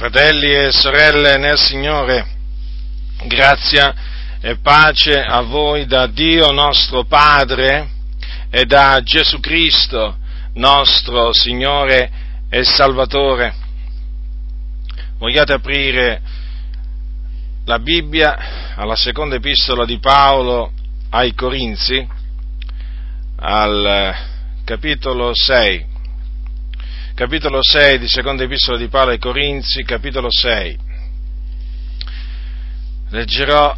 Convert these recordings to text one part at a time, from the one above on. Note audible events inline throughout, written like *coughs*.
Fratelli e sorelle nel Signore, grazia e pace a voi da Dio nostro Padre e da Gesù Cristo, nostro Signore e Salvatore. Vogliate aprire la Bibbia alla seconda epistola di Paolo ai Corinzi, al capitolo 6 capitolo 6 di seconda epistola di Paolo ai Corinzi, capitolo 6. Leggerò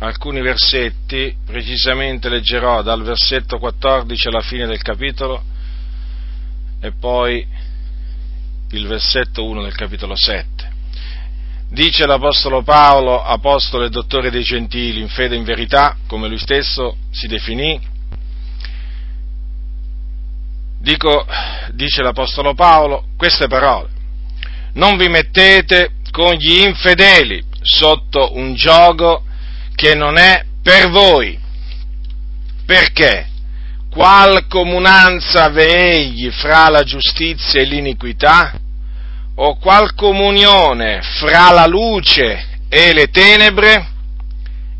alcuni versetti, precisamente leggerò dal versetto 14 alla fine del capitolo e poi il versetto 1 del capitolo 7. Dice l'Apostolo Paolo, apostolo e dottore dei gentili, in fede e in verità, come lui stesso si definì, dico, dice l'Apostolo Paolo, queste parole. Non vi mettete con gli infedeli sotto un gioco che non è per voi. Perché? Qual comunanza v'egli fra la giustizia e l'iniquità? O qual comunione fra la luce e le tenebre?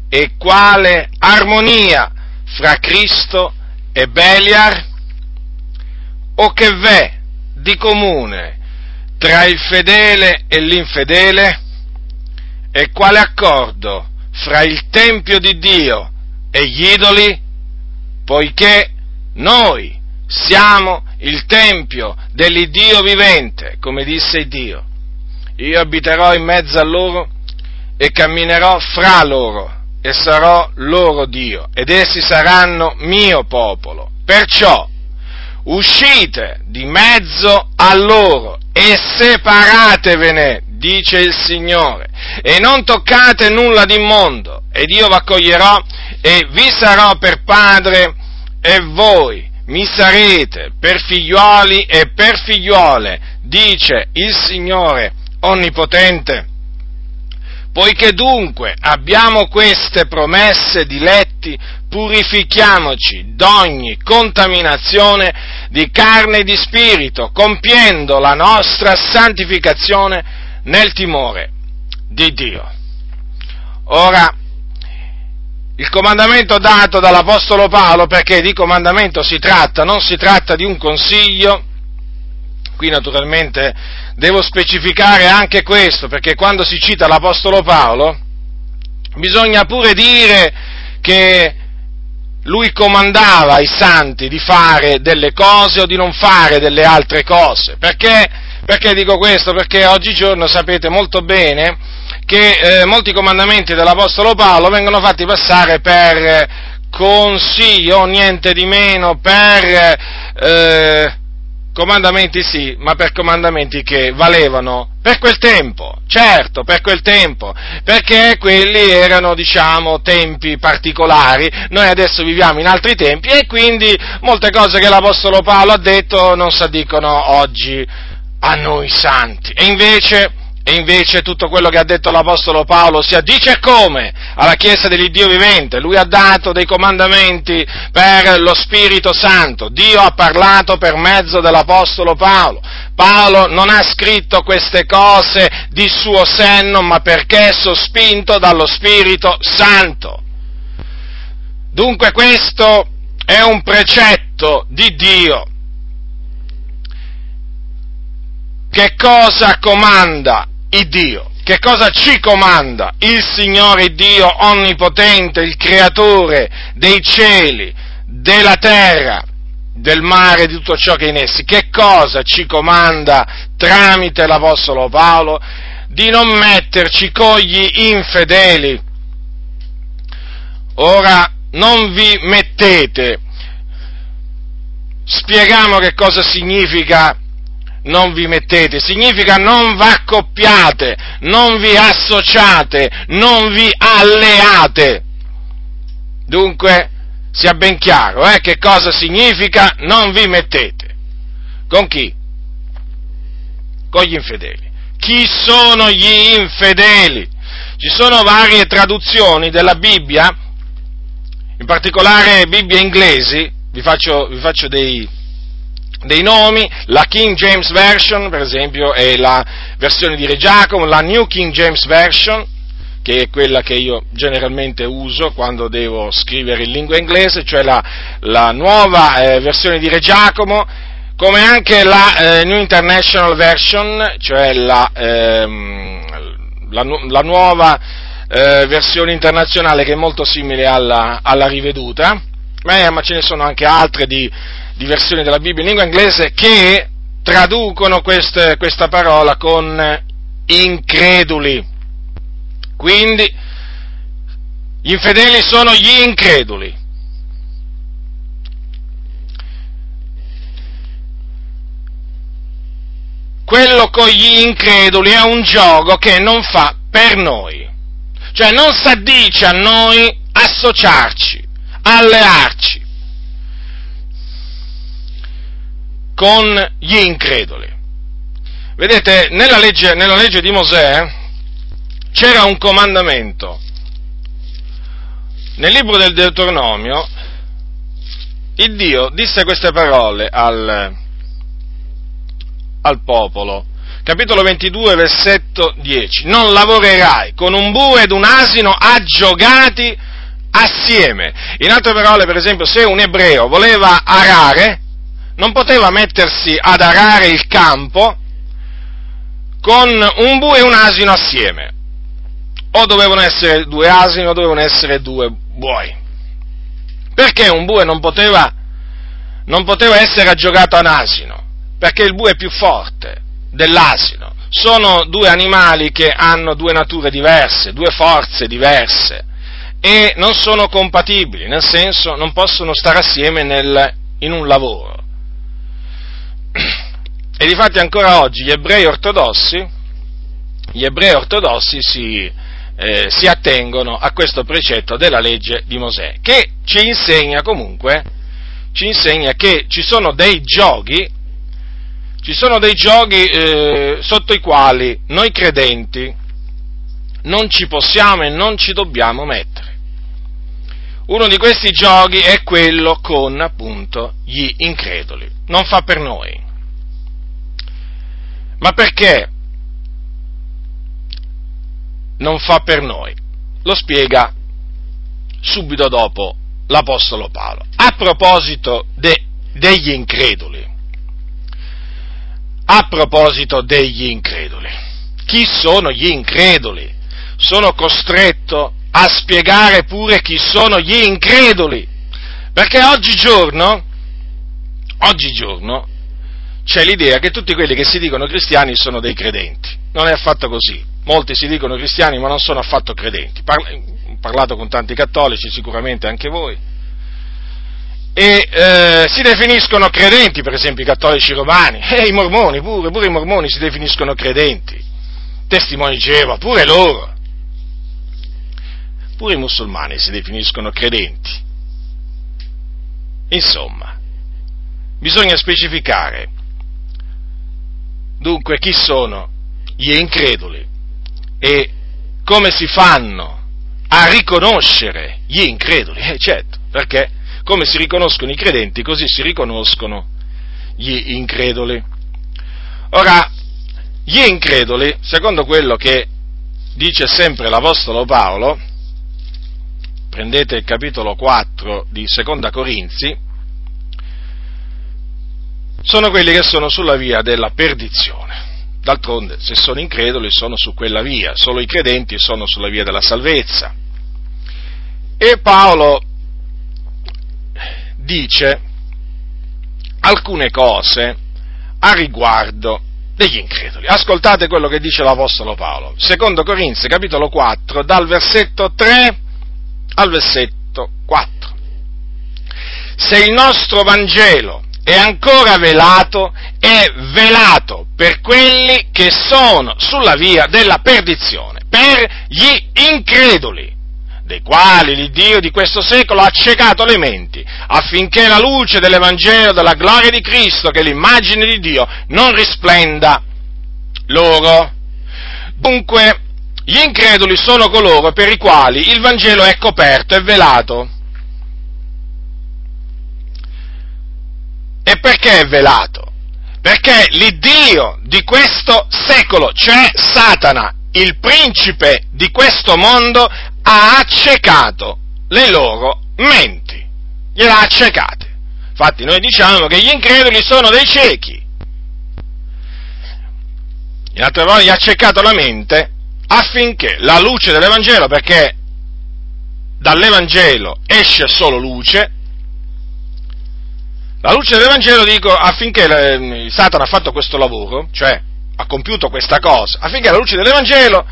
E quale armonia fra Cristo e Beliar? O che v'è di comune tra il fedele e l'infedele? E quale accordo fra il Tempio di Dio e gli idoli? Poiché noi siamo il Tempio dell'Iddio vivente, come disse Dio. Io abiterò in mezzo a loro e camminerò fra loro e sarò loro Dio ed essi saranno mio popolo. Perciò uscite di mezzo a loro e separatevene, dice il Signore, e non toccate nulla d'immondo, ed io v'accoglierò e vi sarò per padre e voi mi sarete per figliuoli e per figliuole, dice il Signore Onnipotente. Poiché dunque abbiamo queste promesse diletti, purifichiamoci d'ogni contaminazione di carne e di spirito, compiendo la nostra santificazione nel timore di Dio. Ora, il comandamento dato dall'Apostolo Paolo, perché di comandamento si tratta, non si tratta di un consiglio, qui naturalmente devo specificare anche questo, perché quando si cita l'Apostolo Paolo, bisogna pure dire che lui comandava ai santi di fare delle cose o di non fare delle altre cose. Perché, perché dico questo? Perché oggigiorno sapete molto bene che eh, molti comandamenti dell'Apostolo Paolo vengono fatti passare per consiglio, niente di meno, per eh, Comandamenti sì, ma per comandamenti che valevano per quel tempo, certo, per quel tempo, perché quelli erano, diciamo, tempi particolari, noi adesso viviamo in altri tempi e quindi molte cose che l'Apostolo Paolo ha detto non si addicono oggi a noi santi. E invece e invece tutto quello che ha detto l'Apostolo Paolo si addice come? Alla Chiesa dell'Iddio vivente. Lui ha dato dei comandamenti per lo Spirito Santo. Dio ha parlato per mezzo dell'Apostolo Paolo. Paolo non ha scritto queste cose di suo senno, ma perché è sospinto dallo Spirito Santo. Dunque questo è un precetto di Dio. Che cosa comanda il Dio. Che cosa ci comanda il Signore Dio Onnipotente, il Creatore dei cieli, della terra, del mare e di tutto ciò che è in essi? Che cosa ci comanda tramite l'Apostolo Paolo? Di non metterci con gli infedeli. Ora, non vi mettete. Spieghiamo che cosa significa non vi mettete, significa non vi accoppiate, non vi associate, non vi alleate. Dunque, sia ben chiaro, eh, che cosa significa non vi mettete. Con chi? Con gli infedeli. Chi sono gli infedeli? Ci sono varie traduzioni della Bibbia, in particolare Bibbie inglesi, vi faccio, vi faccio dei, dei nomi, la King James Version, per esempio, è la versione di Re Giacomo, la New King James Version, che è quella che io generalmente uso quando devo scrivere in lingua inglese, cioè la, la nuova eh, versione di Re Giacomo, come anche la eh, New International Version, cioè la, ehm, la, la nuova eh, versione internazionale che è molto simile alla, alla riveduta, ma, ma, ce ne sono anche altre di, di, versioni della Bibbia in lingua inglese che traducono queste, questa parola con increduli. Quindi gli infedeli sono gli increduli. Quello con gli increduli è un gioco che non fa per noi. Cioè non si addice a noi associarci, allearci con gli increduli. Vedete, nella legge, nella legge di Mosè c'era un comandamento. Nel libro del Deuteronomio, il Dio disse queste parole al, al popolo. Capitolo 22, versetto 10. Non lavorerai con un bue ed un asino aggiogati assieme. In altre parole, per esempio, se un ebreo voleva arare, non poteva mettersi ad arare il campo con un bue e un asino assieme o dovevano essere due asini o dovevano essere due buoi. Perché un bue non poteva, non poteva essere aggiogato a un asino? Perché il bue è più forte dell'asino. Sono due animali che hanno due nature diverse, due forze diverse e non sono compatibili, nel senso non possono stare assieme nel, in un lavoro. *clears throat* E difatti ancora oggi gli ebrei ortodossi, gli ebrei ortodossi si, eh, si attengono a questo precetto della legge di Mosè, che ci insegna comunque, ci insegna che ci sono dei giochi, ci sono dei giochi eh, sotto i quali noi credenti non ci possiamo e non ci dobbiamo mettere. Uno di questi giochi è quello con appunto gli increduli. Non fa per noi. Ma perché? non fa per noi. Lo spiega subito dopo l'Apostolo Paolo. A proposito de, degli increduli, a proposito degli increduli, chi sono gli increduli? Sono costretto a spiegare pure chi sono gli increduli, perché oggigiorno, oggigiorno c'è l'idea che tutti quelli che si dicono cristiani sono dei credenti. Non è affatto così molti si dicono cristiani ma non sono affatto credenti. Ho parlato con tanti cattolici, sicuramente anche voi, e eh, si definiscono credenti, per esempio i cattolici romani, e i mormoni pure, pure i mormoni si definiscono credenti, testimoni Geova, pure loro, pure i musulmani si definiscono credenti. Insomma, bisogna specificare dunque chi sono gli increduli e come si fanno a riconoscere gli increduli? Eh certo, perché come si riconoscono i credenti, così si riconoscono gli increduli. Ora, gli increduli, secondo quello che dice sempre l'Apostolo Paolo, prendete il capitolo 4 di Seconda Corinzi, sono quelli che sono sulla via della perdizione. D'altronde, se sono increduli, sono su quella via, solo i credenti sono sulla via della salvezza. E Paolo dice alcune cose a riguardo degli increduli. Ascoltate quello che dice l'Apostolo Paolo. Secondo Corinzi, capitolo 4, dal versetto 3 al versetto 4. Se il nostro Vangelo è ancora velato, è velato per quelli che sono sulla via della perdizione, per gli increduli, dei quali l'Iddio di questo secolo ha accecato le menti, affinché la luce dell'Evangelo della gloria di Cristo, che è l'immagine di Dio, non risplenda loro. Dunque, gli increduli sono coloro per i quali il Vangelo è coperto, è velato, E perché è velato? Perché l'Iddio di questo secolo, cioè Satana, il principe di questo mondo, ha accecato le loro menti. Gliela ha accecate. Infatti noi diciamo che gli increduli sono dei ciechi. In altre parole, gli ha accecato la mente affinché la luce dell'Evangelo, perché dall'Evangelo esce solo luce, la luce dell'Evangelo dico affinché eh, Satana ha fatto questo lavoro, cioè ha compiuto questa cosa, affinché la luce dell'Evangelo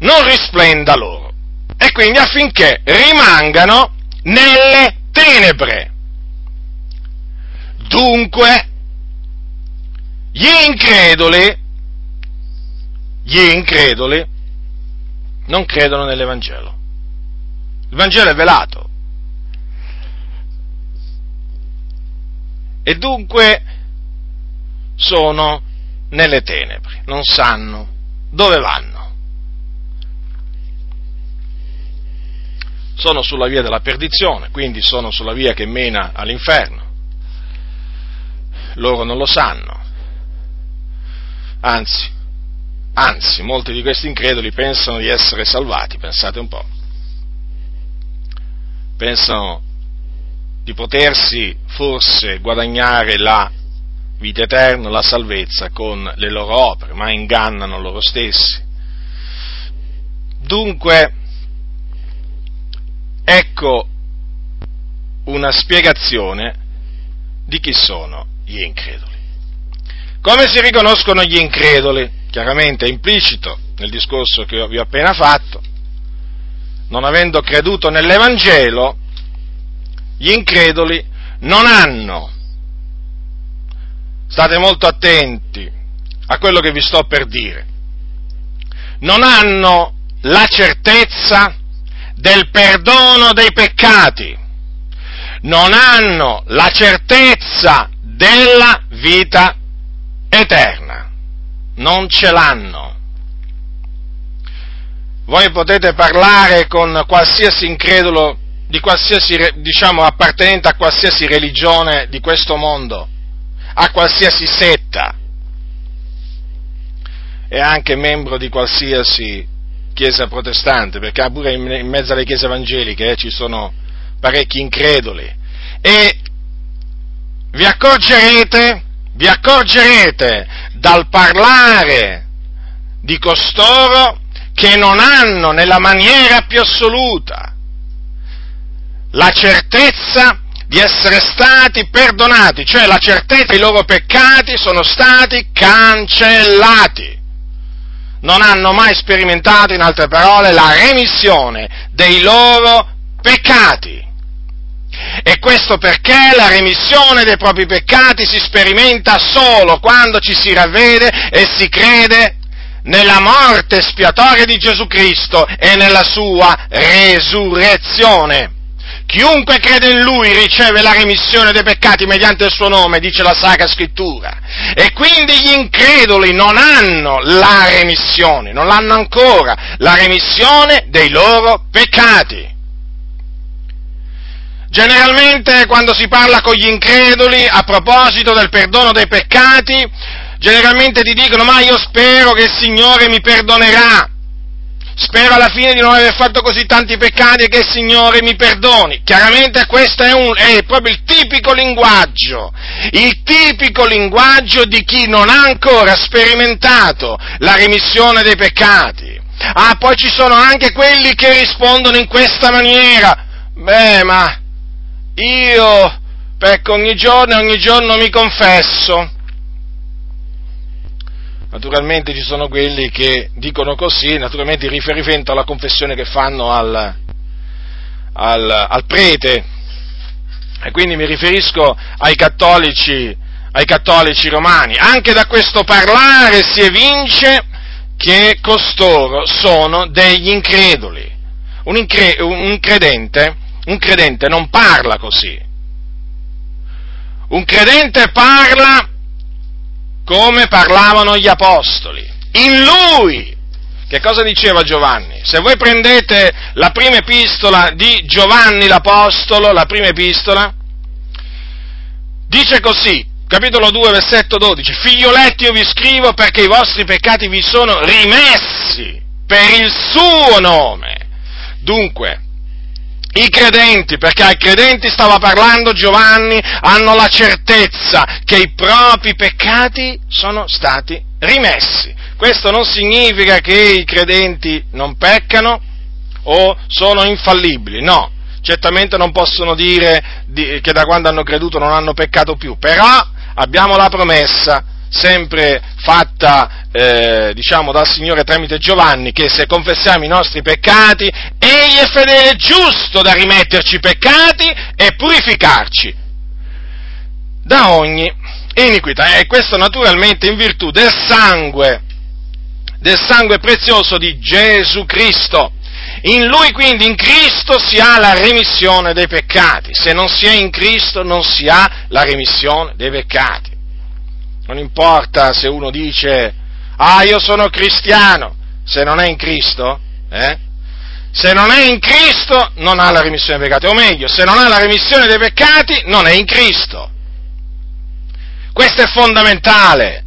non risplenda loro e quindi affinché rimangano nelle tenebre. Dunque, gli increduli gli increduli non credono nell'Evangelo. Il Vangelo è velato. E dunque sono nelle tenebre, non sanno dove vanno. Sono sulla via della perdizione, quindi sono sulla via che mena all'inferno. Loro non lo sanno. Anzi, Anzi, molti di questi increduli pensano di essere salvati, pensate un po'. Pensano di potersi forse guadagnare la vita eterna, la salvezza con le loro opere, ma ingannano loro stessi. Dunque, ecco una spiegazione di chi sono gli increduli. Come si riconoscono gli increduli? chiaramente è implicito nel discorso che vi ho appena fatto, non avendo creduto nell'Evangelo, gli increduli non hanno, state molto attenti a quello che vi sto per dire, non hanno la certezza del perdono dei peccati, non hanno la certezza della vita eterna. Non ce l'hanno. Voi potete parlare con qualsiasi incredulo, di qualsiasi, diciamo, appartenente a qualsiasi religione di questo mondo, a qualsiasi setta, e anche membro di qualsiasi chiesa protestante, perché pure in mezzo alle chiese evangeliche eh, ci sono parecchi increduli, e vi accorgerete, vi accorgerete dal parlare di costoro che non hanno nella maniera più assoluta la certezza di essere stati perdonati, cioè la certezza che i loro peccati sono stati cancellati. Non hanno mai sperimentato, in altre parole, la remissione dei loro peccati. E questo perché la remissione dei propri peccati si sperimenta solo quando ci si ravvede e si crede nella morte spiatoria di Gesù Cristo e nella sua resurrezione. Chiunque crede in Lui riceve la remissione dei peccati mediante il suo nome, dice la Sacra Scrittura. E quindi gli increduli non hanno la remissione, non hanno ancora la remissione dei loro peccati. Generalmente quando si parla con gli increduli a proposito del perdono dei peccati, generalmente ti dicono ma io spero che il Signore mi perdonerà. Spero alla fine di non aver fatto così tanti peccati e che il Signore mi perdoni. Chiaramente questo è, un, è proprio il tipico linguaggio, il tipico linguaggio di chi non ha ancora sperimentato la remissione dei peccati. Ah, poi ci sono anche quelli che rispondono in questa maniera. Beh, ma io pecco ogni giorno e ogni giorno mi confesso. Naturalmente ci sono quelli che dicono così, naturalmente in riferimento alla confessione che fanno al, al, al prete, e quindi mi riferisco ai cattolici, ai cattolici romani. Anche da questo parlare si evince che costoro sono degli increduli. Un, incre- un credente un credente non parla così. Un credente parla come parlavano gli apostoli. In lui. Che cosa diceva Giovanni? Se voi prendete la prima epistola di Giovanni l'Apostolo, la prima epistola, Dice così, capitolo 2, versetto 12, figlioletti io vi scrivo perché i vostri peccati vi sono rimessi per il suo nome. Dunque, i credenti, perché ai credenti stava parlando Giovanni, hanno la certezza che i propri peccati sono stati rimessi. Questo non significa che i credenti non peccano o sono infallibili, no, certamente non possono dire che da quando hanno creduto non hanno peccato più, però abbiamo la promessa sempre fatta eh, diciamo dal Signore tramite Giovanni che se confessiamo i nostri peccati egli è fedele e giusto da rimetterci i peccati e purificarci da ogni iniquità e questo naturalmente in virtù del sangue del sangue prezioso di Gesù Cristo in lui quindi, in Cristo, si ha la remissione dei peccati. Se non si è in Cristo non si ha la remissione dei peccati. Non importa se uno dice, ah io sono cristiano, se non è in Cristo, eh? Se non è in Cristo non ha la remissione dei peccati, o meglio, se non ha la remissione dei peccati non è in Cristo. Questo è fondamentale,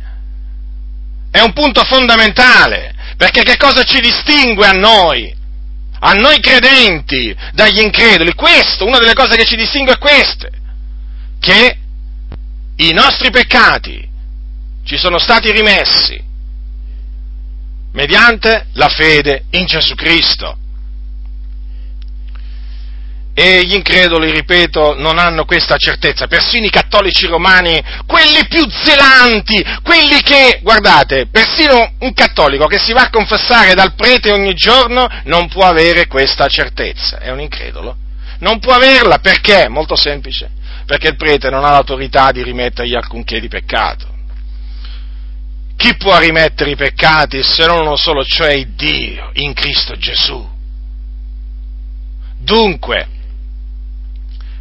è un punto fondamentale, perché che cosa ci distingue a noi? a noi credenti dagli increduli. Questo, una delle cose che ci distingue è queste, che i nostri peccati ci sono stati rimessi mediante la fede in Gesù Cristo e gli increduli, ripeto, non hanno questa certezza, persino i cattolici romani, quelli più zelanti, quelli che, guardate, persino un cattolico che si va a confessare dal prete ogni giorno non può avere questa certezza, è un incredulo. Non può averla perché? Molto semplice, perché il prete non ha l'autorità di rimettergli alcunché di peccato. Chi può rimettere i peccati se non uno solo, cioè Dio, in Cristo Gesù? Dunque,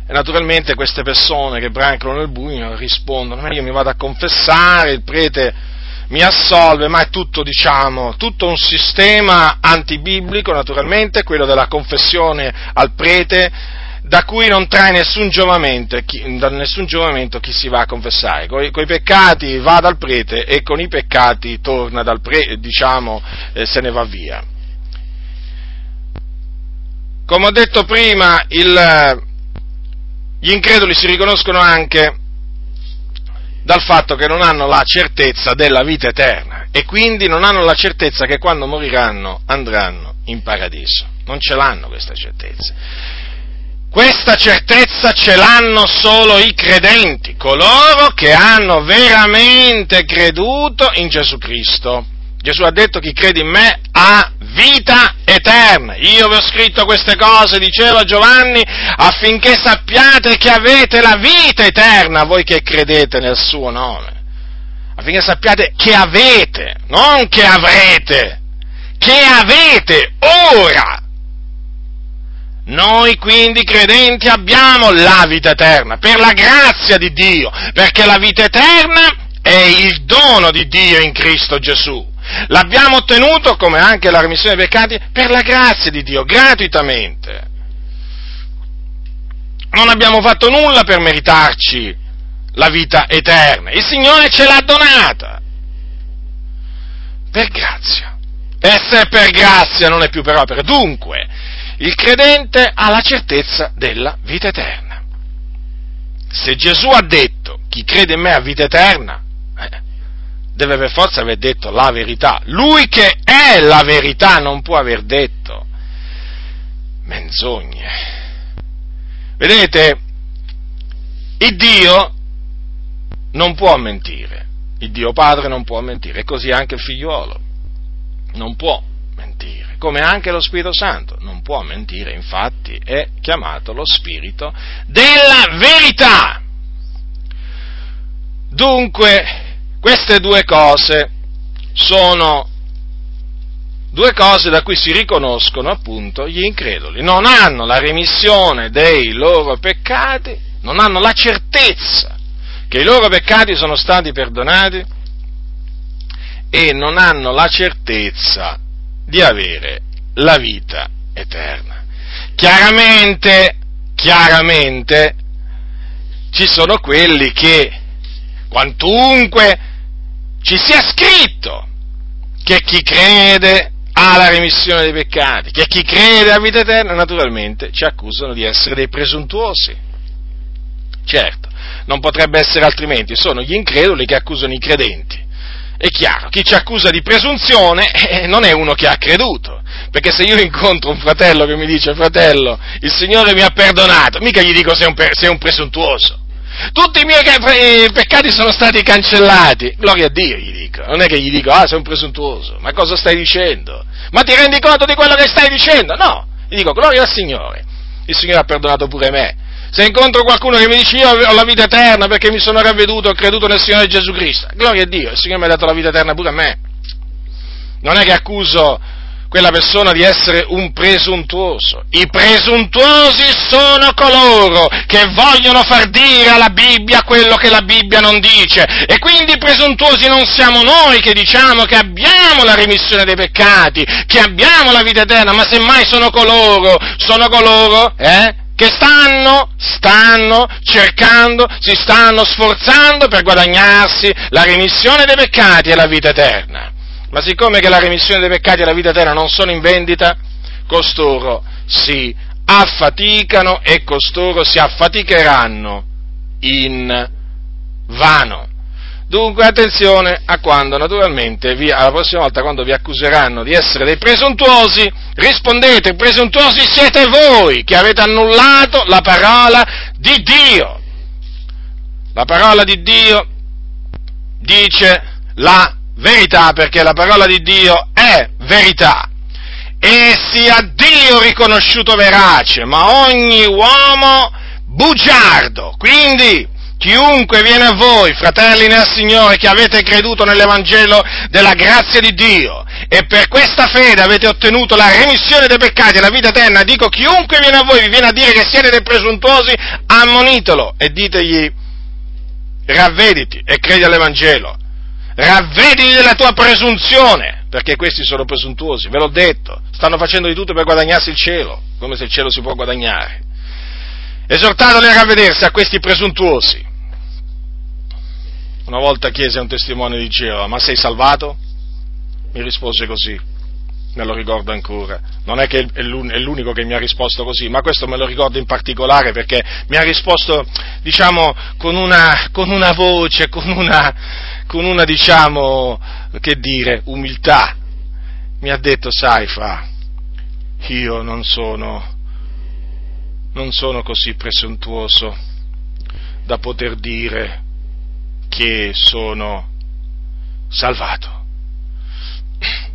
naturalmente queste persone che brancano nel buio rispondono, io mi vado a confessare, il prete mi assolve, ma è tutto, diciamo, tutto un sistema antibiblico, naturalmente, quello della confessione al prete, da cui non trae nessun giovamento, chi, nessun giovamento chi si va a confessare. Con i peccati va dal prete e con i peccati torna dal prete, diciamo, eh, se ne va via. Come ho detto prima, il, gli increduli si riconoscono anche dal fatto che non hanno la certezza della vita eterna e quindi non hanno la certezza che quando moriranno andranno in paradiso. Non ce l'hanno questa certezza. Questa certezza ce l'hanno solo i credenti, coloro che hanno veramente creduto in Gesù Cristo. Gesù ha detto chi crede in me ha vita eterna. Io vi ho scritto queste cose, diceva Giovanni, affinché sappiate che avete la vita eterna, voi che credete nel suo nome. Affinché sappiate che avete, non che avrete, che avete ora. Noi quindi credenti abbiamo la vita eterna, per la grazia di Dio, perché la vita eterna è il dono di Dio in Cristo Gesù. L'abbiamo ottenuto, come anche la remissione dei peccati, per la grazia di Dio, gratuitamente. Non abbiamo fatto nulla per meritarci la vita eterna. Il Signore ce l'ha donata. Per grazia. E se è per grazia non è più per opera. Dunque, il credente ha la certezza della vita eterna. Se Gesù ha detto chi crede in me ha vita eterna, deve per forza aver detto la verità. Lui che è la verità non può aver detto menzogne. Vedete, il Dio non può mentire, il Dio Padre non può mentire, e così anche il figliuolo non può mentire, come anche lo Spirito Santo non può mentire, infatti è chiamato lo Spirito della verità. Dunque, queste due cose sono due cose da cui si riconoscono appunto gli increduli. Non hanno la remissione dei loro peccati, non hanno la certezza che i loro peccati sono stati perdonati e non hanno la certezza di avere la vita eterna. Chiaramente, chiaramente, ci sono quelli che, quantunque ci sia scritto che chi crede ha la remissione dei peccati, che chi crede a vita eterna, naturalmente ci accusano di essere dei presuntuosi. Certo, non potrebbe essere altrimenti, sono gli increduli che accusano i credenti. È chiaro, chi ci accusa di presunzione eh, non è uno che ha creduto, perché se io incontro un fratello che mi dice fratello, il Signore mi ha perdonato, mica gli dico sei un, sei un presuntuoso. Tutti i miei peccati sono stati cancellati. Gloria a Dio, gli dico. Non è che gli dico, ah, sei un presuntuoso. Ma cosa stai dicendo? Ma ti rendi conto di quello che stai dicendo? No. Gli dico, gloria al Signore. Il Signore ha perdonato pure me. Se incontro qualcuno che mi dice io ho la vita eterna perché mi sono ravveduto, ho creduto nel Signore Gesù Cristo, gloria a Dio, il Signore mi ha dato la vita eterna pure a me. Non è che accuso quella persona di essere un presuntuoso. I presuntuosi sono coloro che vogliono far dire alla Bibbia quello che la Bibbia non dice. E quindi i presuntuosi non siamo noi che diciamo che abbiamo la remissione dei peccati, che abbiamo la vita eterna, ma semmai sono coloro, sono coloro, eh? Che stanno, stanno cercando, si stanno sforzando per guadagnarsi la remissione dei peccati e la vita eterna. Ma siccome che la remissione dei peccati e la vita eterna non sono in vendita, costoro si affaticano e costoro si affaticheranno in vano. Dunque attenzione a quando naturalmente vi, alla prossima volta quando vi accuseranno di essere dei presuntuosi, rispondete, presuntuosi siete voi che avete annullato la parola di Dio. La parola di Dio dice la verità perché la parola di Dio è verità e sia Dio riconosciuto verace, ma ogni uomo bugiardo. Quindi chiunque viene a voi, fratelli nel Signore, che avete creduto nell'Evangelo della grazia di Dio e per questa fede avete ottenuto la remissione dei peccati e la vita eterna, dico chiunque viene a voi vi viene a dire che siete dei presuntuosi, ammonitelo e ditegli ravvediti e credi all'Evangelo ravvediti della tua presunzione, perché questi sono presuntuosi, ve l'ho detto, stanno facendo di tutto per guadagnarsi il cielo, come se il cielo si può guadagnare. Esortateli a ravvedersi a questi presuntuosi. Una volta chiese a un testimone di Geova, ma sei salvato? Mi rispose così, me lo ricordo ancora. Non è che è l'unico che mi ha risposto così, ma questo me lo ricordo in particolare perché mi ha risposto, diciamo, con una, con una voce, con una, con una, diciamo, che dire, umiltà. Mi ha detto, sai, fa, io non sono, non sono così presuntuoso da poter dire che sono salvato.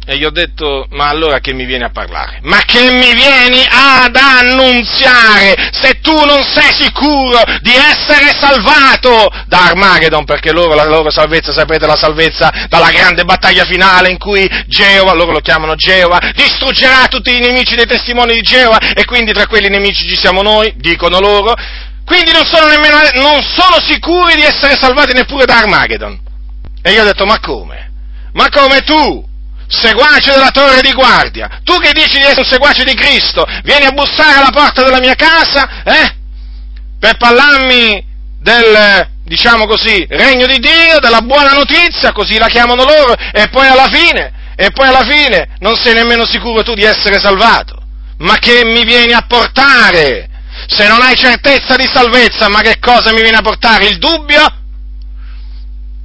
E gli ho detto, ma allora che mi vieni a parlare? Ma che mi vieni ad annunziare se tu non sei sicuro di essere salvato da Armageddon, perché loro, la loro salvezza, sapete, la salvezza dalla grande battaglia finale in cui Geova, loro lo chiamano Geova, distruggerà tutti i nemici dei testimoni di Geova e quindi tra quelli nemici ci siamo noi, dicono loro, quindi non sono, nemmeno, non sono sicuri di essere salvati neppure da Armageddon. E io ho detto, ma come? Ma come tu? seguace della torre di guardia, tu che dici di essere un seguace di Cristo, vieni a bussare alla porta della mia casa, eh? Per parlarmi del, diciamo così, regno di Dio, della buona notizia, così la chiamano loro, e poi alla fine, e poi alla fine non sei nemmeno sicuro tu di essere salvato. Ma che mi vieni a portare? Se non hai certezza di salvezza, ma che cosa mi viene a portare? Il dubbio?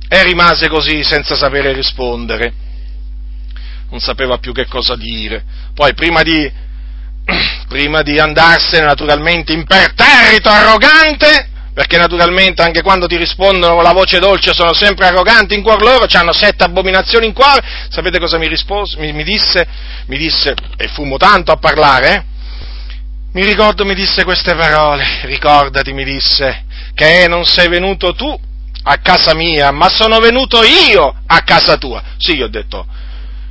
E rimase così senza sapere rispondere non sapeva più che cosa dire. Poi prima di, *clears throat* prima di andarsene naturalmente imperterrito, arrogante, perché naturalmente anche quando ti rispondono con la voce dolce sono sempre arroganti in cuor loro, hanno sette abominazioni in cuore, sapete cosa mi rispose? Mi, mi disse? Mi disse, e fumo tanto a parlare, eh? Mi ricordo, mi disse queste parole, ricordati, mi disse, che non sei venuto tu a casa mia, ma sono venuto io a casa tua. Sì, io ho detto,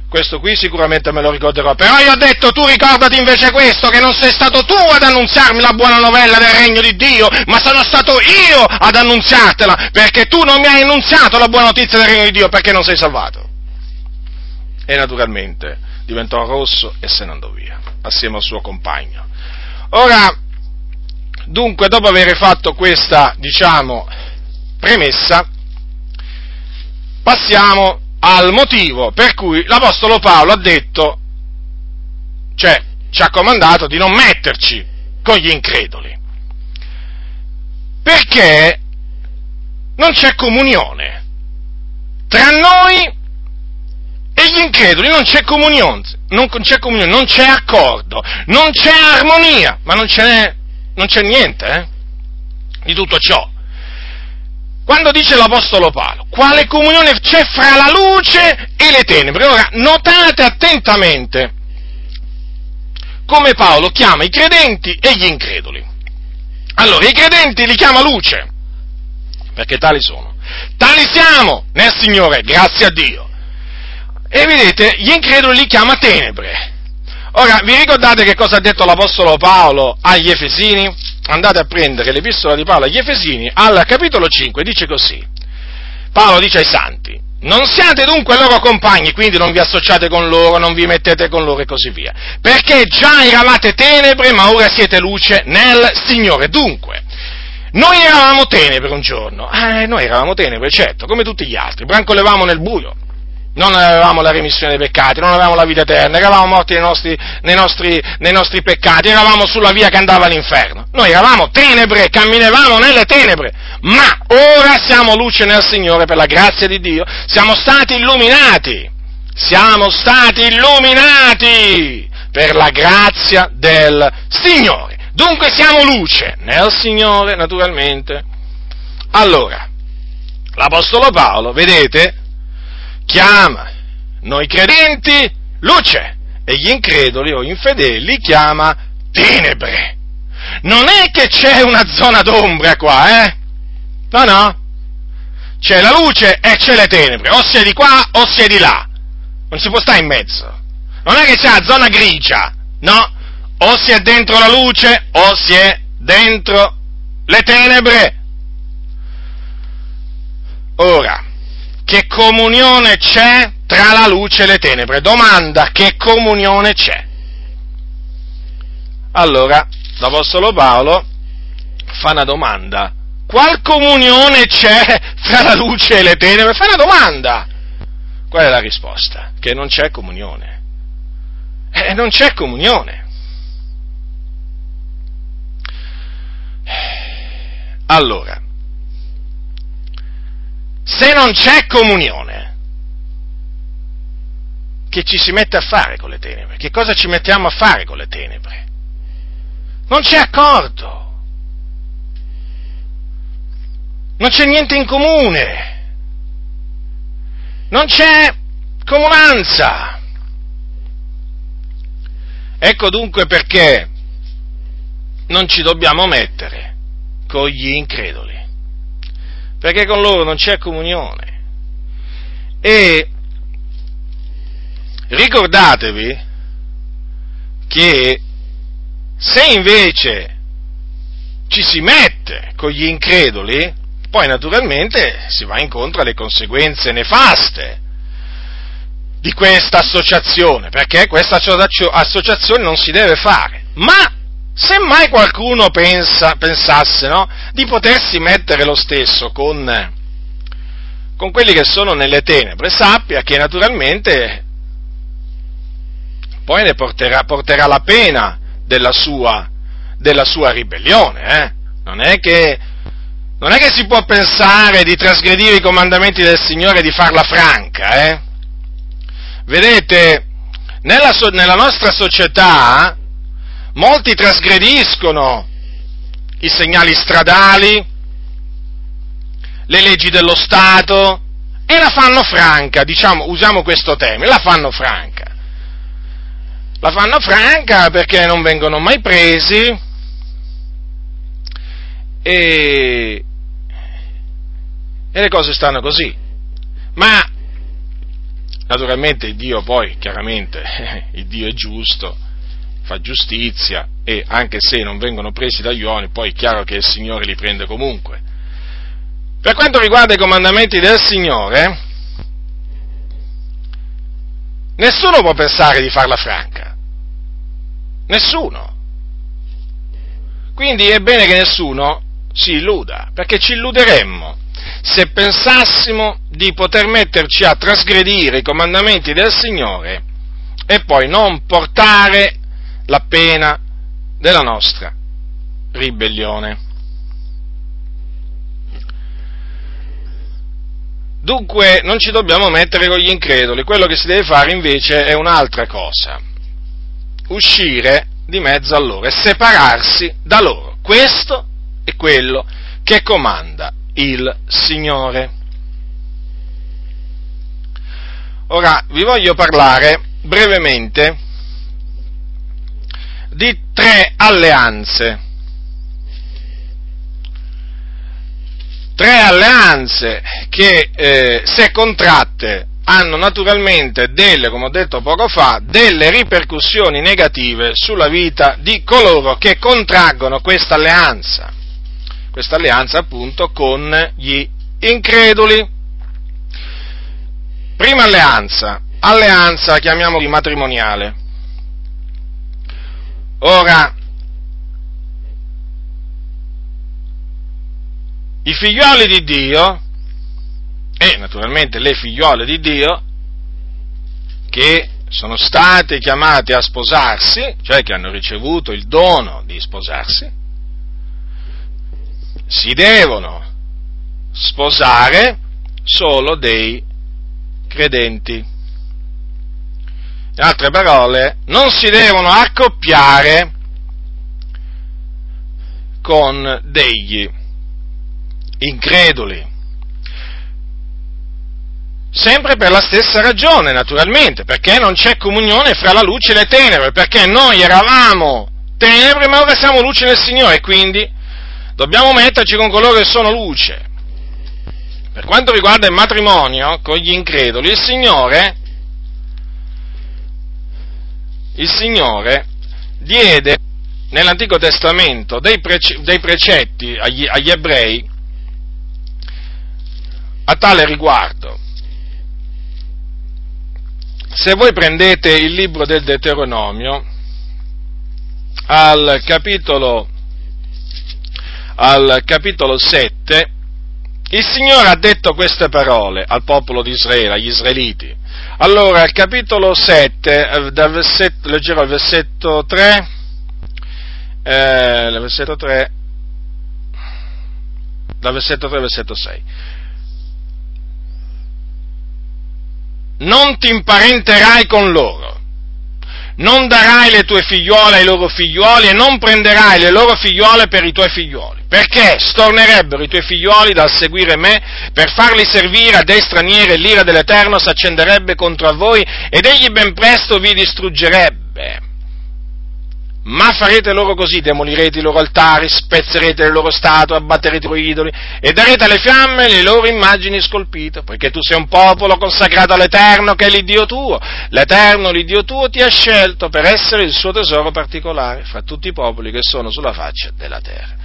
questo qui sicuramente me lo ricorderò, però io ho detto tu ricordati invece questo, che non sei stato tu ad annunziarmi la buona novella del regno di Dio, ma sono stato io ad annunziartela, perché tu non mi hai annunziato la buona notizia del regno di Dio, perché non sei salvato. E naturalmente diventò rosso e se ne andò via, assieme al suo compagno. Ora, dunque, dopo aver fatto questa, diciamo, premessa, passiamo al motivo per cui l'Apostolo Paolo ha detto, cioè ci ha comandato di non metterci con gli increduli. Perché non c'è comunione tra noi e gli increduli, non c'è comunione, non c'è, comunione, non c'è accordo, non c'è armonia, ma non non c'è niente eh, di tutto ciò. Quando dice l'Apostolo Paolo, quale comunione c'è fra la luce e le tenebre? Ora, notate attentamente come Paolo chiama i credenti e gli increduli. Allora, i credenti li chiama luce, perché tali sono. Tali siamo nel Signore, grazie a Dio. E vedete, gli increduli li chiama tenebre. Ora, vi ricordate che cosa ha detto l'Apostolo Paolo agli Efesini? Andate a prendere l'epistola di Paolo agli Efesini, al capitolo 5, dice così. Paolo dice ai santi, non siate dunque loro compagni, quindi non vi associate con loro, non vi mettete con loro e così via. Perché già eravate tenebre, ma ora siete luce nel Signore. Dunque, noi eravamo tenebre un giorno, eh, noi eravamo tenebre, certo, come tutti gli altri, brancolevamo nel buio, non avevamo la remissione dei peccati, non avevamo la vita eterna, eravamo morti nei nostri, nei, nostri, nei nostri, peccati, eravamo sulla via che andava all'inferno. Noi eravamo tenebre, camminavamo nelle tenebre, ma ora siamo luce nel Signore per la grazia di Dio, siamo stati illuminati, siamo stati illuminati per la grazia del Signore. Dunque siamo luce nel Signore, naturalmente. Allora, l'Apostolo Paolo, vedete, chiama noi credenti luce e gli increduli o infedeli chiama tenebre. Non è che c'è una zona d'ombra qua, eh? No, no. C'è la luce e c'è le tenebre, o è di qua o è di là. Non si può stare in mezzo. Non è che c'è la zona grigia, no? O si è dentro la luce o si è dentro le tenebre. Ora, che comunione c'è tra la luce e le tenebre? Domanda, che comunione c'è? Allora, l'Apostolo Paolo fa una domanda. Qual comunione c'è tra la luce e le tenebre? Fa una domanda. Qual è la risposta? Che non c'è comunione. Eh, non c'è comunione. Allora, se non c'è comunione, che ci si mette a fare con le tenebre? Che cosa ci mettiamo a fare con le tenebre? Non c'è accordo. Non c'è niente in comune. Non c'è comunanza. Ecco dunque perché non ci dobbiamo mettere con gli increduli perché con loro non c'è comunione. E ricordatevi che se invece ci si mette con gli increduli, poi naturalmente si va incontro alle conseguenze nefaste di questa associazione, perché questa associazione non si deve fare. Ma se mai qualcuno pensa, pensasse no, di potersi mettere lo stesso con, con quelli che sono nelle tenebre, sappia che naturalmente poi ne porterà, porterà la pena della sua, della sua ribellione. Eh? Non, è che, non, è che, si può pensare di trasgredire i comandamenti del Signore e di farla franca. Eh? Vedete, nella, nella nostra società molti trasgrediscono i segnali stradali, le leggi dello Stato e la fanno franca, diciamo, usiamo questo termine, la fanno franca. La fanno franca perché non vengono mai presi e, e le cose stanno così. Ma naturalmente Dio poi, chiaramente, *laughs* il Dio è giusto, fa giustizia e anche se non vengono presi dagli uomini, poi è chiaro che il Signore li prende comunque. Per quanto riguarda i comandamenti del Signore, nessuno può pensare di farla franca. Nessuno. Quindi è bene che nessuno si illuda, perché ci illuderemmo se pensassimo di poter metterci a trasgredire i comandamenti del Signore e poi non portare la pena della nostra ribellione. Dunque non ci dobbiamo mettere con gli increduli, quello che si deve fare invece è un'altra cosa, uscire di mezzo a loro e separarsi da loro. Questo è quello che comanda il Signore. Ora vi voglio parlare brevemente di tre alleanze tre alleanze che, eh, se contratte, hanno naturalmente delle, come ho detto poco fa, delle ripercussioni negative sulla vita di coloro che contraggono questa alleanza. Questa alleanza appunto con gli increduli. Prima alleanza, alleanza chiamiamola matrimoniale. Ora, i figlioli di Dio e naturalmente le figliole di Dio che sono state chiamate a sposarsi, cioè che hanno ricevuto il dono di sposarsi, si devono sposare solo dei credenti. In altre parole, non si devono accoppiare con degli increduli. Sempre per la stessa ragione, naturalmente, perché non c'è comunione fra la luce e le tenebre, perché noi eravamo tenebre, ma ora siamo luce nel Signore, quindi dobbiamo metterci con coloro che sono luce. Per quanto riguarda il matrimonio con gli increduli, il Signore, il Signore diede nell'Antico Testamento dei, prece, dei precetti agli, agli ebrei a tale riguardo. Se voi prendete il libro del Deuteronomio, al capitolo, al capitolo 7, il Signore ha detto queste parole al popolo di Israele, agli israeliti. Allora, al capitolo 7, eh, versetto, leggerò il versetto 3, eh, il versetto 3, dal versetto 3 al versetto 6. non ti imparenterai con loro, non darai le tue figliuole ai loro figliuoli e non prenderai le loro figliuole per i tuoi figliuoli, perché stornerebbero i tuoi figliuoli dal seguire me per farli servire a dei stranieri e l'ira dell'Eterno s'accenderebbe contro voi ed egli ben presto vi distruggerebbe. Ma farete loro così, demolirete i loro altari, spezzerete le loro statue, abbatterete i loro idoli e darete alle fiamme le loro immagini scolpite, poiché tu sei un popolo consacrato all'Eterno che è l'Iddio tuo. L'Eterno, l'Iddio tuo, ti ha scelto per essere il suo tesoro particolare fra tutti i popoli che sono sulla faccia della terra.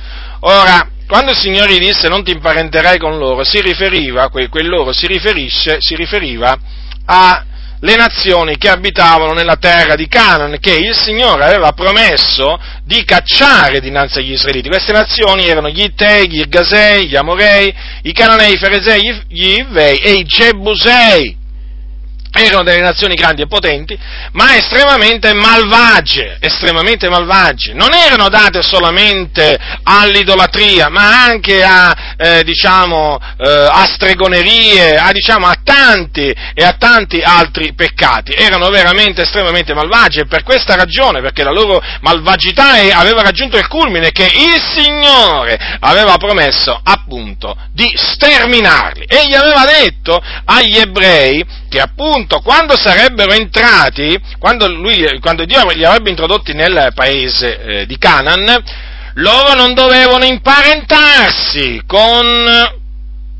Ora, quando il Signore disse non ti imparenterai con loro, si riferiva, quel loro si riferisce, si riferiva a le nazioni che abitavano nella terra di Canaan, che il Signore aveva promesso di cacciare dinanzi agli israeliti. Queste nazioni erano gli Ittei, gli Irgasei, gli Amorei, i Cananei, i Feresei, gli Ivei e i Gebusei erano delle nazioni grandi e potenti, ma estremamente malvagie, estremamente malvagie. Non erano date solamente all'idolatria, ma anche a, eh, diciamo, eh, a stregonerie, a, diciamo, a tanti e a tanti altri peccati. Erano veramente estremamente malvagie e per questa ragione, perché la loro malvagità aveva raggiunto il culmine che il Signore aveva promesso appunto di sterminarli. Egli aveva detto agli ebrei che appunto quando sarebbero entrati, quando, lui, quando Dio li avrebbe introdotti nel paese eh, di Canaan, loro non dovevano imparentarsi con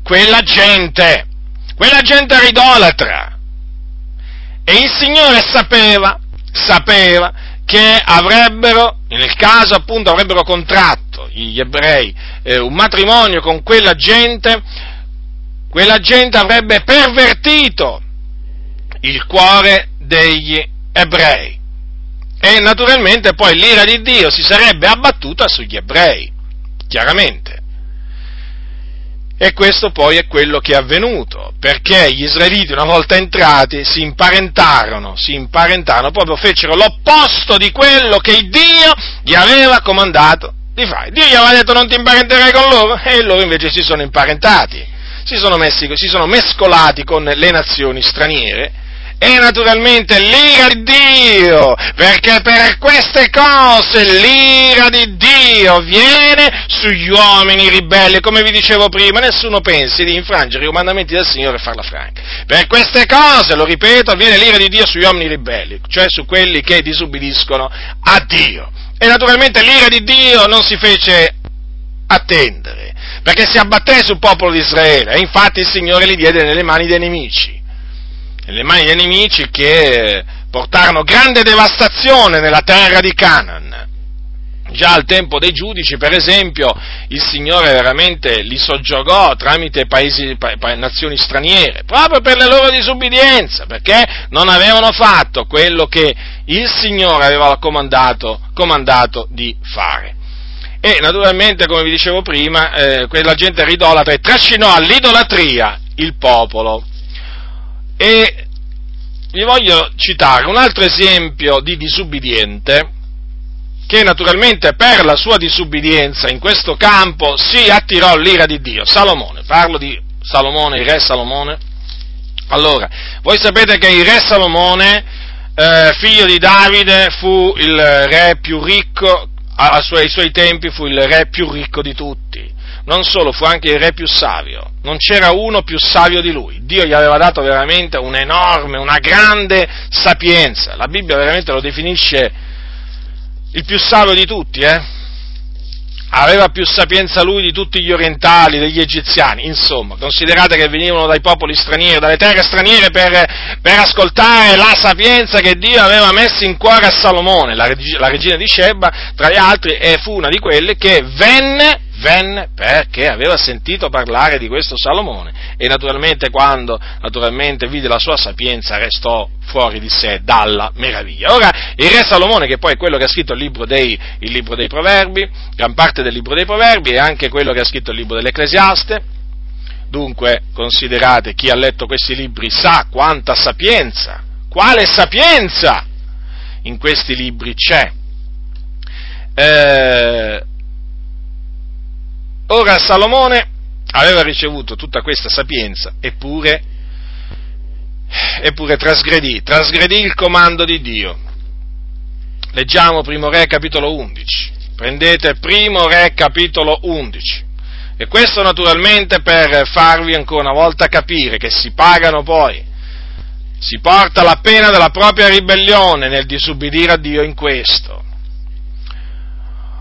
quella gente, quella gente era idolatra. E il Signore sapeva, sapeva che avrebbero, nel caso appunto avrebbero contratto gli ebrei eh, un matrimonio con quella gente, quella gente avrebbe pervertito il cuore degli ebrei. e naturalmente poi l'ira di Dio si sarebbe abbattuta sugli ebrei, chiaramente. E questo poi è quello che è avvenuto, perché gli israeliti una volta entrati si imparentarono, si imparentarono, proprio fecero l'opposto di quello che Dio gli aveva comandato di fare. Dio gli aveva detto non ti imparenterai con loro e loro invece si sono imparentati, si sono, messi, si sono mescolati con le nazioni straniere e naturalmente l'ira di Dio, perché per queste cose l'ira di Dio viene sugli uomini ribelli, come vi dicevo prima, nessuno pensi di infrangere i comandamenti del Signore e farla franca. Per queste cose, lo ripeto, viene l'ira di Dio sugli uomini ribelli, cioè su quelli che disubbidiscono a Dio. E naturalmente l'ira di Dio non si fece attendere, perché si abbatté sul popolo di Israele, e infatti il Signore li diede nelle mani dei nemici nelle mani dei nemici che portarono grande devastazione nella terra di Canaan. Già al tempo dei giudici, per esempio, il Signore veramente li soggiogò tramite paesi, pa, pa, nazioni straniere, proprio per la loro disubbidienza, perché non avevano fatto quello che il Signore aveva comandato, comandato di fare. E naturalmente, come vi dicevo prima, eh, quella gente ridolatra e trascinò all'idolatria il popolo. E vi voglio citare un altro esempio di disubbidiente che naturalmente per la sua disubbidienza in questo campo si attirò l'ira di Dio. Salomone, parlo di Salomone, il re Salomone. Allora, voi sapete che il re Salomone, eh, figlio di Davide, fu il re più ricco, ai suoi, suoi tempi fu il re più ricco di tutti non solo, fu anche il re più savio, non c'era uno più savio di lui, Dio gli aveva dato veramente un'enorme, una grande sapienza, la Bibbia veramente lo definisce il più savio di tutti, eh? aveva più sapienza lui di tutti gli orientali, degli egiziani, insomma, considerate che venivano dai popoli stranieri, dalle terre straniere per, per ascoltare la sapienza che Dio aveva messo in cuore a Salomone, la, la regina di Sheba, tra gli altri, e fu una di quelle che venne venne perché aveva sentito parlare di questo Salomone e naturalmente quando naturalmente vide la sua sapienza restò fuori di sé dalla meraviglia. Ora, il re Salomone, che poi è quello che ha scritto il libro dei, il libro dei Proverbi, gran parte del libro dei Proverbi e anche quello che ha scritto il libro dell'Ecclesiaste, dunque considerate chi ha letto questi libri sa quanta sapienza, quale sapienza in questi libri c'è. Eh, Ora Salomone aveva ricevuto tutta questa sapienza, eppure, eppure trasgredì, trasgredì il comando di Dio. Leggiamo Primo Re capitolo 11. Prendete Primo Re capitolo 11. E questo naturalmente per farvi ancora una volta capire che si pagano poi, si porta la pena della propria ribellione nel disubbidire a Dio in questo.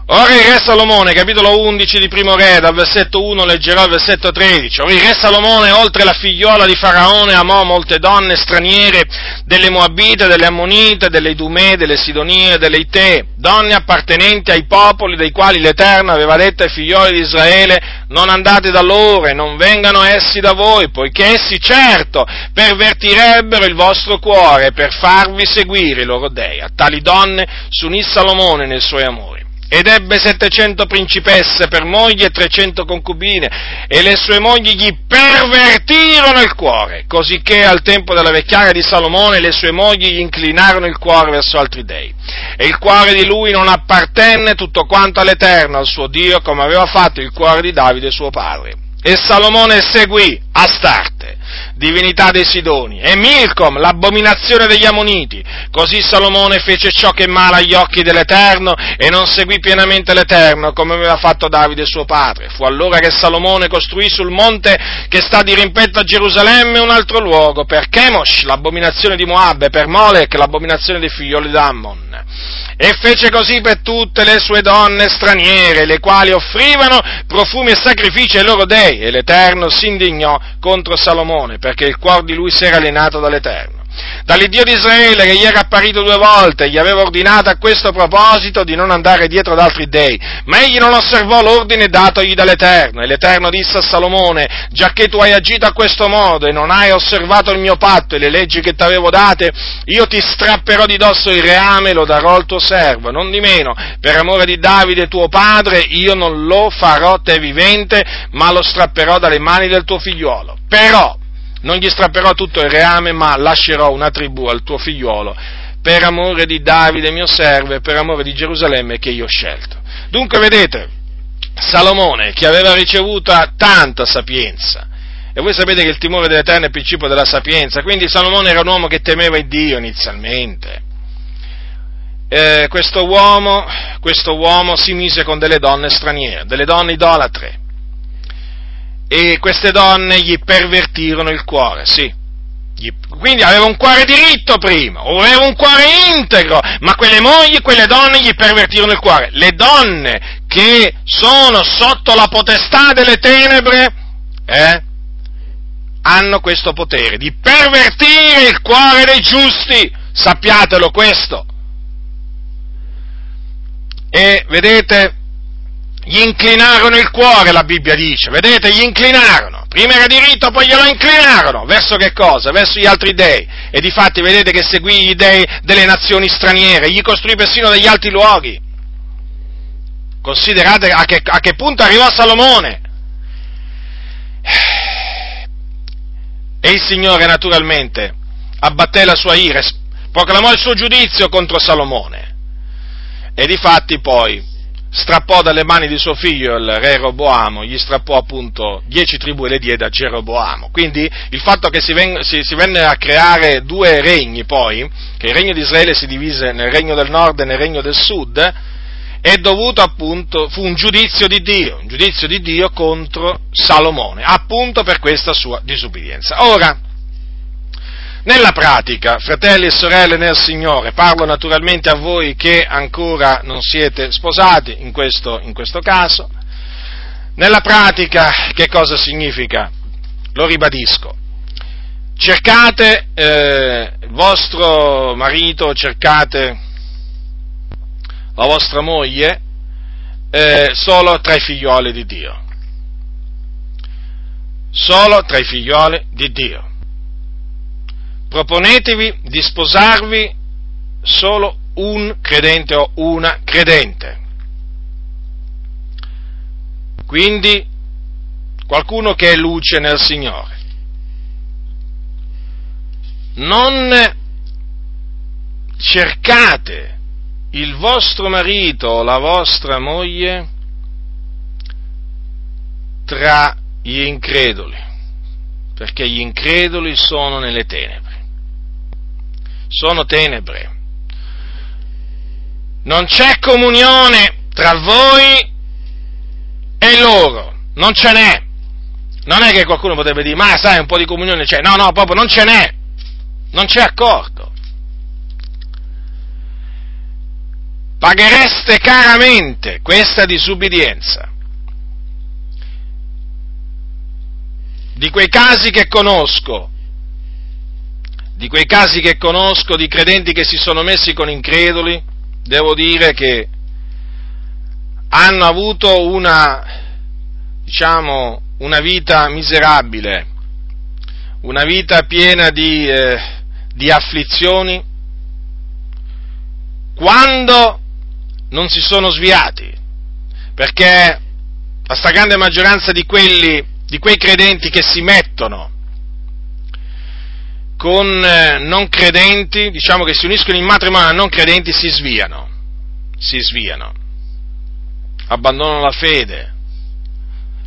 Ora il re Salomone, capitolo 11 di primo re, dal versetto 1 leggerò il versetto 13. Ora il re Salomone, oltre la figliola di Faraone, amò molte donne straniere, delle Moabite, delle Ammonite, delle Idumee, delle Sidonie, delle Itee, donne appartenenti ai popoli dei quali l'Eterno aveva detto ai figlioli di Israele, non andate da loro e non vengano essi da voi, poiché essi certo pervertirebbero il vostro cuore per farvi seguire i loro dei. A tali donne s'unì Salomone nei suoi amori ed ebbe settecento principesse per mogli e trecento concubine, e le sue mogli gli pervertirono il cuore, cosicché al tempo della vecchiaia di Salomone le sue mogli gli inclinarono il cuore verso altri dei. E il cuore di lui non appartenne tutto quanto all'Eterno, al suo Dio, come aveva fatto il cuore di Davide suo padre. E Salomone seguì Astarte, divinità dei Sidoni, e Milcom, l'abominazione degli Ammoniti. Così Salomone fece ciò che è male agli occhi dell'Eterno e non seguì pienamente l'Eterno come aveva fatto Davide suo padre. Fu allora che Salomone costruì sul monte che sta di rimpetto a Gerusalemme un altro luogo, per Chemosh, l'abominazione di Moab, e per Molech, l'abominazione dei figlioli d'Ammon. E fece così per tutte le sue donne straniere, le quali offrivano profumi e sacrifici ai loro dei, e l'Eterno si indignò contro Salomone, perché il cuore di lui si era alienato dall'Eterno. dall'Iddio di Israele che gli era apparito due volte, gli aveva ordinato a questo proposito di non andare dietro ad altri dei, ma egli non osservò l'ordine datogli dall'Eterno, e l'Eterno disse a Salomone, giacché tu hai agito a questo modo e non hai osservato il mio patto e le leggi che ti avevo date, io ti strapperò di dosso il reame e lo darò al tuo servo, non di meno, per amore di Davide tuo padre, io non lo farò te vivente, ma lo strapperò dalle mani del tuo figliuolo. Però, non gli strapperò tutto il reame, ma lascerò una tribù al tuo figliuolo, per amore di Davide mio servo e per amore di Gerusalemme che io ho scelto. Dunque vedete, Salomone, che aveva ricevuto tanta sapienza, e voi sapete che il timore dell'Eterno è il principio della sapienza, quindi Salomone era un uomo che temeva il Dio inizialmente. Eh, questo, uomo, questo uomo si mise con delle donne straniere, delle donne idolatre e queste donne gli pervertirono il cuore, sì. Quindi aveva un cuore diritto prima, aveva un cuore integro, ma quelle mogli, quelle donne gli pervertirono il cuore. Le donne che sono sotto la potestà delle tenebre, eh, hanno questo potere di pervertire il cuore dei giusti, sappiatelo questo. E vedete, gli inclinarono il cuore, la Bibbia dice, vedete, gli inclinarono, prima era diritto, poi glielo inclinarono, verso che cosa? Verso gli altri dei, e difatti vedete che seguì gli dei delle nazioni straniere, gli costruì persino degli alti luoghi. Considerate a che, a che punto arrivò Salomone. E il Signore naturalmente abbatté la sua ira, proclamò il suo giudizio contro Salomone. E difatti poi strappò dalle mani di suo figlio il re Roboamo, gli strappò appunto dieci tribù e le diede a Geroboamo. Quindi il fatto che si, ven- si, si venne a creare due regni poi, che il regno di Israele si divise nel regno del nord e nel regno del sud, è dovuto appunto, fu un giudizio di Dio, un giudizio di Dio contro Salomone, appunto per questa sua disubbidienza. Ora, nella pratica, fratelli e sorelle nel Signore, parlo naturalmente a voi che ancora non siete sposati in questo, in questo caso, nella pratica che cosa significa? Lo ribadisco. Cercate eh, il vostro marito, cercate la vostra moglie eh, solo tra i figlioli di Dio. Solo tra i figlioli di Dio proponetevi di sposarvi solo un credente o una credente. Quindi qualcuno che è luce nel Signore. Non cercate il vostro marito o la vostra moglie tra gli increduli, perché gli increduli sono nelle tenebre sono tenebre. Non c'è comunione tra voi e loro, non ce n'è. Non è che qualcuno potrebbe dire, ma sai, un po' di comunione c'è. No, no, proprio non ce n'è. Non c'è accordo. Paghereste caramente questa disubbidienza. Di quei casi che conosco, di quei casi che conosco di credenti che si sono messi con increduli, devo dire che hanno avuto una, diciamo, una vita miserabile, una vita piena di, eh, di afflizioni, quando non si sono sviati, perché la stragrande maggioranza di quelli, di quei credenti che si mettono con eh, non credenti, diciamo che si uniscono in matrimonio a non credenti, si sviano, si sviano, abbandonano la fede.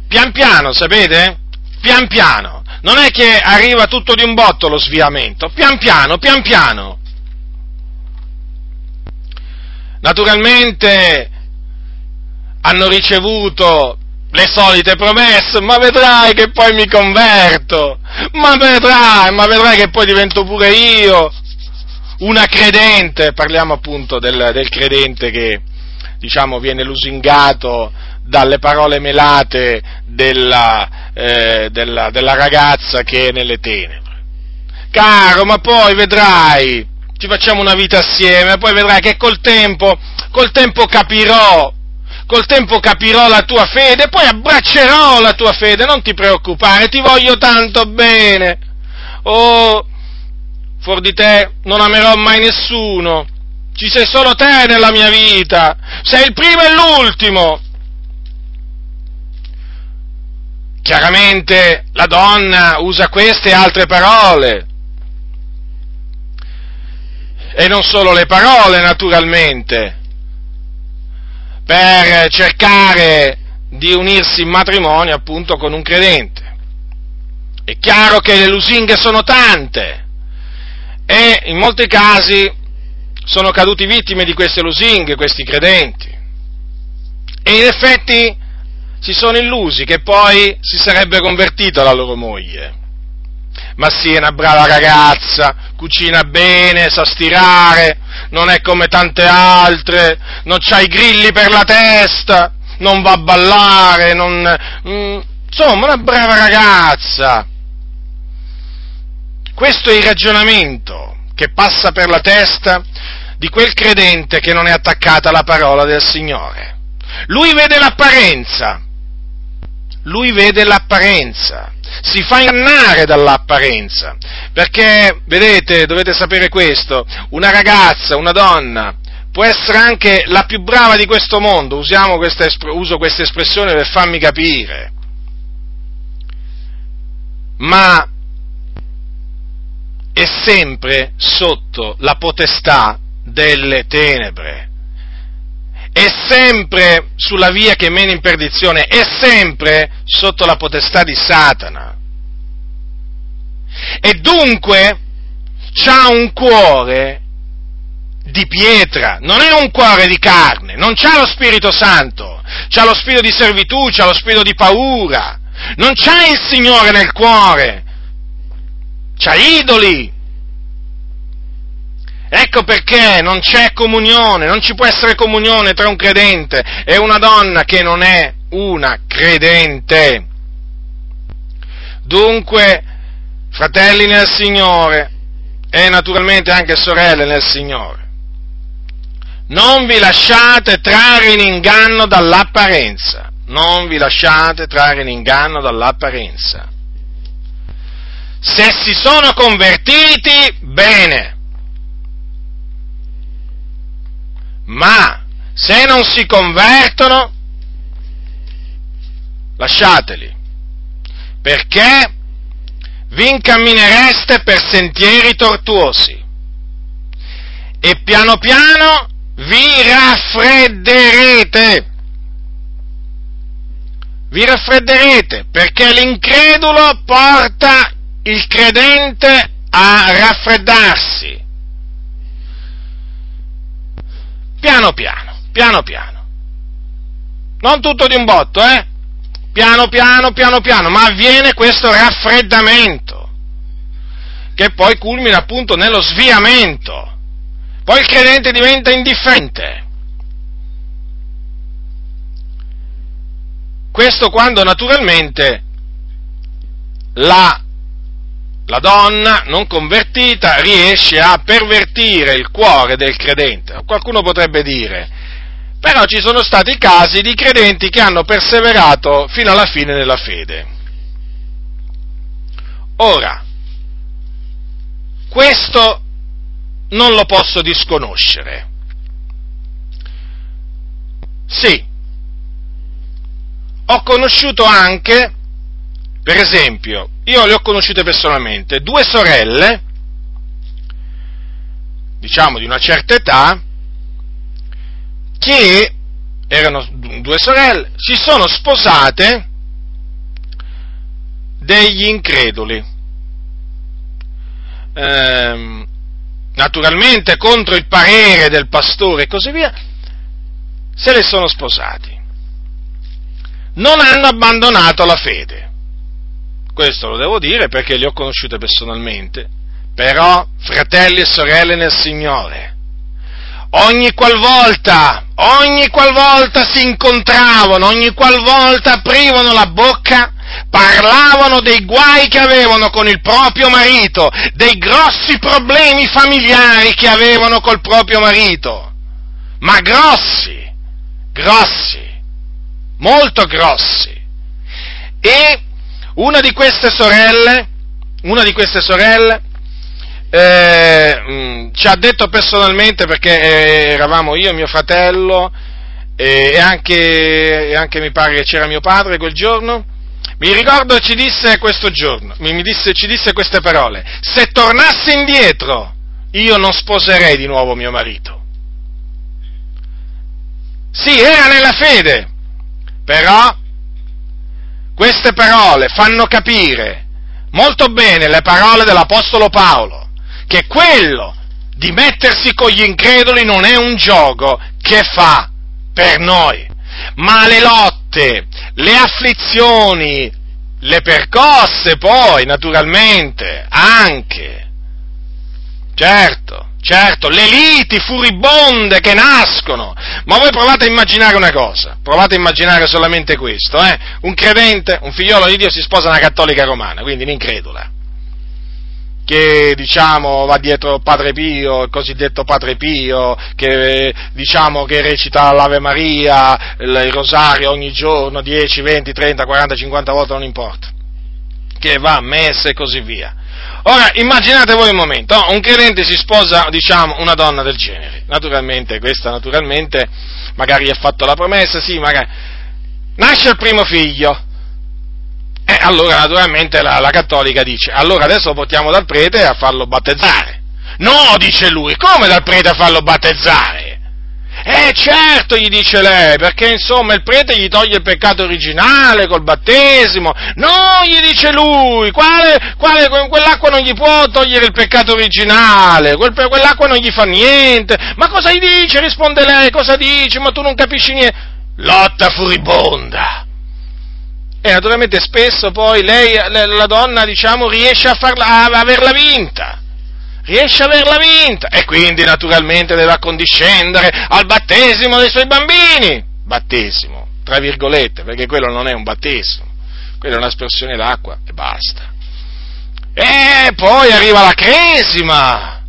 Pian piano, sapete? Pian piano. Non è che arriva tutto di un botto lo sviamento, pian piano, pian piano. Naturalmente hanno ricevuto le solite promesse, ma vedrai che poi mi converto, ma vedrai, ma vedrai che poi divento pure io una credente, parliamo appunto del, del credente che diciamo viene lusingato dalle parole melate della, eh, della, della ragazza che è nelle tenebre. caro, ma poi vedrai, ci facciamo una vita assieme, poi vedrai che col tempo, col tempo capirò, col tempo capirò la tua fede, poi abbraccerò la tua fede, non ti preoccupare, ti voglio tanto bene. Oh, fuori di te non amerò mai nessuno, ci sei solo te nella mia vita, sei il primo e l'ultimo. Chiaramente la donna usa queste e altre parole, e non solo le parole naturalmente, per cercare di unirsi in matrimonio appunto con un credente. È chiaro che le lusinghe sono tante e in molti casi sono caduti vittime di queste lusinghe, questi credenti. E in effetti si sono illusi che poi si sarebbe convertito la loro moglie ma sì, è una brava ragazza, cucina bene, sa stirare, non è come tante altre, non c'ha i grilli per la testa, non va a ballare, non... Mm, insomma, una brava ragazza. Questo è il ragionamento che passa per la testa di quel credente che non è attaccato alla parola del Signore. Lui vede l'apparenza, lui vede l'apparenza, si fa ingannare dall'apparenza, perché, vedete, dovete sapere questo, una ragazza, una donna, può essere anche la più brava di questo mondo, questa, uso questa espressione per farmi capire, ma è sempre sotto la potestà delle tenebre è sempre sulla via che mena in perdizione, è sempre sotto la potestà di Satana. E dunque c'ha un cuore di pietra, non è un cuore di carne, non c'ha lo Spirito Santo, c'ha lo spirito di servitù, c'ha lo spirito di paura, non c'ha il Signore nel cuore, c'ha idoli, Ecco perché non c'è comunione, non ci può essere comunione tra un credente e una donna che non è una credente. Dunque, fratelli nel Signore e naturalmente anche sorelle nel Signore, non vi lasciate trarre in inganno dall'apparenza, non vi lasciate trarre in inganno dall'apparenza. Se si sono convertiti, bene ma se non si convertono, lasciateli, perché vi incamminereste per sentieri tortuosi e piano piano vi raffredderete. Vi raffredderete perché l'incredulo porta il credente a raffreddarsi piano piano, piano piano. Non tutto di un botto, eh? Piano piano, piano piano, ma avviene questo raffreddamento, che poi culmina appunto nello sviamento. Poi il credente diventa indifferente. Questo quando naturalmente la la donna non convertita riesce a pervertire il cuore del credente. Qualcuno potrebbe dire, però ci sono stati casi di credenti che hanno perseverato fino alla fine nella fede. Ora, questo non lo posso disconoscere. Sì, ho conosciuto anche per esempio, io le ho conosciute personalmente, due sorelle, diciamo di una certa età, che erano due sorelle, si sono sposate degli increduli. Ehm, naturalmente contro il parere del pastore e così via, se le sono sposati. Non hanno abbandonato la fede questo lo devo dire perché li ho conosciute personalmente, però fratelli e sorelle nel Signore, ogni qualvolta, ogni qualvolta si incontravano, ogni qualvolta aprivano la bocca, parlavano dei guai che avevano con il proprio marito, dei grossi problemi familiari che avevano col proprio marito, ma grossi, grossi, molto grossi. E una di queste sorelle, una di queste sorelle, eh, mm, ci ha detto personalmente perché eh, eravamo io e mio fratello e, e, anche, e anche mi pare che c'era mio padre quel giorno, mi ricordo ci disse questo giorno, mi disse, ci disse queste parole, se tornassi indietro io non sposerei di nuovo mio marito. Sì, era nella fede, però queste parole fanno capire molto bene le parole dell'Apostolo Paolo che quello di mettersi con gli increduli non è un gioco che fa per noi, ma le lotte, le afflizioni, le percosse poi, naturalmente, anche. Certo, certo, le liti furibonde che nascono. Ma voi provate a immaginare una cosa, provate a immaginare solamente questo, eh? Un credente, un figliolo di Dio si sposa una cattolica romana, quindi un'incredula che diciamo va dietro Padre Pio, il cosiddetto Padre Pio, che diciamo che recita l'Ave Maria, il rosario ogni giorno, 10, 20, 30, 40, 50 volte, non importa, che va a messa e così via. Ora, immaginate voi un momento, oh, un credente si sposa, diciamo, una donna del genere, naturalmente, questa naturalmente, magari ha fatto la promessa, sì, magari, nasce il primo figlio, e allora naturalmente la, la cattolica dice, allora adesso lo portiamo dal prete a farlo battezzare. No, dice lui, come dal prete a farlo battezzare? Eh certo, gli dice lei, perché insomma il prete gli toglie il peccato originale col battesimo. No, gli dice lui, quale, quale, quell'acqua non gli può togliere il peccato originale, quel, quell'acqua non gli fa niente. Ma cosa gli dice? Risponde lei, cosa dice? Ma tu non capisci niente. Lotta furibonda. E naturalmente spesso poi lei, la donna, diciamo, riesce a, farla, a averla vinta. Riesce a averla vinta. E quindi naturalmente deve accondiscendere al battesimo dei suoi bambini. Battesimo, tra virgolette, perché quello non è un battesimo. Quella è un'espressione d'acqua e basta. E poi arriva la cresima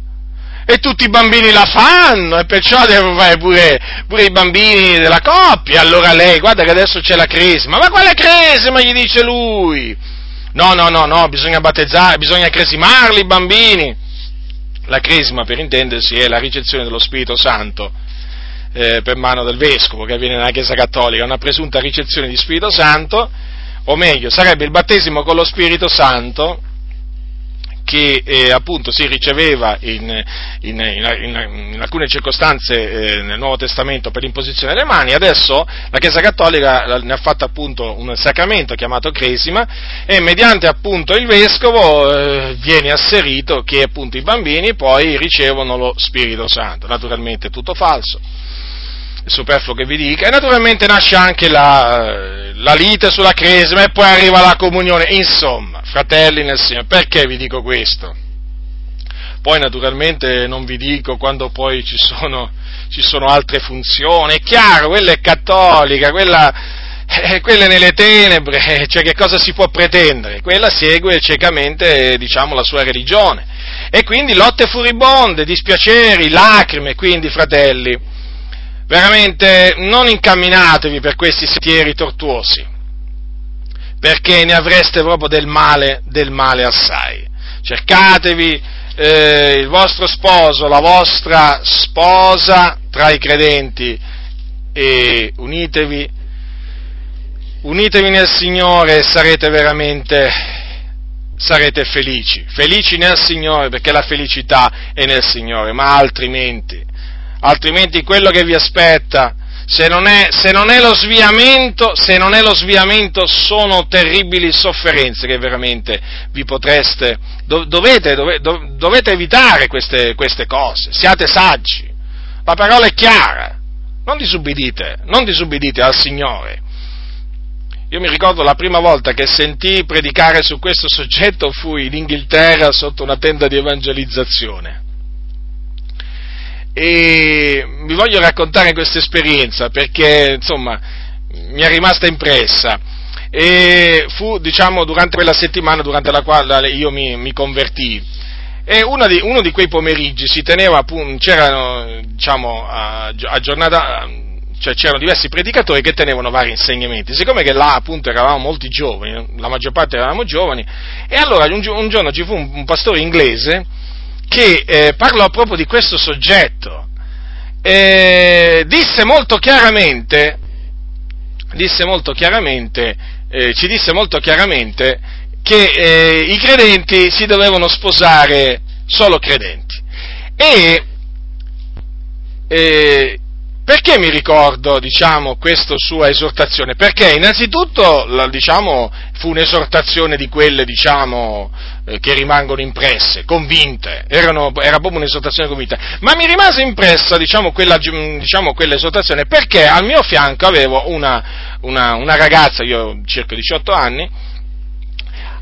e tutti i bambini la fanno e perciò devono fare pure, pure, i bambini della coppia. Allora lei, guarda che adesso c'è la cresima, ma quale cresima gli dice lui? No, no, no, no, bisogna battezzare, bisogna cresimarli i bambini. La cresima, per intendersi, è la ricezione dello Spirito Santo eh, per mano del Vescovo che avviene nella Chiesa Cattolica, una presunta ricezione di Spirito Santo, o meglio, sarebbe il battesimo con lo Spirito Santo che eh, appunto si riceveva in, in, in, in alcune circostanze eh, nel Nuovo Testamento per l'imposizione delle mani, adesso la Chiesa Cattolica ne ha fatto appunto un sacramento chiamato Cresima e mediante appunto il Vescovo eh, viene asserito che appunto i bambini poi ricevono lo Spirito Santo, naturalmente tutto falso superfluo che vi dica, e naturalmente nasce anche la, la lite sulla cresima e poi arriva la comunione, insomma, fratelli nel Signore, perché vi dico questo? Poi naturalmente non vi dico quando poi ci sono, ci sono altre funzioni, è chiaro, quella è cattolica, quella, eh, quella è nelle tenebre, cioè che cosa si può pretendere? Quella segue ciecamente, diciamo, la sua religione. E quindi lotte furibonde, dispiaceri, lacrime, quindi fratelli, veramente non incamminatevi per questi sentieri tortuosi, perché ne avreste proprio del male, del male assai. Cercatevi eh, il vostro sposo, la vostra sposa tra i credenti e unitevi, unitevi nel Signore e sarete veramente, sarete felici, felici nel Signore perché la felicità è nel Signore, ma altrimenti altrimenti quello che vi aspetta, se non è, se non è lo sviamento, se non è lo sviamento, sono terribili sofferenze che veramente vi potreste, dovete, dovete, dovete evitare queste, queste cose, siate saggi, la parola è chiara, non disubbidite, non disubbidite al Signore. Io mi ricordo la prima volta che sentii predicare su questo soggetto fui in Inghilterra sotto una tenda di evangelizzazione e vi voglio raccontare questa esperienza perché insomma mi è rimasta impressa. e fu diciamo, durante quella settimana durante la quale io mi, mi convertii. E uno di, uno di, quei pomeriggi si teneva c'erano diciamo, a, a giornata, cioè c'erano diversi predicatori che tenevano vari insegnamenti. Siccome che là appunto eravamo molti giovani, la maggior parte eravamo giovani, e allora un, giorno ci fu un pastore inglese che eh, parlò proprio di questo soggetto. E disse molto chiaramente, disse molto chiaramente, eh, ci disse molto chiaramente che eh, i credenti si dovevano sposare solo credenti. E eh, perché mi ricordo, diciamo, questa sua esortazione? Perché innanzitutto, la, diciamo, fu un'esortazione di quelle, diciamo, eh, che rimangono impresse, convinte, Erano, era proprio un'esortazione convinta, ma mi rimase impressa, diciamo, quella, diciamo, quell'esortazione perché al mio fianco avevo una, una, una ragazza, io ho circa 18 anni,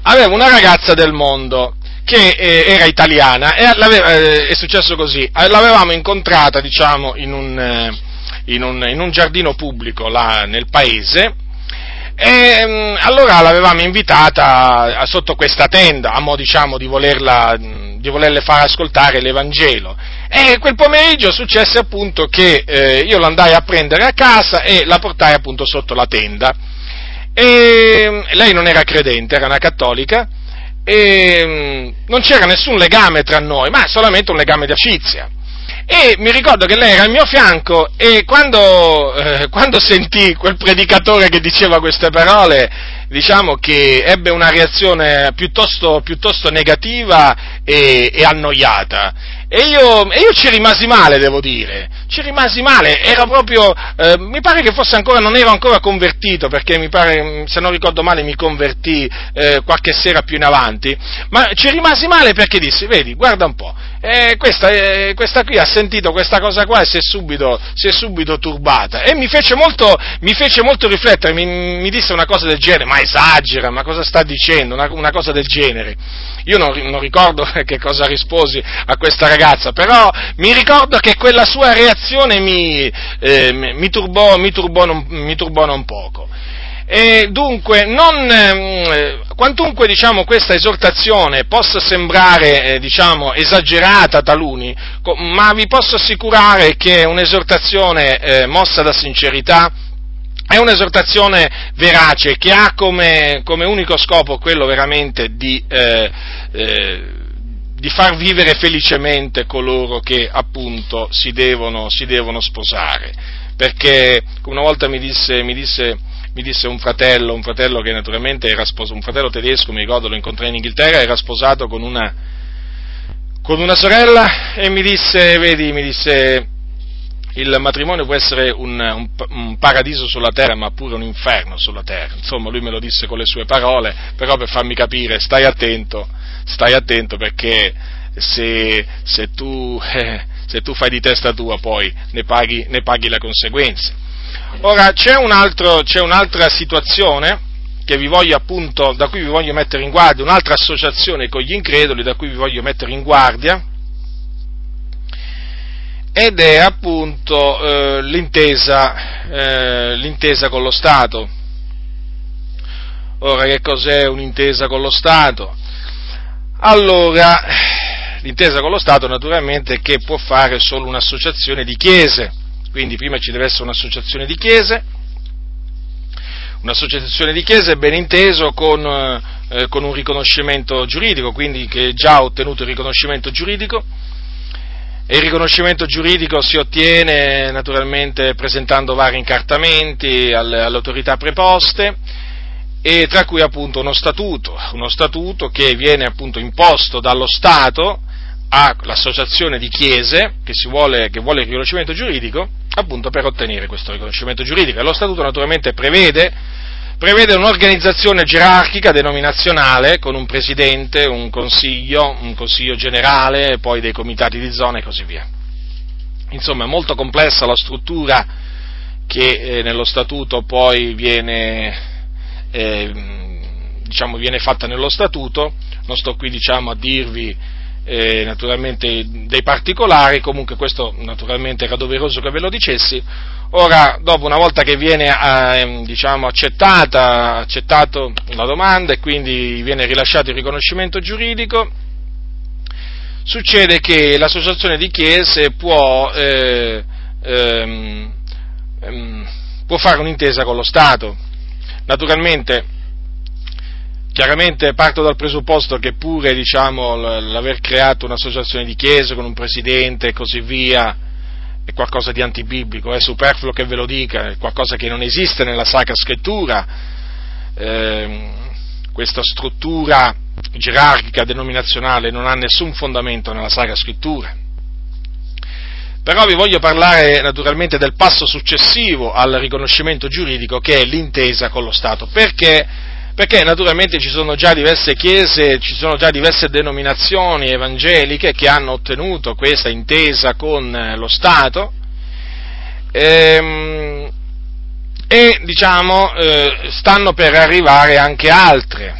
avevo una ragazza del mondo che eh, era italiana e eh, è successo così, l'avevamo incontrata, diciamo, in un eh, in un, in un giardino pubblico là nel paese, e mm, allora l'avevamo invitata sotto questa tenda, a mo' diciamo di, volerla, di volerle far ascoltare l'Evangelo. E quel pomeriggio successe appunto che eh, io l'andai a prendere a casa e la portai appunto sotto la tenda. E mm, lei non era credente, era una cattolica, e mm, non c'era nessun legame tra noi, ma solamente un legame di amicizia. E mi ricordo che lei era al mio fianco e quando, eh, quando sentì quel predicatore che diceva queste parole, diciamo che ebbe una reazione piuttosto, piuttosto negativa e, e annoiata. E io, e io, ci rimasi male, devo dire, ci rimasi male, era proprio, eh, mi pare che fosse ancora, non ero ancora convertito, perché mi pare, se non ricordo male, mi convertì eh, qualche sera più in avanti, ma ci rimasi male perché dissi, vedi, guarda un po', eh, questa, eh, questa, qui ha sentito questa cosa qua e si è subito, si è subito turbata. E mi fece molto, mi fece molto riflettere, mi, mi, disse una cosa del genere, ma esagera, ma cosa sta dicendo, una, una cosa del genere. Io non, non, ricordo *laughs* che cosa risposi a questa ragazza, però mi ricordo che quella sua reazione mi, eh, mi, turbò, mi, turbò non, mi turbò non poco. E dunque, non, eh, quantunque diciamo, questa esortazione possa sembrare eh, diciamo, esagerata a taluni, co- ma vi posso assicurare che è un'esortazione eh, mossa da sincerità, è un'esortazione verace che ha come, come unico scopo quello veramente di, eh, eh, di, far vivere felicemente coloro che appunto si devono, si devono sposare. Perché una volta mi disse, mi disse mi disse un fratello, un fratello che naturalmente era sposato, un fratello tedesco, mi ricordo, lo incontrai in Inghilterra, era sposato con una, con una sorella e mi disse, vedi, mi disse, il matrimonio può essere un, un, un, paradiso sulla terra, ma pure un inferno sulla terra. Insomma, lui me lo disse con le sue parole, però per farmi capire, stai attento, stai attento perché se, se, tu, eh, se tu, fai di testa tua poi ne paghi, ne paghi le conseguenze. Ora, c'è, un altro, c'è un'altra situazione appunto, da cui vi voglio mettere in guardia, un'altra associazione con gli increduli da cui vi voglio mettere in guardia, ed è appunto eh, l'intesa, eh, l'intesa con lo Stato. Ora, che cos'è un'intesa con lo Stato? Allora, l'intesa con lo Stato naturalmente è che può fare solo un'associazione di chiese quindi prima ci deve essere un'associazione di chiese, un'associazione di chiese ben inteso con, eh, con un riconoscimento giuridico, quindi che già ha ottenuto il riconoscimento giuridico, e il riconoscimento giuridico si ottiene naturalmente presentando vari incartamenti alle, alle autorità preposte, e tra cui appunto uno statuto, uno statuto che viene appunto imposto dallo Stato all'associazione di chiese che, vuole, che vuole il riconoscimento giuridico appunto per ottenere questo riconoscimento giuridico. E lo Statuto naturalmente prevede, prevede un'organizzazione gerarchica denominazionale con un presidente, un consiglio, un consiglio generale, poi dei comitati di zona e così via. Insomma, è molto complessa la struttura che eh, nello Statuto poi viene, eh, diciamo, viene fatta nello Statuto, non sto qui diciamo, a dirvi eh, naturalmente dei particolari, comunque questo naturalmente era doveroso che ve lo dicessi. Ora, dopo una volta che viene eh, diciamo, accettata, accettato la domanda e quindi viene rilasciato il riconoscimento giuridico, succede che l'associazione di chiese può, eh, ehm, ehm, può fare un'intesa con lo Stato. Naturalmente Chiaramente parto dal presupposto che pure diciamo, l'aver creato un'associazione di chiese con un presidente e così via è qualcosa di antibiblico, è superfluo che ve lo dica, è qualcosa che non esiste nella Sacra Scrittura. Eh, questa struttura gerarchica denominazionale non ha nessun fondamento nella Sacra Scrittura. Però vi voglio parlare naturalmente del passo successivo al riconoscimento giuridico che è l'intesa con lo Stato, perché perché naturalmente ci sono già diverse chiese, ci sono già diverse denominazioni evangeliche che hanno ottenuto questa intesa con eh, lo Stato. Ehm, e diciamo eh, stanno per arrivare anche altre,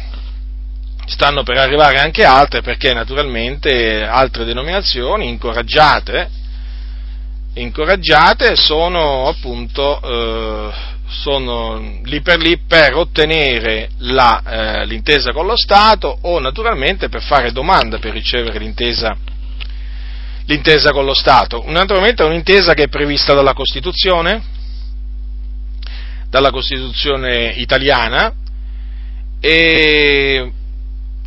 stanno per arrivare anche altre perché naturalmente altre denominazioni incoraggiate, incoraggiate sono appunto eh, sono lì per lì per ottenere la, eh, l'intesa con lo Stato o naturalmente per fare domanda per ricevere l'intesa, l'intesa con lo Stato. Naturalmente è un'intesa che è prevista dalla Costituzione, dalla Costituzione italiana e,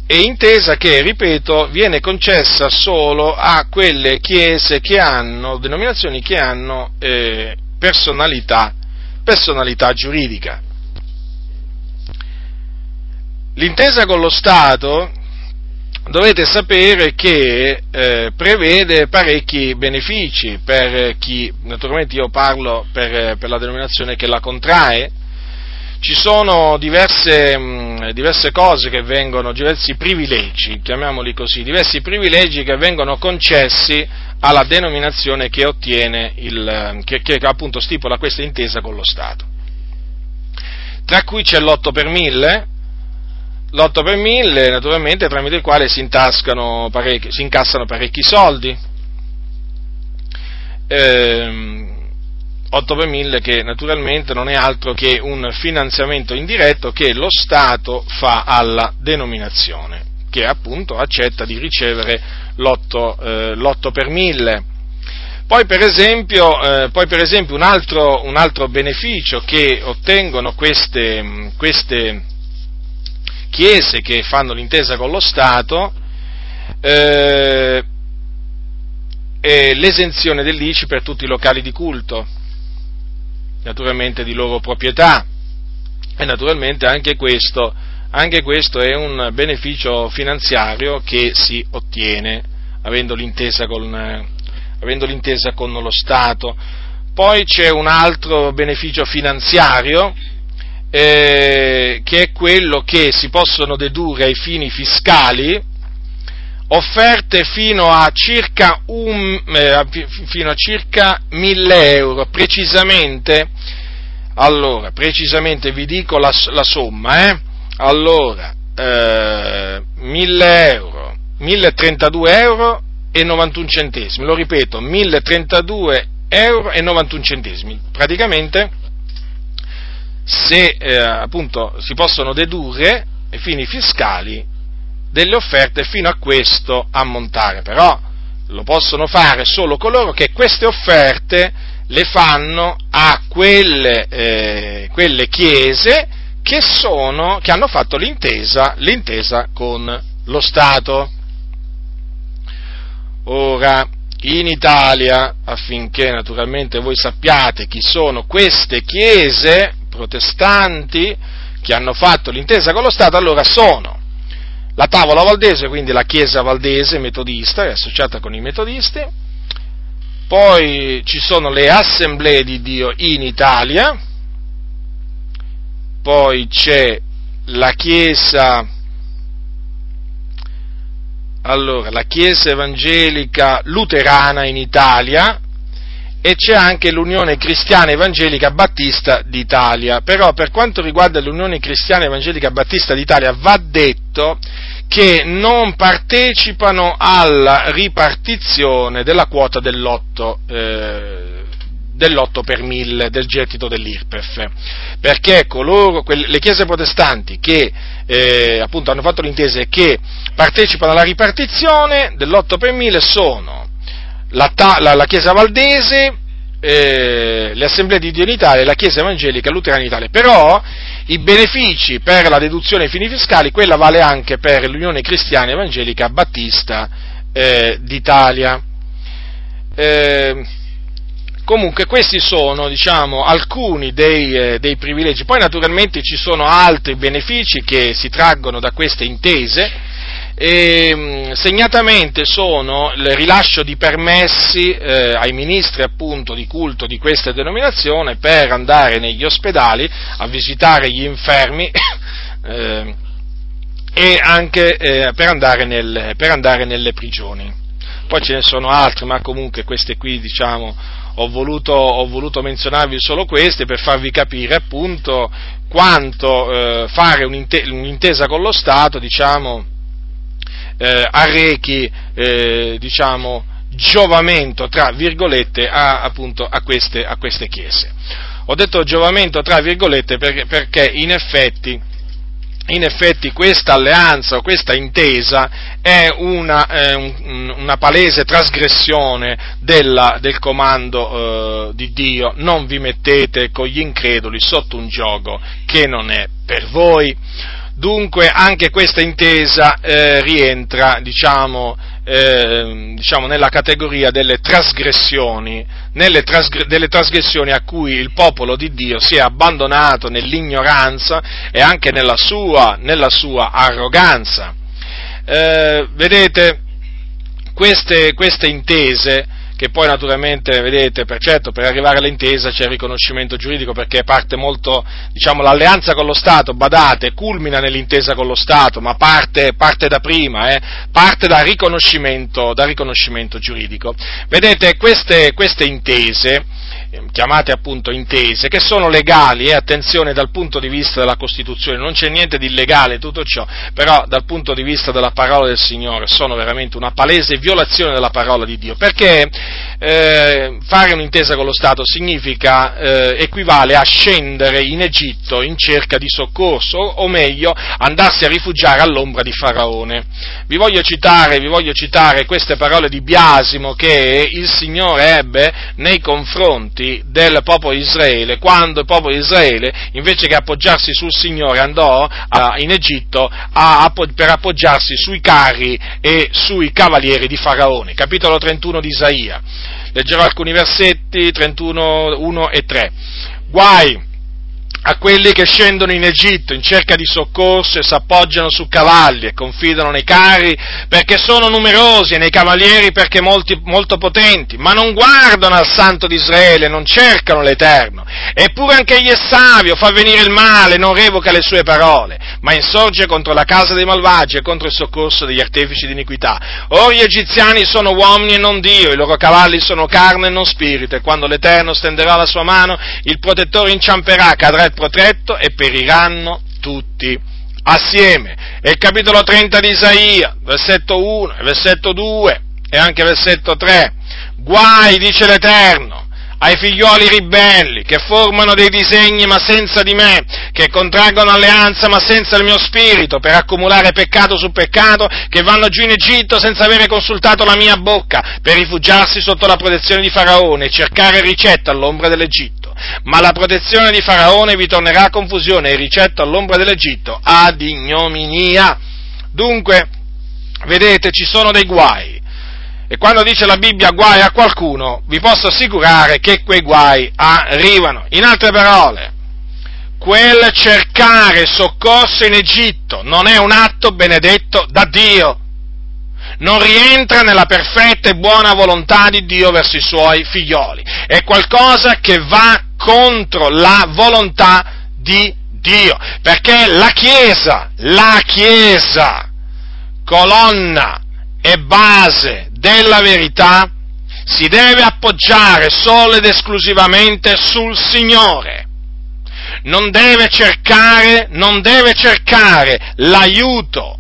e intesa che, ripeto, viene concessa solo a quelle chiese che hanno, denominazioni che hanno eh, personalità personalità giuridica. L'intesa con lo Stato dovete sapere che eh, prevede parecchi benefici per chi, naturalmente io parlo per, per la denominazione che la contrae, ci sono diverse, mh, diverse, cose che vengono, diversi privilegi, chiamiamoli così, diversi privilegi che vengono concessi alla denominazione che ottiene il, che, che appunto stipula questa intesa con lo Stato. Tra cui c'è l'8 per 1000, l'8 per 1000 naturalmente tramite il quale si, parecchi, si incassano parecchi soldi, eh, 8 per 1000 che naturalmente non è altro che un finanziamento indiretto che lo Stato fa alla denominazione, che appunto accetta di ricevere l'8, eh, l'8 per 1000. Poi per esempio, eh, poi per esempio un, altro, un, altro, beneficio che ottengono queste, queste, chiese che fanno l'intesa con lo Stato eh, è l'esenzione dell'ICI per tutti i locali di culto naturalmente di loro proprietà e naturalmente anche questo, anche questo è un beneficio finanziario che si ottiene avendo l'intesa con, avendo l'intesa con lo Stato. Poi c'è un altro beneficio finanziario eh, che è quello che si possono dedurre ai fini fiscali offerte fino a circa, un, eh, fino a circa 1000 euro, precisamente, allora, precisamente vi dico la, la somma, eh? Allora, eh, 1000 euro, 1032 euro e 91 centesimi, lo ripeto, 1032 euro e 91 centesimi, praticamente se eh, appunto si possono dedurre ai fini fiscali delle offerte fino a questo ammontare, però lo possono fare solo coloro che queste offerte le fanno a quelle, eh, quelle chiese che, sono, che hanno fatto l'intesa, l'intesa con lo Stato. Ora, in Italia, affinché naturalmente voi sappiate chi sono queste chiese protestanti che hanno fatto l'intesa con lo Stato, allora sono la tavola valdese, quindi la chiesa valdese metodista, è associata con i metodisti, poi ci sono le assemblee di Dio in Italia, poi c'è la chiesa, allora, la chiesa evangelica luterana in Italia, e c'è anche l'Unione Cristiana Evangelica Battista d'Italia. Però per quanto riguarda l'Unione Cristiana Evangelica Battista d'Italia va detto che non partecipano alla ripartizione della quota dell'otto, eh, dell'8 per 1000 del gettito dell'IRPEF, perché coloro, le chiese protestanti che eh, appunto hanno fatto l'intesa e che partecipano alla ripartizione dell'8 per 1000 sono la, la, la Chiesa Valdese, eh, le assemblee di Dio in Italia e la Chiesa Evangelica Luterana in Italia, però i benefici per la deduzione ai fini fiscali, quella vale anche per l'Unione Cristiana Evangelica Battista eh, d'Italia. Eh, comunque questi sono diciamo, alcuni dei, eh, dei, privilegi, poi naturalmente ci sono altri benefici che si traggono da queste intese e, mm, segnatamente sono il rilascio di permessi eh, ai ministri appunto di culto di questa denominazione per andare negli ospedali a visitare gli infermi *coughs* eh, e anche eh, per, andare nel, per andare nelle prigioni. Poi ce ne sono altre, ma comunque queste qui diciamo ho voluto, ho voluto, menzionarvi solo queste per farvi capire appunto quanto eh, fare un'intesa con lo Stato, diciamo, eh, arrechi, eh, diciamo, giovamento, tra virgolette, a, appunto, a, queste, a queste chiese. Ho detto giovamento, tra virgolette, perché, perché in effetti, in effetti questa alleanza o questa intesa è una, eh, un, una palese trasgressione della, del comando eh, di Dio, non vi mettete con gli increduli sotto un gioco che non è per voi. Dunque anche questa intesa eh, rientra, diciamo, eh, diciamo, nella categoria delle trasgressioni, trasgre- delle trasgressioni a cui il popolo di Dio si è abbandonato nell'ignoranza e anche nella sua, nella sua arroganza. Eh, vedete, queste, queste intese che poi naturalmente, vedete, per, certo, per arrivare all'intesa c'è il riconoscimento giuridico perché parte molto, diciamo, l'alleanza con lo Stato, badate, culmina nell'intesa con lo Stato, ma parte, parte da prima, eh, parte dal riconoscimento, dal riconoscimento giuridico. Vedete, queste, queste intese, chiamate appunto intese, che sono legali, e eh, attenzione dal punto di vista della Costituzione, non c'è niente di illegale tutto ciò, però dal punto di vista della parola del Signore sono veramente una palese violazione della parola di Dio, perché eh, fare un'intesa con lo Stato significa, eh, equivale a scendere in Egitto in cerca di soccorso, o, meglio, andarsi a rifugiare all'ombra di Faraone. Vi voglio citare, vi voglio citare queste parole di biasimo che il Signore ebbe nei confronti del popolo Israele, quando il popolo Israele, invece che appoggiarsi sul Signore, andò a, in Egitto a, per appoggiarsi sui carri e sui cavalieri di Faraone. Capitolo 31 di Isaia. Leggerò alcuni versetti, 31, 1 e 3. Guai a quelli che scendono in Egitto in cerca di soccorso e s'appoggiano su cavalli e confidano nei carri perché sono numerosi e nei cavalieri perché molti, molto potenti, ma non guardano al Santo di Israele, non cercano l'Eterno. Eppure anche egli è savio, fa venire il male, non revoca le sue parole, ma insorge contro la casa dei malvagi e contro il soccorso degli artefici di iniquità. Ora gli egiziani sono uomini e non Dio, i loro cavalli sono carne e non spirito, e quando l'Eterno stenderà la sua mano, il protettore inciamperà, cadrà protetto e periranno tutti assieme. E il capitolo 30 di Isaia, versetto 1, versetto 2 e anche versetto 3. Guai, dice l'Eterno, ai figlioli ribelli, che formano dei disegni ma senza di me, che contraggono alleanza ma senza il mio spirito, per accumulare peccato su peccato, che vanno giù in Egitto senza avere consultato la mia bocca, per rifugiarsi sotto la protezione di Faraone e cercare ricetta all'ombra dell'Egitto. Ma la protezione di Faraone vi tornerà a confusione e ricetta all'ombra dell'Egitto ad ignominia. Dunque, vedete, ci sono dei guai e quando dice la Bibbia guai a qualcuno, vi posso assicurare che quei guai arrivano. In altre parole, quel cercare soccorso in Egitto non è un atto benedetto da Dio. Non rientra nella perfetta e buona volontà di Dio verso i suoi figlioli. È qualcosa che va contro la volontà di Dio. Perché la Chiesa, la Chiesa, colonna e base della verità si deve appoggiare solo ed esclusivamente sul Signore. Non deve cercare, non deve cercare l'aiuto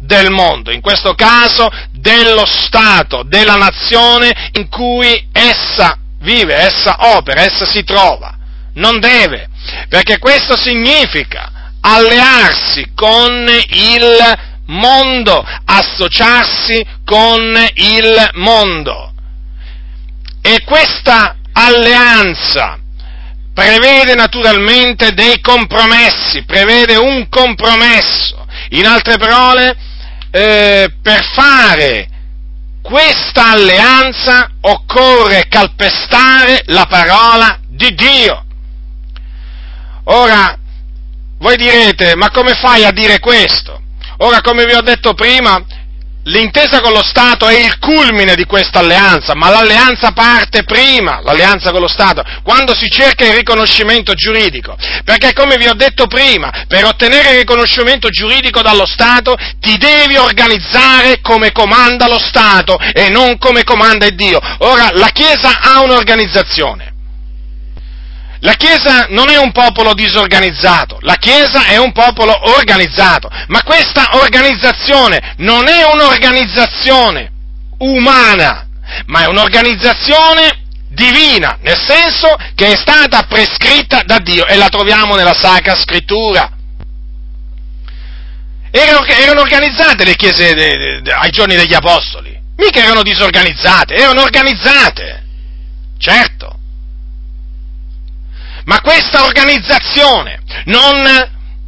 del mondo, in questo caso dello Stato, della nazione in cui essa vive, essa opera, essa si trova. Non deve, perché questo significa allearsi con il mondo, associarsi con il mondo. E questa alleanza prevede naturalmente dei compromessi, prevede un compromesso. In altre parole, eh, per fare questa alleanza occorre calpestare la parola di Dio. Ora, voi direte, ma come fai a dire questo? Ora, come vi ho detto prima, L'intesa con lo Stato è il culmine di questa alleanza, ma l'alleanza parte prima, l'alleanza con lo Stato, quando si cerca il riconoscimento giuridico. Perché come vi ho detto prima, per ottenere il riconoscimento giuridico dallo Stato ti devi organizzare come comanda lo Stato e non come comanda Dio. Ora, la Chiesa ha un'organizzazione. La Chiesa non è un popolo disorganizzato, la Chiesa è un popolo organizzato, ma questa organizzazione non è un'organizzazione umana, ma è un'organizzazione divina, nel senso che è stata prescritta da Dio e la troviamo nella Sacra Scrittura. Erano, erano organizzate le chiese de, de, de, ai giorni degli Apostoli, mica erano disorganizzate, erano organizzate, certo ma questa organizzazione non,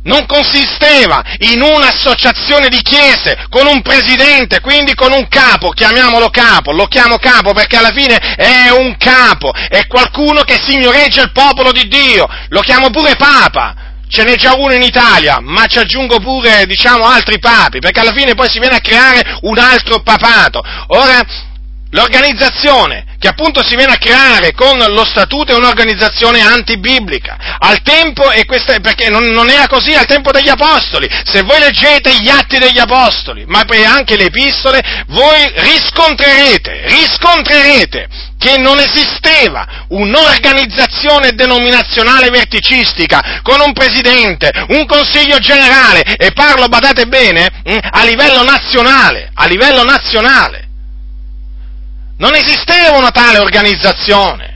non consisteva in un'associazione di chiese con un presidente, quindi con un capo, chiamiamolo capo, lo chiamo capo perché alla fine è un capo, è qualcuno che signoreggia il popolo di Dio, lo chiamo pure papa, ce n'è già uno in Italia, ma ci aggiungo pure, diciamo, altri papi, perché alla fine poi si viene a creare un altro papato. Ora, l'organizzazione che appunto si viene a creare con lo statuto è un'organizzazione antibiblica. Al tempo, e questa, perché non, non, era così al tempo degli Apostoli, se voi leggete gli atti degli Apostoli, ma anche le epistole, voi riscontrerete, riscontrerete che non esisteva un'organizzazione denominazionale verticistica con un presidente, un consiglio generale, e parlo, badate bene, mm, a livello nazionale, a livello nazionale. Non esisteva una tale organizzazione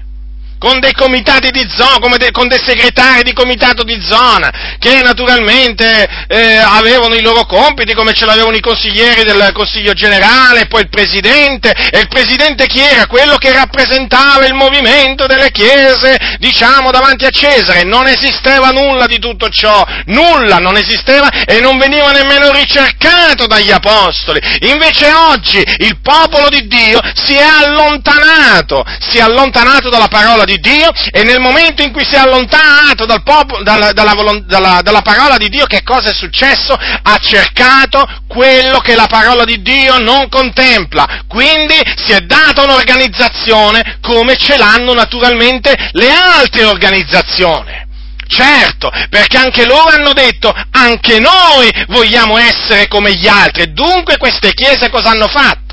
con dei comitati di zona, de, con dei segretari di comitato di zona, che naturalmente eh, avevano i loro compiti, come ce l'avevano i consiglieri del Consiglio generale, poi il presidente, e il presidente chi era? Quello che rappresentava il movimento delle chiese, diciamo, davanti a Cesare. Non esisteva nulla di tutto ciò, nulla non esisteva e non veniva nemmeno ricercato dagli apostoli. Invece oggi il popolo di Dio si è allontanato, si è allontanato dalla parola di di Dio e nel momento in cui si è allontanato dal popolo, dalla, dalla, dalla, dalla parola di Dio, che cosa è successo? Ha cercato quello che la parola di Dio non contempla. Quindi si è data un'organizzazione come ce l'hanno naturalmente le altre organizzazioni. Certo, perché anche loro hanno detto, anche noi vogliamo essere come gli altri. Dunque queste chiese cosa hanno fatto?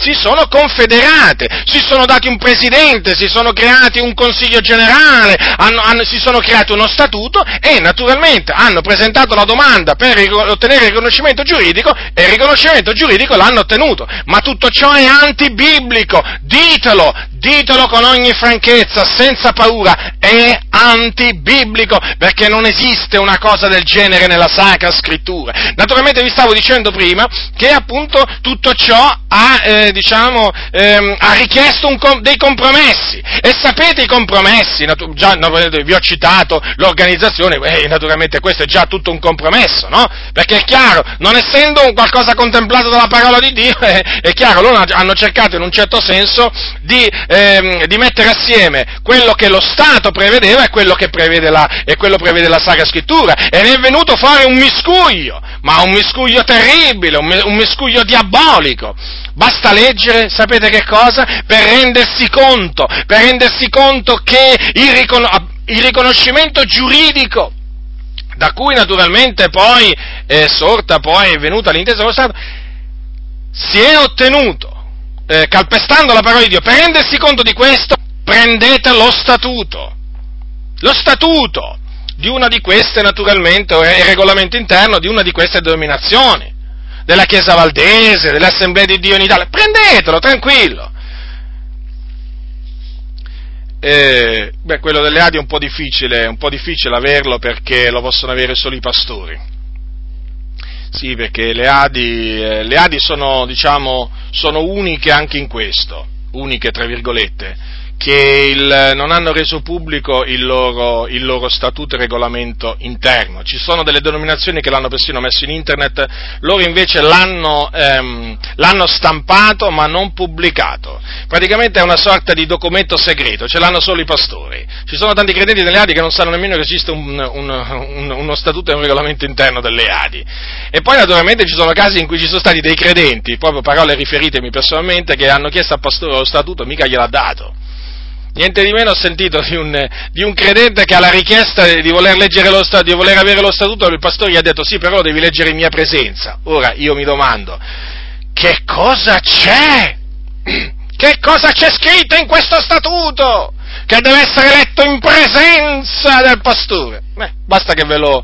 Si sono confederate, si sono dati un presidente, si sono creati un consiglio generale, hanno, hanno, si sono creati uno statuto e naturalmente hanno presentato la domanda per ottenere il riconoscimento giuridico e il riconoscimento giuridico l'hanno ottenuto. Ma tutto ciò è antibiblico, ditelo, ditelo con ogni franchezza, senza paura, è antibiblico, perché non esiste una cosa del genere nella Sacra Scrittura. Naturalmente vi stavo dicendo prima che appunto tutto ciò ha, eh, diciamo, ehm, ha richiesto com- dei compromessi. E sapete i compromessi? Natu- già vi ho citato l'organizzazione, eh, naturalmente questo è già tutto un compromesso, no? Perché è chiaro, non essendo qualcosa contemplato dalla parola di Dio, *laughs* eh, è chiaro, loro hanno cercato in un certo senso di ehm, di mettere assieme quello che lo Stato prevedeva e quello che prevede la, prevede la Sacra Scrittura. E ne è venuto fuori un miscuglio, ma un miscuglio terribile, un, un miscuglio diabolico. Basta leggere, sapete che cosa? Per rendersi conto, per rendersi conto che il, ricon- il riconoscimento giuridico, da cui naturalmente poi è sorta, poi è venuta l'intesa dello Stato, si è ottenuto eh, calpestando la parola di Dio, per rendersi conto di questo, prendete lo statuto. Lo statuto di una di queste, naturalmente, o il regolamento interno di una di queste denominazioni. della Chiesa Valdese, delle Assemblee di Dio in Italia, prendetelo, tranquillo. Eh, beh, quello delle Adi è un po' difficile, un po' difficile averlo perché lo possono avere solo i pastori. Sì, perché le Adi, eh, le Adi sono, diciamo, sono uniche anche in questo, uniche tra virgolette che il, non hanno reso pubblico il loro, il loro, statuto e regolamento interno. Ci sono delle denominazioni che l'hanno persino messo in internet, loro invece l'hanno, ehm, l'hanno stampato ma non pubblicato. Praticamente è una sorta di documento segreto, ce l'hanno solo i pastori. Ci sono tanti credenti nelle Adi che non sanno nemmeno che esiste un, un, un, uno statuto e un regolamento interno delle Adi. E poi naturalmente ci sono casi in cui ci sono stati dei credenti, proprio parole riferitemi personalmente, che hanno chiesto al pastore lo statuto, mica gliel'ha dato niente di meno ho sentito di un, di un, credente che alla richiesta di voler, lo, di voler avere lo statuto il pastore gli ha detto sì però devi leggere in mia presenza. Ora io mi domando, che cosa c'è? Che cosa c'è scritto in questo statuto? Che deve essere letto in presenza del pastore. Beh, basta che ve lo,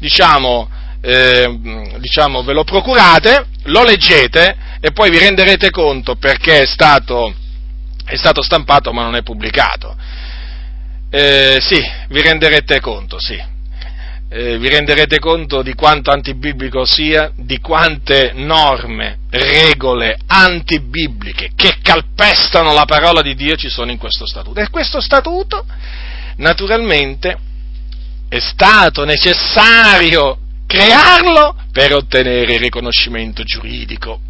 diciamo, eh, diciamo, ve lo procurate, lo leggete e poi vi renderete conto perché è stato è stato stampato ma non è pubblicato. Eh, sì, vi renderete conto, sì. Eh, vi renderete conto di quanto antibiblico sia, di quante norme, regole antibibliche che calpestano la parola di Dio ci sono in questo statuto. E questo statuto, naturalmente, è stato necessario crearlo per ottenere il riconoscimento giuridico.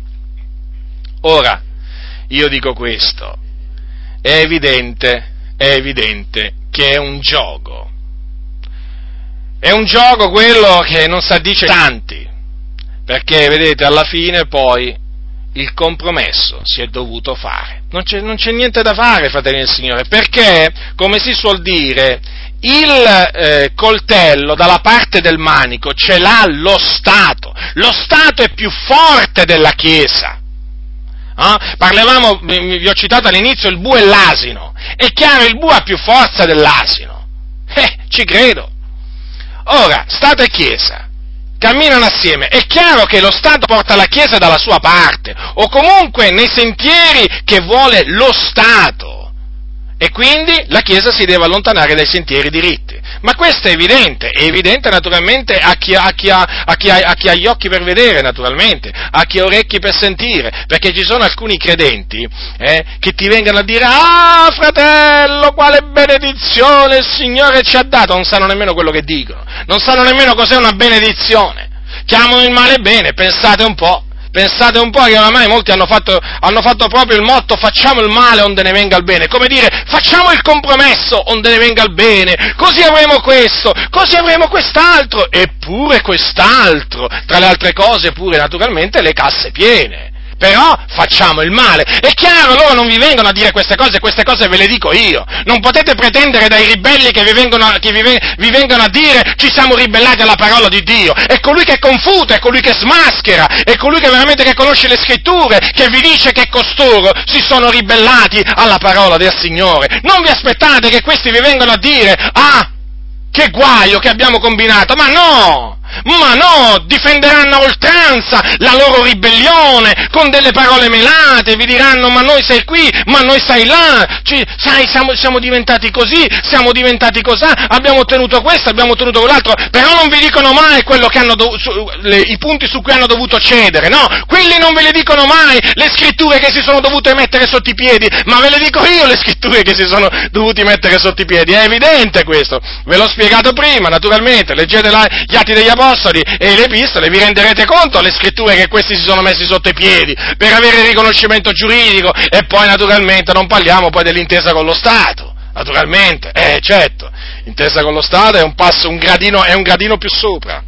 Ora, io dico questo, è evidente, è evidente che è un gioco. È un gioco quello che non si addice tanti, perché vedete alla fine poi il compromesso si è dovuto fare. Non c'è, non c'è niente da fare, fratelli del Signore, perché, come si suol dire, il eh, coltello dalla parte del manico ce l'ha lo Stato. Lo Stato è più forte della Chiesa. Eh? Parlavamo, vi ho citato all'inizio, il bue e l'asino. È chiaro, il bue ha più forza dell'asino. Eh, ci credo. Ora, Stato e Chiesa camminano assieme. È chiaro che lo Stato porta la Chiesa dalla sua parte, o comunque nei sentieri che vuole lo Stato. E quindi la Chiesa si deve allontanare dai sentieri diritti. Ma questo è evidente, è evidente naturalmente a chi, a, chi ha, a, chi ha, a chi, ha, gli occhi per vedere, naturalmente, a chi ha orecchi per sentire, perché ci sono alcuni credenti eh, che ti vengono a dire, ah fratello, quale benedizione il Signore ci ha dato, non sanno nemmeno quello che dicono, non sanno nemmeno cos'è una benedizione, chiamano il male bene, pensate un po'. Pensate un po' che oramai molti hanno fatto, hanno fatto, proprio il motto facciamo il male onde ne venga il bene, come dire facciamo il compromesso onde ne venga il bene, così avremo questo, così avremo quest'altro, eppure quest'altro, tra le altre cose pure naturalmente le casse piene però facciamo il male. È chiaro, loro non vi vengono a dire queste cose, queste cose ve le dico io. Non potete pretendere dai ribelli che vi vengono, che vi, vi vengono a dire ci siamo ribellati alla parola di Dio. È colui che confuta, è colui che smaschera, è colui che veramente che conosce le scritture, che vi dice che costoro si sono ribellati alla parola del Signore. Non vi aspettate che questi vi vengano a dire, ah, che guaio che abbiamo combinato, ma no! Ma no, difenderanno a oltranza la loro ribellione con delle parole melate, vi diranno ma noi sei qui, ma noi sei là, Ci, sai siamo, siamo, diventati così, siamo diventati così, abbiamo ottenuto questo, abbiamo ottenuto quell'altro, però non vi dicono mai quello che hanno do, su, le, i punti su cui hanno dovuto cedere, no, quelli non ve le dicono mai, le scritture che si sono dovute mettere sotto i piedi, ma ve le dico io le scritture che si sono dovuti mettere sotto i piedi, è evidente questo, ve l'ho spiegato prima, naturalmente, leggete là, gli atti degli apostoli e le epistole, vi renderete conto le scritture che questi si sono messi sotto i piedi per avere il riconoscimento giuridico e poi naturalmente non parliamo poi dell'intesa con lo Stato. Naturalmente, eh certo, intesa con lo Stato è un passo, un gradino, è un gradino più sopra.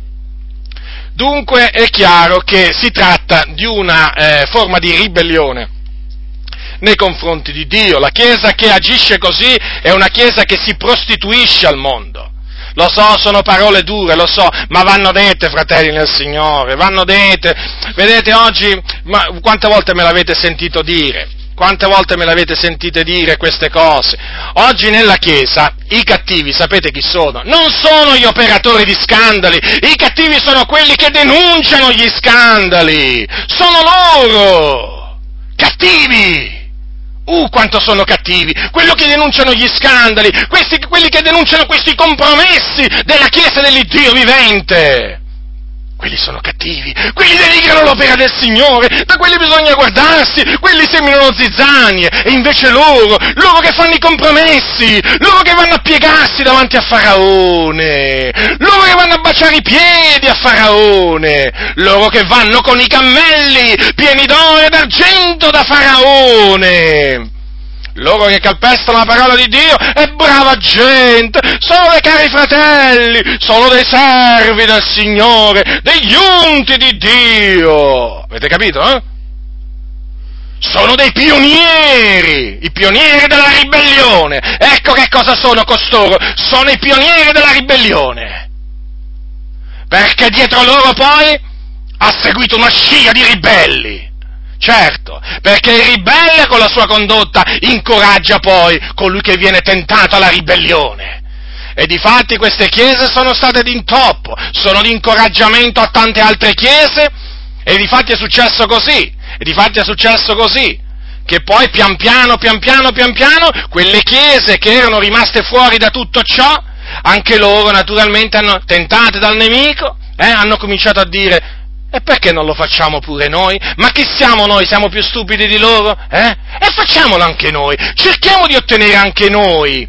Dunque è chiaro che si tratta di una eh, forma di ribellione nei confronti di Dio. La Chiesa che agisce così è una Chiesa che si prostituisce al mondo. Lo so, sono parole dure, lo so, ma vanno dette, fratelli nel Signore, vanno dette. Vedete oggi, ma quante volte me l'avete sentito dire? Quante volte me l'avete sentite dire queste cose? Oggi nella Chiesa i cattivi, sapete chi sono? Non sono gli operatori di scandali, i cattivi sono quelli che denunciano gli scandali, sono loro! Cattivi! Uh, quanto sono cattivi! Quello che denunciano gli scandali, questi, quelli che denunciano questi compromessi della Chiesa dell'Iddio vivente! Quelli sono cattivi, quelli denigrano l'opera del Signore, da quelli bisogna guardarsi, quelli seminano zizzanie, e invece loro, loro che fanno i compromessi, loro che vanno a piegarsi davanti a Faraone, loro che vanno a baciare i piedi a Faraone, loro che vanno con i cammelli pieni d'oro e d'argento da Faraone loro che calpestano la parola di Dio è brava gente, sono dei cari fratelli, sono dei servi del Signore, degli unti di Dio. Avete capito, eh? Sono dei pionieri, i pionieri della ribellione. Ecco che cosa sono costoro, sono i pionieri della ribellione. Perché dietro loro poi ha seguito una scia di ribelli Certo, perché il ribelle con la sua condotta incoraggia poi colui che viene tentato alla ribellione. E difatti queste chiese sono state d'intoppo, sono di incoraggiamento a tante altre chiese, e difatti è successo così, e difatti è successo così, che poi pian piano, pian piano, pian piano, quelle chiese che erano rimaste fuori da tutto ciò, anche loro naturalmente hanno, tentate dal nemico, eh, hanno cominciato a dire e perché non lo facciamo pure noi? Ma chi siamo noi? Siamo più stupidi di loro? Eh? E facciamolo anche noi! Cerchiamo di ottenere anche noi,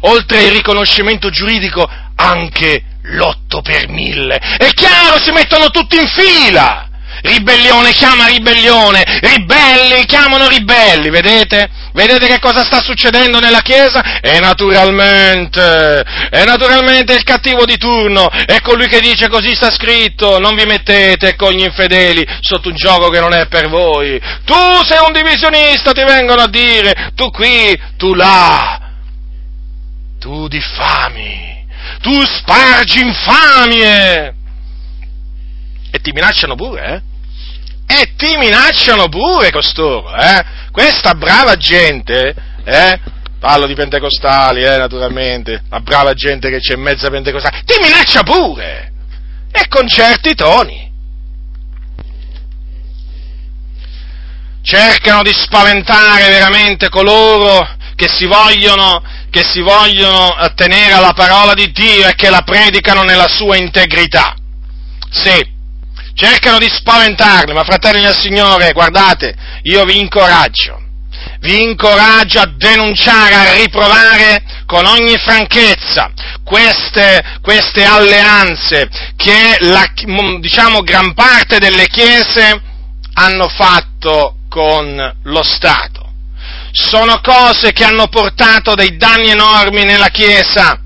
oltre il riconoscimento giuridico, anche l'otto per mille. È chiaro, si mettono tutti in fila! Ribellione chiama ribellione, ribelli chiamano ribelli, vedete? Vedete che cosa sta succedendo nella Chiesa? E naturalmente, e naturalmente il cattivo di turno è colui che dice così sta scritto, non vi mettete con gli infedeli sotto un gioco che non è per voi. Tu sei un divisionista, ti vengono a dire, tu qui, tu là. Tu diffami, tu spargi infamie. E ti minacciano pure, eh? E ti minacciano pure costoro, eh? Questa brava gente, eh? Parlo di pentecostali, eh, naturalmente, la brava gente che c'è in mezzo a pentecostali, ti minaccia pure! E con certi toni. Cercano di spaventare veramente coloro che si vogliono, che si vogliono attenere alla parola di Dio e che la predicano nella sua integrità. Sì, cercano di spaventarli, ma fratelli del Signore, guardate, io vi incoraggio, vi incoraggio a denunciare, a riprovare con ogni franchezza queste, queste alleanze che la, diciamo gran parte delle chiese hanno fatto con lo Stato. Sono cose che hanno portato dei danni enormi nella Chiesa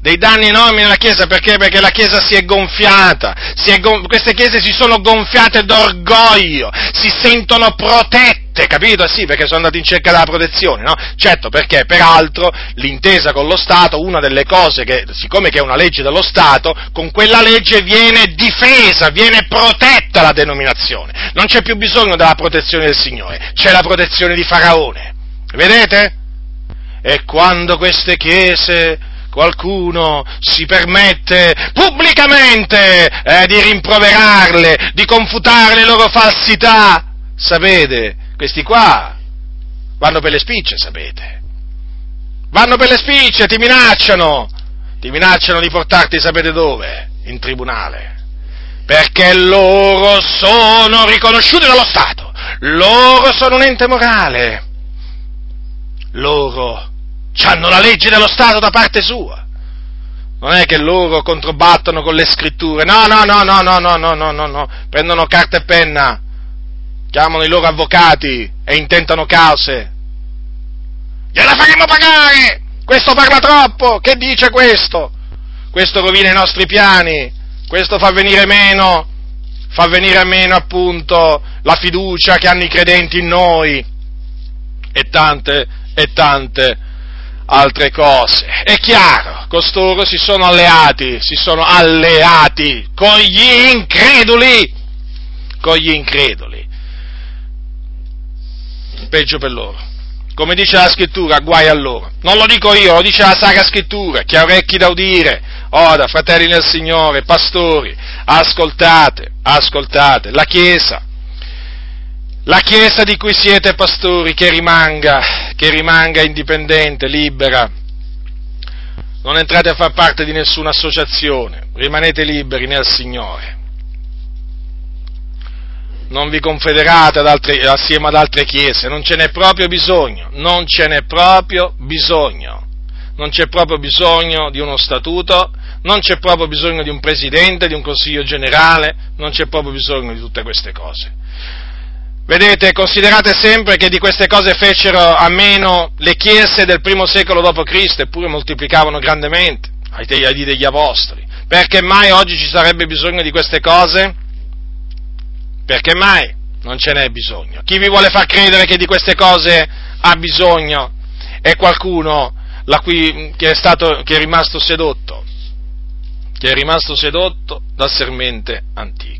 dei danni enormi nella Chiesa perché? Perché la Chiesa si è gonfiata, si è gon- queste Chiese si sono gonfiate d'orgoglio, si sentono protette, capito? Sì, perché sono andati in cerca della protezione, no? Certo, perché peraltro l'intesa con lo Stato, una delle cose che, siccome che è una legge dello Stato, con quella legge viene difesa, viene protetta la denominazione, non c'è più bisogno della protezione del Signore, c'è la protezione di Faraone, vedete? E quando queste chiese qualcuno si permette pubblicamente eh, di rimproverarle, di confutare le loro falsità, sapete, questi qua vanno per le spicce, sapete. Vanno per le spicce, ti minacciano, ti minacciano di portarti, sapete dove? In tribunale. Perché loro sono riconosciuti dallo Stato, loro sono un ente morale, loro hanno la legge dello Stato da parte sua. Non è che loro controbattono con le scritture, no, no, no, no, no, no, no, no, no, no, prendono carta e penna, chiamano i loro avvocati e intentano cause. Gliela faremo pagare! Questo parla troppo! Che dice questo? Questo rovina i nostri piani, questo fa venire meno, fa venire meno appunto la fiducia che hanno i credenti in noi e tante e tante altre cose. È chiaro, costoro si sono alleati, si sono alleati con gli increduli, con gli increduli. peggio per loro. Come dice la scrittura, guai a loro. Non lo dico io, lo dice la Sacra Scrittura. Chi ha orecchi da udire, oda, fratelli nel Signore, pastori, ascoltate, ascoltate. La Chiesa, la Chiesa di cui siete pastori, che rimanga, che rimanga indipendente, libera. Non entrate a far parte di nessuna associazione, rimanete liberi nel Signore non vi confederate ad altre, assieme ad altre chiese, non ce n'è proprio bisogno, non ce n'è proprio bisogno, non c'è proprio bisogno di uno statuto, non c'è proprio bisogno di un presidente, di un consiglio generale, non c'è proprio bisogno di tutte queste cose. Vedete, considerate sempre che di queste cose fecero a meno le chiese del primo secolo d.C., eppure moltiplicavano grandemente ai dì degli apostoli. Perché mai oggi ci sarebbe bisogno di queste cose? perché mai non ce n'è bisogno. Chi vi vuole far credere che di queste cose ha bisogno è qualcuno cui, che, è stato, che è rimasto sedotto, che è rimasto sedotto dal sermente antico.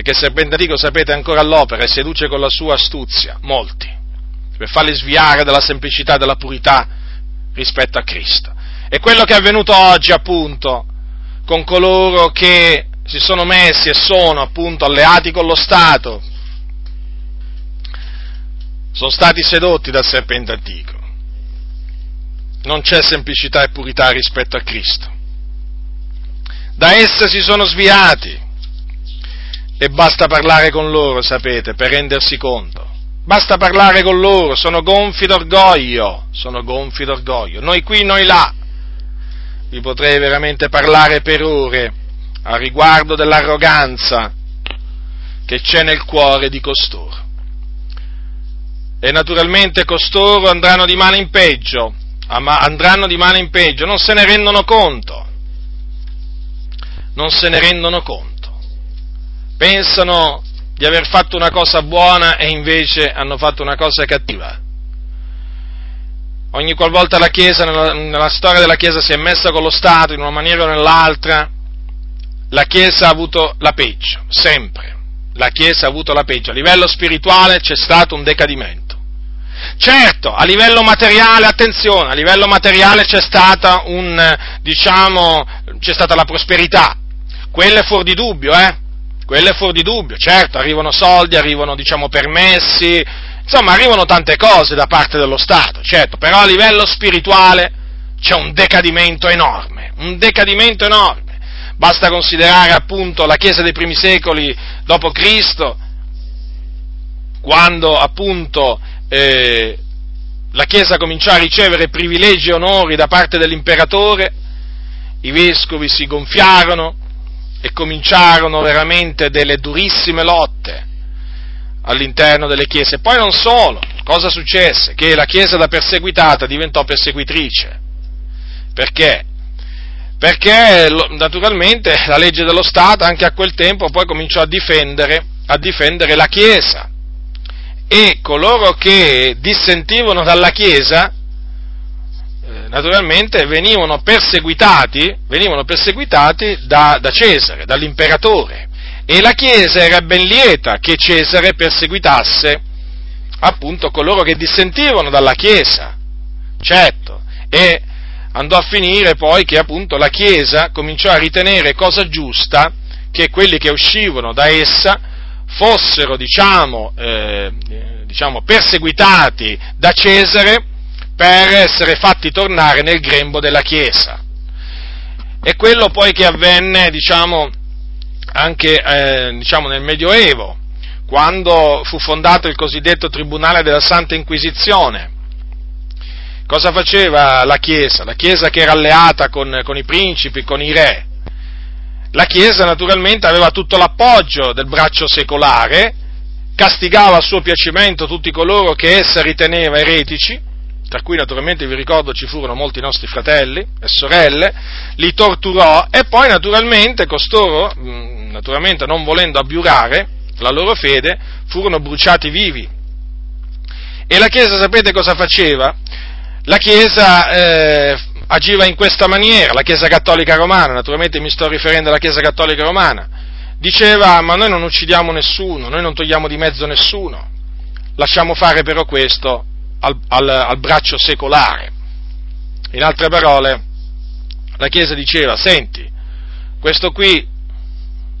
Perché il serpente antico, sapete, ancora all'opera e seduce con la sua astuzia molti, per farli sviare dalla semplicità e dalla purità rispetto a Cristo. E quello che è avvenuto oggi, appunto, con coloro che si sono messi e sono appunto alleati con lo Stato, sono stati sedotti dal serpente antico. Non c'è semplicità e purità rispetto a Cristo. Da esse si sono sviati e basta parlare con loro, sapete, per rendersi conto. Basta parlare con loro, sono gonfi d'orgoglio, sono gonfi d'orgoglio. Noi qui, noi là. Vi potrei veramente parlare per ore a riguardo dell'arroganza che c'è nel cuore di costoro. E naturalmente costoro andranno di male in peggio, andranno di male in peggio, non se ne rendono conto, non se ne rendono conto. Pensano di aver fatto una cosa buona e invece hanno fatto una cosa cattiva. Ogni qualvolta la Chiesa, nella, nella storia della Chiesa si è messa con lo Stato in una maniera o nell'altra, la Chiesa ha avuto la peggio, sempre. La Chiesa ha avuto la peggio. A livello spirituale c'è stato un decadimento. Certo, a livello materiale, attenzione, a livello materiale c'è stata un, diciamo, c'è stata la prosperità. Quella è fuori di dubbio, eh? Quella è fuori di dubbio. Certo, arrivano soldi, arrivano, diciamo, permessi, insomma, arrivano tante cose da parte dello Stato, certo, però a livello spirituale c'è un decadimento enorme, un decadimento enorme. Basta considerare appunto la Chiesa dei primi secoli dopo Cristo, quando appunto eh, la Chiesa cominciò a ricevere privilegi e onori da parte dell'imperatore, i vescovi si gonfiarono e cominciarono veramente delle durissime lotte all'interno delle chiese. Poi non solo, cosa successe? Che la Chiesa da perseguitata diventò perseguitrice. Perché? perché naturalmente la legge dello Stato anche a quel tempo poi cominciò a difendere, a difendere la Chiesa e coloro che dissentivano dalla Chiesa naturalmente venivano perseguitati, venivano perseguitati da, da Cesare, dall'imperatore. E la Chiesa era ben lieta che Cesare perseguitasse appunto coloro che dissentivano dalla Chiesa, certo, e andò a finire poi che appunto la Chiesa cominciò a ritenere cosa giusta che quelli che uscivano da essa fossero, diciamo, eh, diciamo, perseguitati da Cesare per essere fatti tornare nel grembo della Chiesa. E quello poi che avvenne, diciamo, anche eh, diciamo, nel Medioevo, quando fu fondato il cosiddetto Tribunale della Santa Inquisizione, Cosa faceva la Chiesa? La Chiesa che era alleata con, con i principi, con i re. La Chiesa naturalmente aveva tutto l'appoggio del braccio secolare, castigava a suo piacimento tutti coloro che essa riteneva eretici, tra cui naturalmente vi ricordo ci furono molti nostri fratelli e sorelle, li torturò e poi naturalmente costoro, mm, naturalmente non volendo abbiurare la loro fede, furono bruciati vivi. E la Chiesa sapete cosa faceva? la Chiesa eh, agiva in questa maniera, la Chiesa Cattolica Romana, naturalmente mi sto riferendo alla Chiesa Cattolica Romana, diceva ma noi non uccidiamo nessuno, noi non togliamo di mezzo nessuno. lasciamo fare però questo al, al, al braccio secolare. In altre parole, la Chiesa diceva, senti, questo qui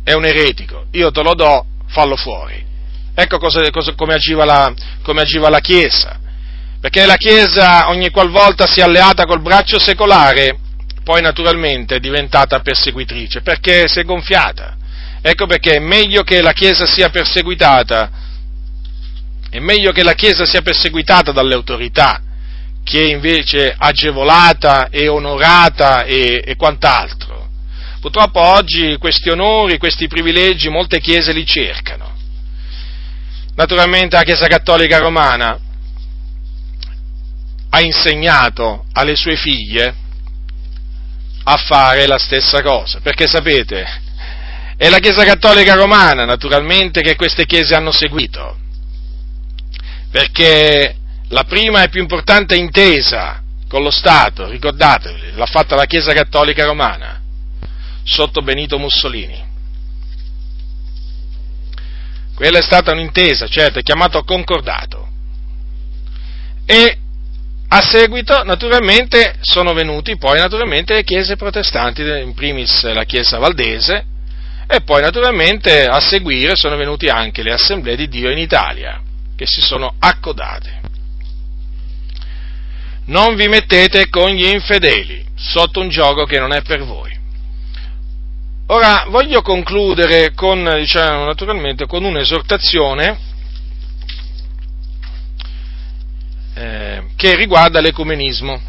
è un eretico, io te lo do, fallo fuori. Ecco cosa, cosa, come, agiva la, come agiva la Chiesa, perché la Chiesa ogni qualvolta si è alleata col braccio secolare, poi naturalmente è diventata perseguitrice, perché si è gonfiata. Ecco perché è meglio che la Chiesa sia perseguitata, è meglio che la Chiesa sia perseguitata dalle autorità, che invece agevolata e onorata e, e quant'altro. Purtroppo oggi questi onori, questi privilegi, molte chiese li cercano. Naturalmente la Chiesa Cattolica Romana ha insegnato alle sue figlie a fare la stessa cosa, perché sapete, è la Chiesa Cattolica Romana naturalmente che queste chiese hanno seguito, perché la prima e più importante intesa con lo Stato, ricordatevi, l'ha fatta la Chiesa Cattolica Romana sotto Benito Mussolini. Quella è stata un'intesa, certo, è chiamato concordato. E a seguito, naturalmente, sono venuti poi naturalmente le chiese protestanti, in primis la Chiesa Valdese, e poi naturalmente a seguire sono venuti anche le assemblee di Dio in Italia, che si sono accodate non vi mettete con gli infedeli sotto un gioco che non è per voi. Ora voglio concludere con, diciamo, naturalmente, con un'esortazione eh, che riguarda l'ecumenismo.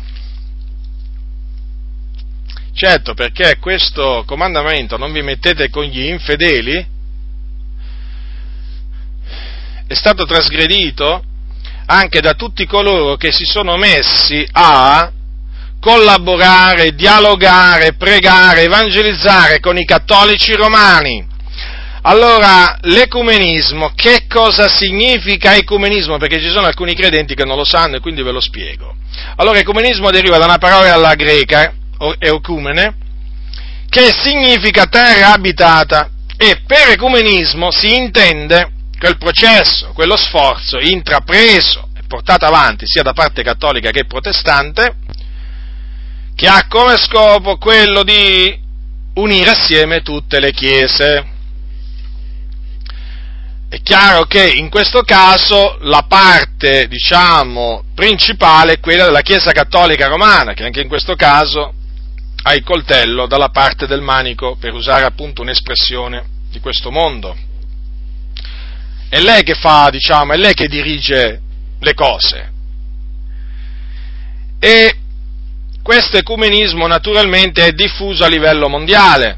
Certo, perché questo comandamento non vi mettete con gli infedeli è stato trasgredito anche da tutti coloro che si sono messi a collaborare, dialogare, pregare, evangelizzare con i cattolici romani. Allora, l'ecumenismo, che cosa significa ecumenismo? Perché ci sono alcuni credenti che non lo sanno e quindi ve lo spiego. Allora, ecumenismo deriva da una parola alla greca, eocumene, che significa terra abitata e per ecumenismo si intende quel processo, quello sforzo intrapreso e portato avanti sia da parte cattolica che protestante, che ha come scopo quello di unire assieme tutte le chiese. È chiaro che in questo caso la parte, diciamo, principale è quella della Chiesa Cattolica Romana, che anche in questo caso ha il coltello dalla parte del manico, per usare appunto un'espressione di questo mondo è lei che fa, diciamo, è lei che dirige le cose. E questo ecumenismo naturalmente è diffuso a livello mondiale.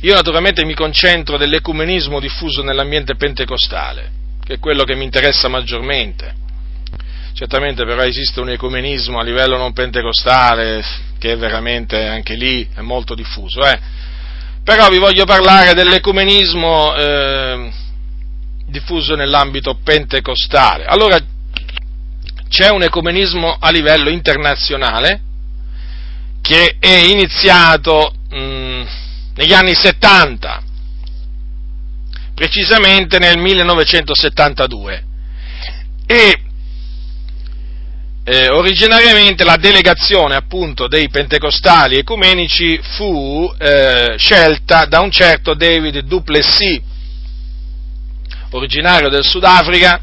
Io naturalmente mi concentro dell'ecumenismo diffuso nell'ambiente pentecostale, che è quello che mi interessa maggiormente. Certamente però esiste un ecumenismo a livello non pentecostale che è veramente anche lì è molto diffuso. Eh? Però vi voglio parlare dell'ecumenismo eh, diffuso nell'ambito pentecostale. Allora, c'è un ecumenismo a livello internazionale che è iniziato mh, mm, negli anni 70, precisamente nel 1972. E eh, originariamente la delegazione appunto dei pentecostali ecumenici fu eh, scelta da un certo David Duplessis, originario del Sudafrica,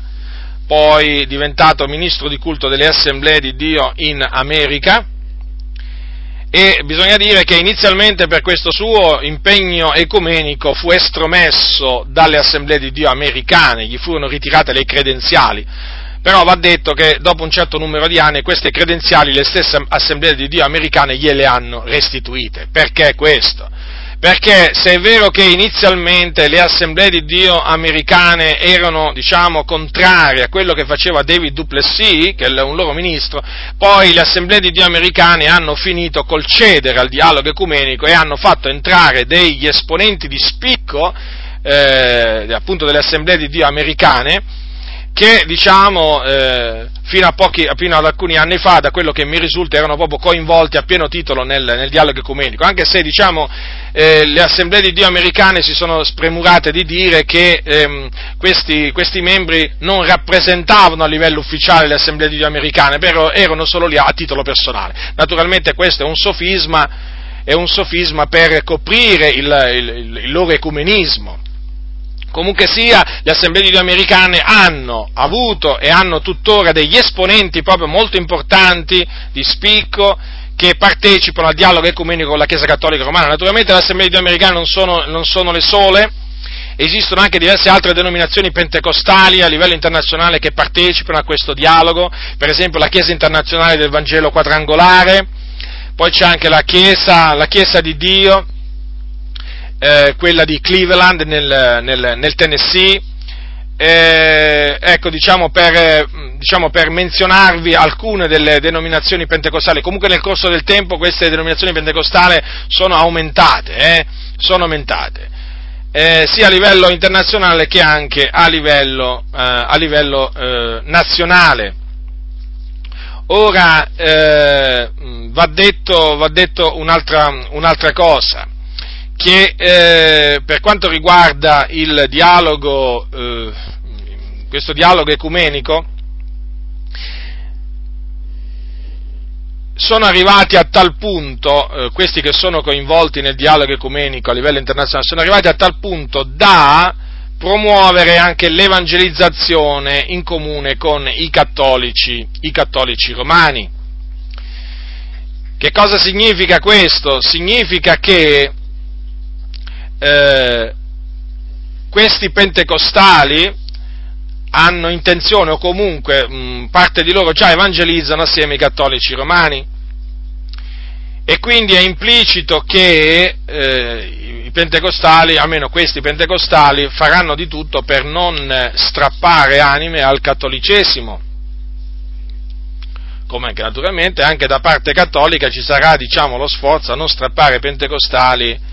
poi diventato ministro di culto delle assemblee di Dio in America, e bisogna dire che inizialmente per questo suo impegno ecumenico fu estromesso dalle assemblee di Dio americane, gli furono ritirate le credenziali, però va detto che dopo un certo numero di anni queste credenziali le stesse assemblee di Dio americane gliele hanno restituite. Perché questo? Perché se è vero che inizialmente le assemblee di Dio americane erano, diciamo, contrarie a quello che faceva David Duplessis, che è un loro ministro, poi le assemblee di Dio americane hanno finito col cedere al dialogo ecumenico e hanno fatto entrare degli esponenti di spicco, eh, appunto delle assemblee di Dio americane, che diciamo, eh, fino, a pochi, fino ad alcuni anni fa, da quello che mi risulta, erano proprio coinvolti a pieno titolo nel, nel dialogo ecumenico, anche se diciamo, eh, le assemblee di Dio americane si sono spremurate di dire che ehm, questi, questi, membri non rappresentavano a livello ufficiale le assemblee di Dio americane, però erano solo lì a titolo personale. Naturalmente questo è un sofisma, è un sofisma per coprire il, il, il loro ecumenismo Comunque sia, le assemblee di Dio americane hanno avuto e hanno tuttora degli esponenti proprio molto importanti di spicco che partecipano al dialogo ecumenico con la Chiesa Cattolica Romana. Naturalmente le assemblee di Dio americane non sono, non sono le sole, esistono anche diverse altre denominazioni pentecostali a livello internazionale che partecipano a questo dialogo, per esempio la Chiesa internazionale del Vangelo quadrangolare, poi c'è anche la Chiesa, la Chiesa di Dio, eh, quella di Cleveland nel, nel, nel Tennessee, eh, ecco, diciamo per, diciamo per, menzionarvi alcune delle denominazioni pentecostali, comunque nel corso del tempo queste denominazioni pentecostali sono aumentate, eh, sono aumentate eh, sia a livello internazionale che anche a livello, eh, a livello eh, nazionale. Ora va detto, va detto un'altra, un'altra cosa che eh, per quanto riguarda il dialogo, eh, questo dialogo ecumenico, sono arrivati a tal punto, eh, questi che sono coinvolti nel dialogo ecumenico a livello internazionale, sono arrivati a tal punto da promuovere anche l'evangelizzazione in comune con i cattolici, i cattolici romani. Che cosa significa questo? Significa che eh, questi pentecostali hanno intenzione o comunque mh, parte di loro già evangelizzano assieme ai cattolici romani e quindi è implicito che eh, i pentecostali, almeno questi pentecostali, faranno di tutto per non strappare anime al cattolicesimo. Come naturalmente anche da parte cattolica ci sarà diciamo, lo sforzo a non strappare pentecostali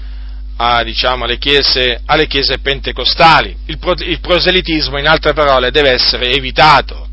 a, diciamo, alle, chiese, alle, chiese, pentecostali. Il, pro, il proselitismo, in altre parole, deve essere evitato.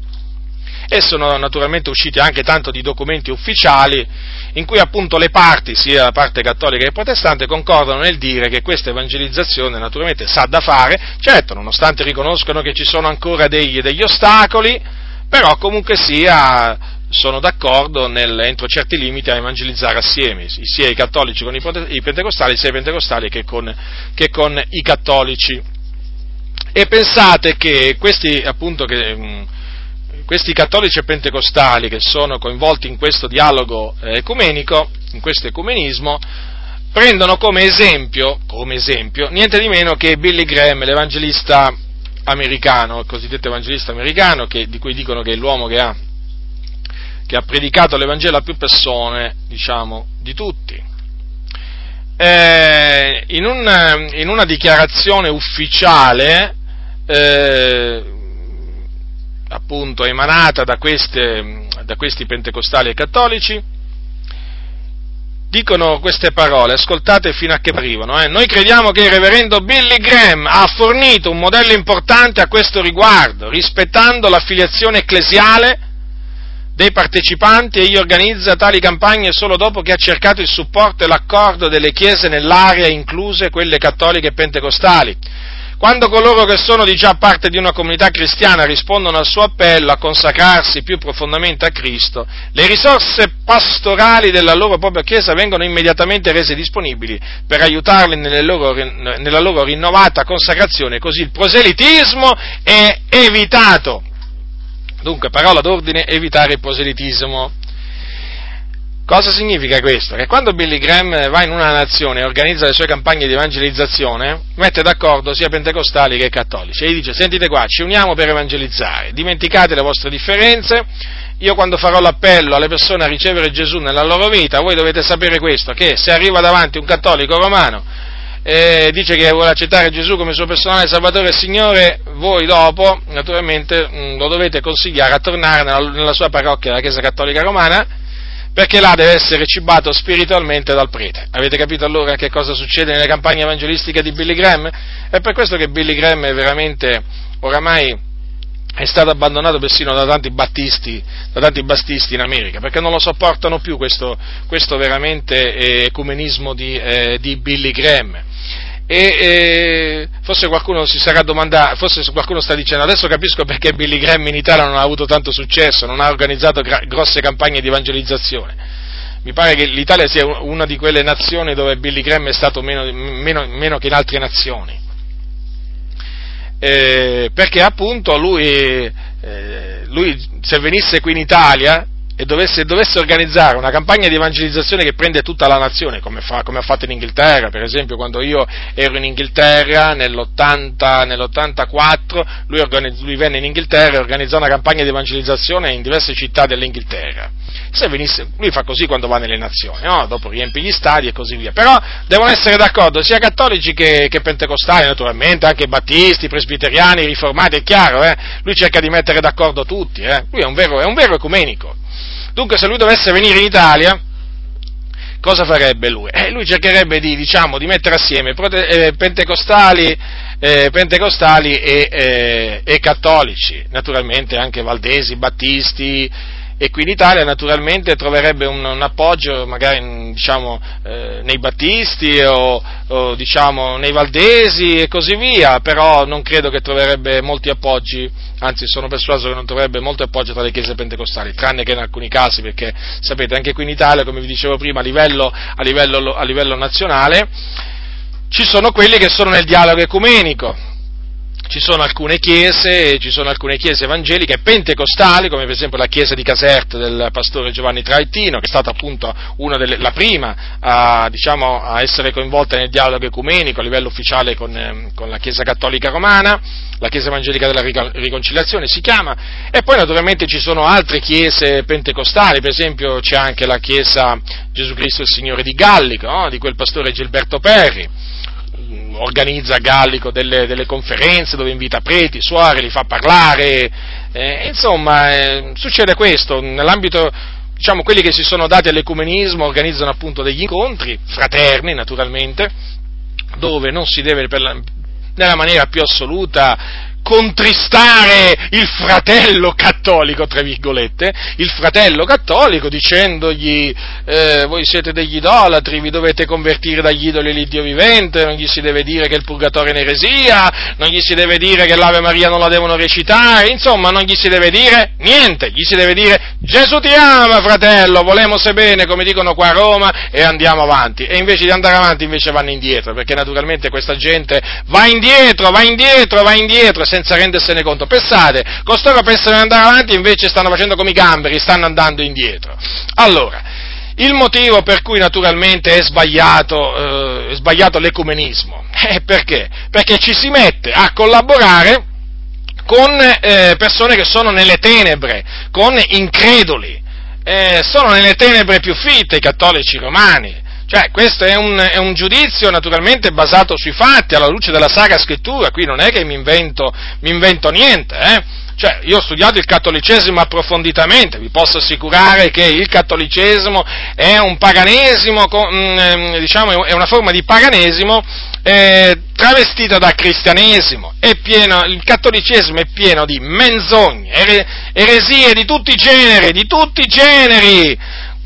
E sono naturalmente usciti anche tanto di documenti ufficiali in cui appunto le parti, sia la parte cattolica che protestante, concordano nel dire che questa evangelizzazione naturalmente sa da fare, certo, nonostante riconoscono che ci sono ancora degli, degli ostacoli, però comunque sia sono d'accordo nel, entro certi limiti a evangelizzare assieme, sia i cattolici con i pentecostali, sia i pentecostali che con, che con i cattolici. E pensate che questi, appunto, che, mm, questi cattolici e pentecostali che sono coinvolti in questo dialogo eh, ecumenico, in questo ecumenismo, prendono come esempio, come esempio, niente di meno che Billy Graham, l'evangelista americano, il cosiddetto evangelista americano, che, di cui dicono che è l'uomo che ha che ha predicato l'Evangelo a più persone, diciamo, di tutti. Eh, in, un, in, una dichiarazione ufficiale, eh, appunto emanata da, queste, da questi pentecostali e cattolici, dicono queste parole, ascoltate fino a che arrivano. Eh. Noi crediamo che il reverendo Billy Graham ha fornito un modello importante a questo riguardo, rispettando l'affiliazione ecclesiale dei partecipanti egli organizza tali campagne solo dopo che ha cercato il supporto e l'accordo delle chiese nell'area, incluse quelle cattoliche e pentecostali. Quando coloro che sono di già parte di una comunità cristiana rispondono al suo appello a consacrarsi più profondamente a Cristo, le risorse pastorali della loro propria Chiesa vengono immediatamente rese disponibili per aiutarli loro, nella loro rinnovata consacrazione, così il proselitismo è evitato. Dunque, parola d'ordine, evitare il proselitismo. Cosa significa questo? Che quando Billy Graham va in una nazione e organizza le sue campagne di evangelizzazione, mette d'accordo sia pentecostali che cattolici e gli dice, sentite qua, ci uniamo per evangelizzare, dimenticate le vostre differenze, io quando farò l'appello alle persone a ricevere Gesù nella loro vita, voi dovete sapere questo, che se arriva davanti un cattolico romano eh, dice che vuole accettare Gesù come suo personale Salvatore e Signore, voi dopo, naturalmente, mh, mm, lo dovete consigliare a tornare nella, nella sua parrocchia, la Chiesa Cattolica Romana, perché là deve essere cibato spiritualmente dal prete. Avete capito allora che cosa succede nelle campagne evangelistiche di Billy Graham? È per questo che Billy Graham è veramente oramai è stato abbandonato persino da tanti battisti, da tanti battisti in America, perché non lo sopportano più questo, questo veramente eh, ecumenismo di, eh, di Billy Graham. E eh, forse qualcuno si sarà domandato, forse qualcuno sta dicendo adesso capisco perché Billy Graham in Italia non ha avuto tanto successo, non ha organizzato gra- grosse campagne di evangelizzazione. Mi pare che l'Italia sia una di quelle nazioni dove Billy Graham è stato meno, meno, meno che in altre nazioni eh, perché appunto lui, eh, lui, se venisse qui in Italia e dovesse, dovesse, organizzare una campagna di evangelizzazione che prende tutta la nazione, come, fa, come, ha fatto in Inghilterra, per esempio quando io ero in Inghilterra nell'80, nell'84, lui, organizz, lui, venne in Inghilterra e organizzò una campagna di evangelizzazione in diverse città dell'Inghilterra. Venisse, lui fa così quando va nelle nazioni, no? dopo riempie gli stadi e così via. Però devono essere d'accordo sia cattolici che, che pentecostali, naturalmente, anche battisti, presbiteriani, riformati, è chiaro, eh? lui cerca di mettere d'accordo tutti, eh? lui è un vero, è un vero ecumenico. Dunque se lui dovesse venire in Italia, cosa farebbe lui? Eh, lui cercherebbe di, diciamo, di mettere assieme eh, pentecostali, eh, pentecostali e, eh, e, cattolici, naturalmente anche valdesi, battisti, e qui in Italia naturalmente troverebbe un, un appoggio magari diciamo, eh, nei battisti o, o diciamo, nei valdesi e così via, però non credo che troverebbe molti appoggi, anzi sono persuaso che non troverebbe molto appoggio tra le chiese pentecostali, tranne che in alcuni casi, perché sapete anche qui in Italia, come vi dicevo prima, a livello, a livello, a livello nazionale, ci sono quelli che sono nel dialogo ecumenico, ci sono alcune chiese, ci sono alcune chiese evangeliche pentecostali, come per esempio la chiesa di Caserte del pastore Giovanni Traettino, che è stata appunto una delle, la prima a, diciamo, a, essere coinvolta nel dialogo ecumenico a livello ufficiale con, eh, con, la Chiesa Cattolica Romana, la Chiesa Evangelica della Riconciliazione si chiama, e poi naturalmente ci sono altre chiese pentecostali, per esempio c'è anche la Chiesa Gesù Cristo il Signore di Gallico, no? di quel pastore Gilberto Perri organizza a Gallico delle, delle, conferenze dove invita preti, suore, li fa parlare, eh, insomma eh, succede questo, nell'ambito, diciamo, quelli che si sono dati all'ecumenismo organizzano appunto degli incontri, fraterni naturalmente, dove non si deve la, nella maniera più assoluta contristare il fratello cattolico, tra virgolette, il fratello cattolico dicendogli eh, voi siete degli idolatri, vi dovete convertire dagli idoli all'Iddio vivente, non gli si deve dire che il purgatorio è un'eresia, non gli si deve dire che l'Ave Maria non la devono recitare, insomma non gli si deve dire niente, gli si deve dire Gesù ti ama fratello, volemo se bene, come dicono qua a Roma, e andiamo avanti. E invece di andare avanti invece vanno indietro, perché naturalmente questa gente va indietro, va indietro, va indietro, senza rendersene conto. Pensate, costoro pensano di andare avanti, invece stanno facendo come i gamberi, stanno andando indietro. Allora, il motivo per cui naturalmente è sbagliato, eh, è sbagliato l'ecumenismo, *laughs* eh, perché? Perché ci si mette a collaborare con eh, persone che sono nelle tenebre, con increduli, eh, sono nelle tenebre più fitte i cattolici romani, cioè, questo è un, è un, giudizio naturalmente basato sui fatti, alla luce della Sacra Scrittura, qui non è che mi invento, mi invento niente, eh? Cioè, io ho studiato il cattolicesimo approfonditamente, vi posso assicurare che il cattolicesimo è un paganesimo, mm, ehm, diciamo, è una forma di paganesimo eh, travestita da cristianesimo, pieno, il cattolicesimo è pieno di menzogne, eresie di tutti i generi, di tutti i generi,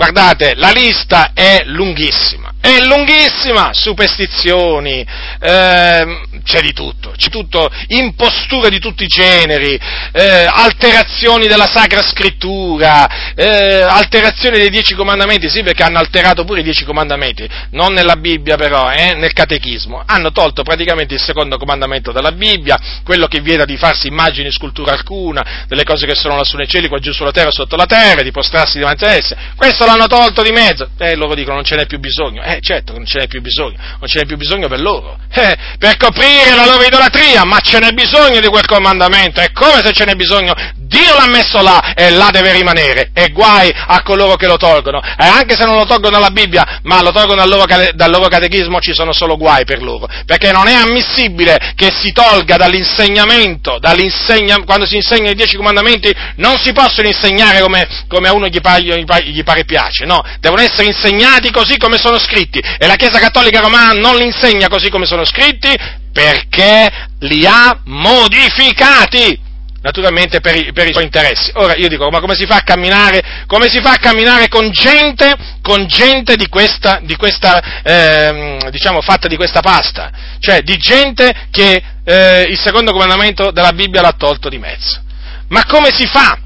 Guardate, la lista è lunghissima, è lunghissima, superstizioni, eh, c'è di tutto, c'è tutto, imposture di tutti i generi, eh, alterazioni della Sacra Scrittura, eh, alterazioni dei Dieci Comandamenti, sì perché hanno alterato pure i Dieci Comandamenti, non nella Bibbia però, eh, nel Catechismo, hanno tolto praticamente il secondo comandamento della Bibbia, quello che vieta di farsi immagini scultura alcuna, delle cose che sono lassù nei cieli, qua giù sulla terra, sotto la terra, di prostrarsi davanti a esse, questo l'hanno tolto di mezzo. E eh, loro dicono non ce n'è più bisogno. Eh, certo non ce n'è più bisogno, non ce n'è più bisogno per loro. Eh, per coprire la loro idolatria, ma ce n'è bisogno di quel comandamento. È come se ce n'è bisogno. Dio l'ha messo là e là deve rimanere. E guai a coloro che lo tolgono. E anche se non lo tolgono dalla Bibbia, ma lo tolgono dal loro, dal loro catechismo, ci sono solo guai per loro. Perché non è ammissibile che si tolga dall'insegnamento, dall'insegna, quando si insegnano i dieci comandamenti, non si possono insegnare come, come a uno gli pare, gli pare piace, no, devono essere insegnati così come sono scritti e la Chiesa Cattolica Romana non li insegna così come sono scritti perché li ha modificati. naturalmente per i, per i, suoi interessi. Ora io dico, ma come si fa a camminare, si fa a camminare con gente, con gente di questa, di questa eh, diciamo, fatta di questa pasta? Cioè, di gente che eh, il secondo comandamento della Bibbia l'ha tolto di mezzo. Ma come si fa?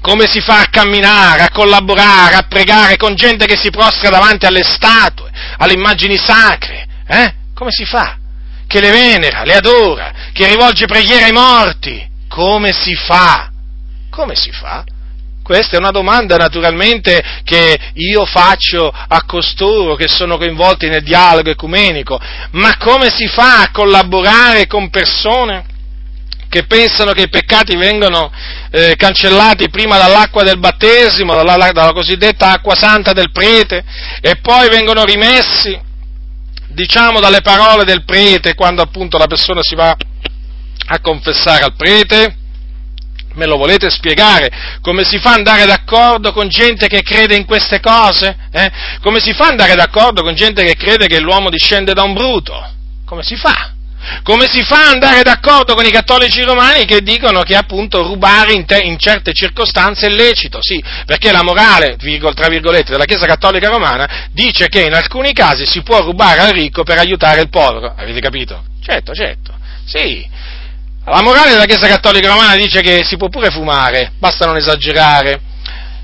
Come si fa a camminare, a collaborare, a pregare con gente che si prostra davanti alle statue, alle immagini sacre? Eh? Come si fa? Che le venera, le adora, che rivolge preghiere ai morti? Come si fa? Come si fa? Questa è una domanda naturalmente che io faccio a costoro che sono coinvolti nel dialogo ecumenico, ma come si fa a collaborare con persone che pensano che i peccati vengono eh, cancellati prima dall'acqua del battesimo, dalla, dalla cosiddetta acqua santa del prete, e poi vengono rimessi, diciamo, dalle parole del prete quando appunto la persona si va a confessare al prete? Me lo volete spiegare? Come si fa ad andare d'accordo con gente che crede in queste cose? Eh? Come si fa ad andare d'accordo con gente che crede che l'uomo discende da un bruto? Come si fa? Come si fa ad andare d'accordo con i cattolici romani che dicono che appunto rubare in, te, in, certe circostanze è lecito? Sì, perché la morale, tra virgolette, della Chiesa Cattolica Romana dice che in alcuni casi si può rubare al ricco per aiutare il povero. Avete capito? Certo, certo. Sì, la morale della Chiesa Cattolica Romana dice che si può pure fumare, basta non esagerare.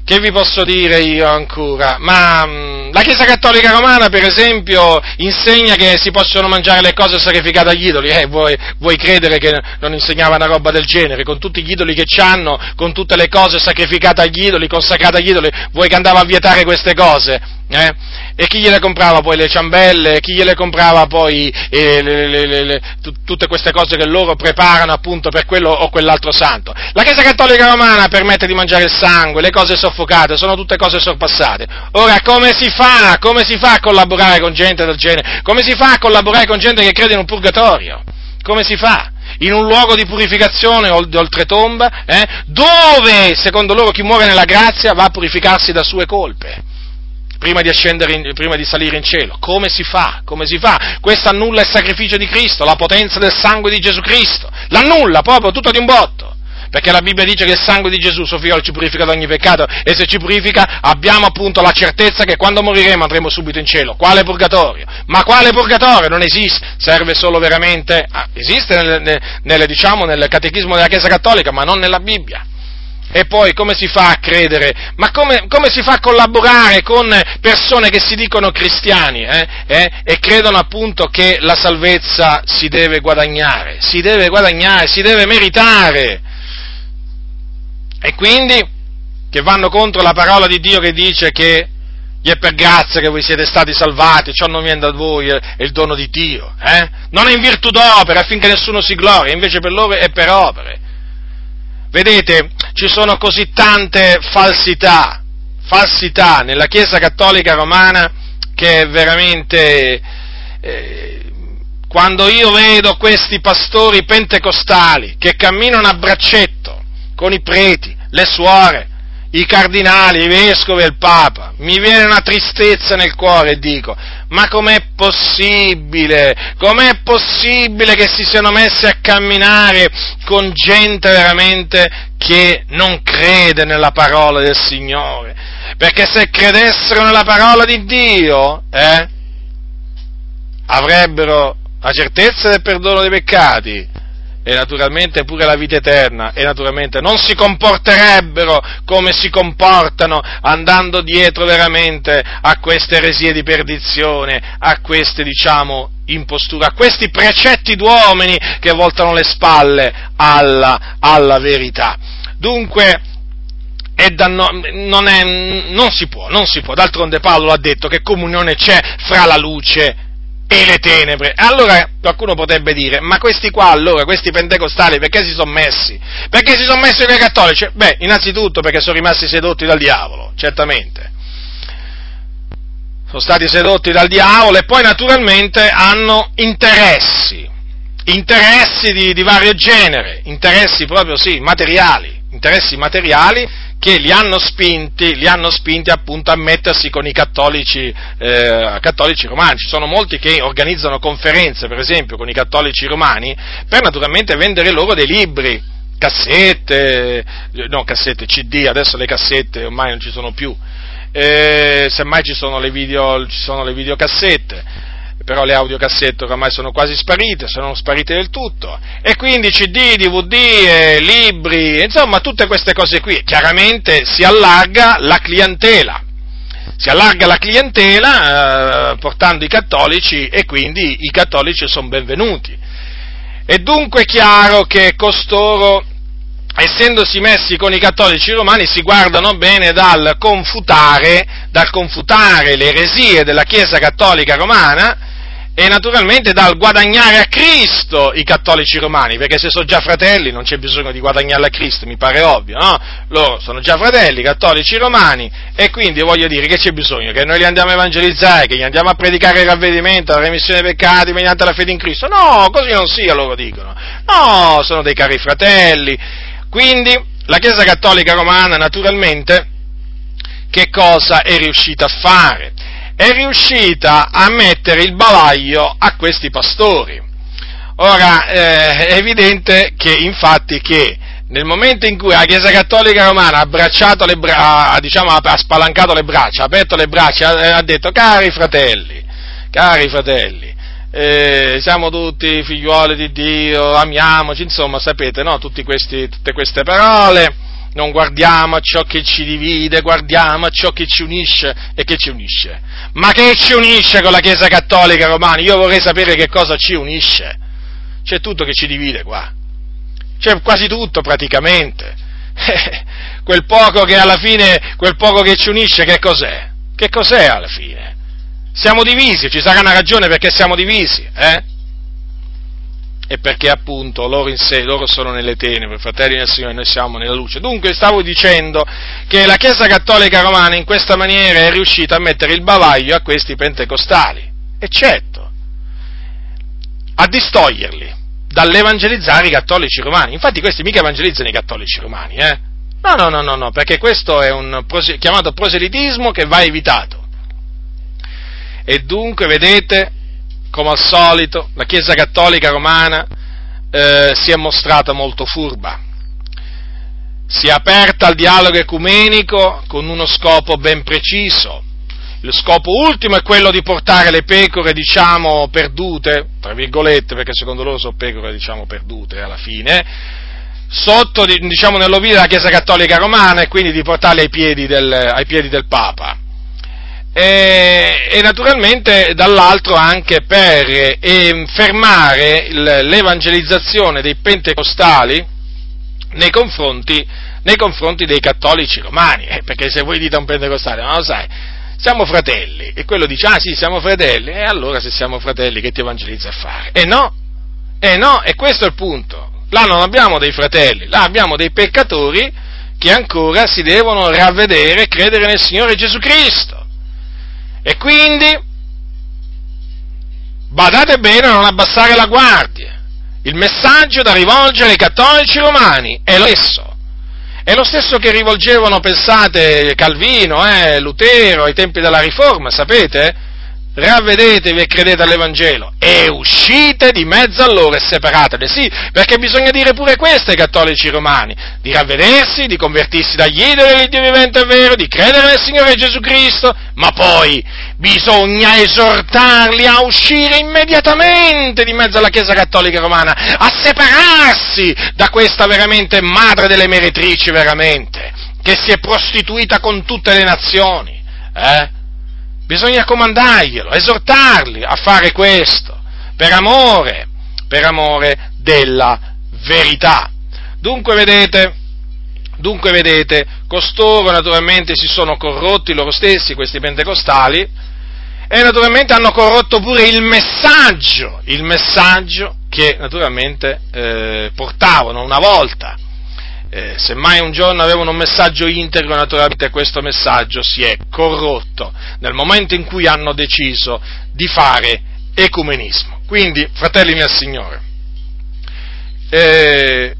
Che vi posso dire io ancora? Ma mh, mm, la Chiesa Cattolica Romana, per esempio, insegna che si possono mangiare le cose sacrificate agli idoli. Eh, vuoi, vuoi credere che non insegnava una roba del genere? Con tutti gli idoli che c'hanno, con tutte le cose sacrificate agli idoli, consacrate agli idoli, vuoi che andava a vietare queste cose? Eh? E chi gliele comprava poi le ciambelle, chi gliele comprava poi eh, le, le, le, tutte queste cose che loro preparano appunto per quello o quell'altro santo. La Chiesa Cattolica Romana permette di mangiare il sangue, le cose soffocate, sono tutte cose sorpassate. Ora come si fa? Come si fa a collaborare con gente del genere? Come si fa a collaborare con gente che crede in un purgatorio? Come si fa? in un luogo di purificazione oltretomba, eh, dove, secondo loro, chi muore nella grazia va a purificarsi da sue colpe prima di, in, prima di salire in cielo. Come si fa? Come si fa? Questo annulla il sacrificio di Cristo, la potenza del sangue di Gesù Cristo. L'annulla proprio tutto di un botto. Perché la Bibbia dice che il sangue di Gesù, suo figlio, ci purifica da ogni peccato e se ci purifica abbiamo appunto la certezza che quando moriremo andremo subito in cielo. Quale purgatorio? Ma quale purgatorio? Non esiste, serve solo veramente, ah, esiste nel, nel, diciamo, nel catechismo della Chiesa Cattolica, ma non nella Bibbia. E poi come si fa a credere? Ma come, come, si fa a collaborare con persone che si dicono cristiani eh? Eh? e credono appunto che la salvezza si deve guadagnare, si deve guadagnare, si deve meritare? E quindi che vanno contro la parola di Dio che dice che gli è per grazia che voi siete stati salvati, ciò non viene da voi, è il dono di Dio. Eh? Non è in virtù d'opera affinché nessuno si gloria, invece per loro è per opere. Vedete, ci sono così tante falsità, falsità nella Chiesa Cattolica Romana che veramente eh, quando io vedo questi pastori pentecostali che camminano a braccetto con i preti, le suore, i cardinali, i vescovi e il Papa, mi viene una tristezza nel cuore e dico, ma com'è possibile? Com'è possibile che si siano messi a camminare con gente veramente che non crede nella parola del Signore? Perché se credessero nella parola di Dio, eh, avrebbero la certezza del perdono dei peccati, e naturalmente pure la vita eterna e naturalmente non si comporterebbero come si comportano andando dietro veramente a queste eresie di perdizione, a queste diciamo imposture, a questi precetti d'uomini che voltano le spalle alla, alla verità. Dunque, danno, non, è, non, si può, non si può, d'altronde Paolo ha detto che comunione c'è fra la luce e le tenebre. Allora qualcuno potrebbe dire, ma questi qua allora, questi pentecostali, perché si sono messi? Perché si sono messi con i cattolici? Beh, innanzitutto perché sono rimasti sedotti dal diavolo, certamente. Sono stati sedotti dal diavolo e poi naturalmente hanno interessi, interessi di, di vario genere, interessi proprio sì, materiali, interessi materiali che li hanno spinti, li hanno spinti appunto a mettersi con i cattolici, eh, cattolici romani. Ci sono molti che organizzano conferenze, per esempio, con i cattolici romani, per naturalmente vendere loro dei libri, cassette, no cassette, CD, adesso le cassette ormai non ci sono più, eh, semmai ci sono video, ci sono le videocassette, però le audiocassette oramai sono quasi sparite, sono sparite del tutto, e quindi CD, DVD, eh, libri, insomma tutte queste cose qui, chiaramente si allarga la clientela, si allarga la clientela eh, portando i cattolici e quindi i cattolici sono benvenuti. È dunque chiaro che costoro, essendosi messi con i cattolici romani, si guardano bene dal confutare, dal confutare le eresie della Chiesa cattolica romana e naturalmente dal guadagnare a Cristo i cattolici romani, perché se sono già fratelli non c'è bisogno di guadagnarli a Cristo, mi pare ovvio, no? Loro sono già fratelli, cattolici romani, e quindi voglio dire che c'è bisogno che noi li andiamo a evangelizzare, che gli andiamo a predicare il ravvedimento, la remissione dei peccati mediante la fede in Cristo. No, così non sia, loro dicono. No, sono dei cari fratelli. Quindi la Chiesa cattolica romana naturalmente che cosa è riuscita a fare? È riuscita a mettere il bavaglio a questi pastori. Ora, eh, è evidente che, infatti, che nel momento in cui la Chiesa Cattolica Romana ha, bra- diciamo, ha spalancato le braccia, ha aperto le braccia, ha, ha detto, cari fratelli, cari fratelli, eh, siamo tutti figliuoli di Dio, amiamoci, insomma, sapete, no? Questi, tutte queste parole, non guardiamo a ciò che ci divide, guardiamo a ciò che ci unisce e che ci unisce. Ma che ci unisce con la Chiesa Cattolica Romana? Io vorrei sapere che cosa ci unisce. C'è tutto che ci divide qua. C'è quasi tutto praticamente. *laughs* quel poco che alla fine, quel poco che ci unisce, che cos'è? Che cos'è alla fine? Siamo divisi, ci sarà una ragione perché siamo divisi, eh? E perché appunto loro in sé, loro sono nelle tenebre, fratelli del Signore, noi siamo nella luce. Dunque stavo dicendo che la Chiesa Cattolica Romana in questa maniera è riuscita a mettere il bavaglio a questi pentecostali, eccetto, a distoglierli dall'evangelizzare i cattolici romani. Infatti questi mica evangelizzano i cattolici romani, eh? No, no, no, no, no, perché questo è un chiamato proselitismo che va evitato. E dunque, vedete, come al solito, la Chiesa Cattolica Romana eh, si è mostrata molto furba. Si è aperta al dialogo ecumenico con uno scopo ben preciso. Il scopo ultimo è quello di portare le pecore, diciamo, perdute, tra virgolette, perché secondo loro sono pecore, diciamo, perdute alla fine, sotto, diciamo, nell'ovile della Chiesa Cattolica Romana e quindi di portarle ai piedi del, ai piedi del Papa e, e naturalmente dall'altro anche per eh, fermare l'evangelizzazione dei pentecostali nei confronti, nei confronti dei cattolici romani, eh, perché se voi dite a un pentecostale, non lo sai, siamo fratelli, e quello dice, ah sì, siamo fratelli, e allora se siamo fratelli che ti evangelizza a fare? E no, e no, e questo è il punto. Là non abbiamo dei fratelli, là abbiamo dei peccatori che ancora si devono ravvedere e credere nel Signore Gesù Cristo. E quindi badate bene a non abbassare la guardia. Il messaggio da rivolgere ai cattolici romani è lo stesso. È lo stesso che rivolgevano, pensate, Calvino, eh, Lutero, ai tempi della Riforma, sapete? Ravvedetevi e credete all'Evangelo e uscite di mezzo a loro e separatevi. Sì, perché bisogna dire pure questo ai cattolici romani, di ravvedersi, di convertirsi dagli idoli del Dio vivente e vero, di credere nel Signore Gesù Cristo, ma poi bisogna esortarli a uscire immediatamente di mezzo alla Chiesa cattolica romana, a separarsi da questa veramente madre delle meretrici, veramente, che si è prostituita con tutte le nazioni. Eh? Bisogna comandarglielo, esortarli a fare questo, per amore, per amore della verità. Dunque vedete, dunque vedete, costoro naturalmente si sono corrotti loro stessi, questi pentecostali, e naturalmente hanno corrotto pure il messaggio, il messaggio che naturalmente eh, portavano una volta eh, se mai un giorno avevano un messaggio integro, naturalmente questo messaggio si è corrotto nel momento in cui hanno deciso di fare ecumenismo. Quindi, fratelli miei Signore, eh,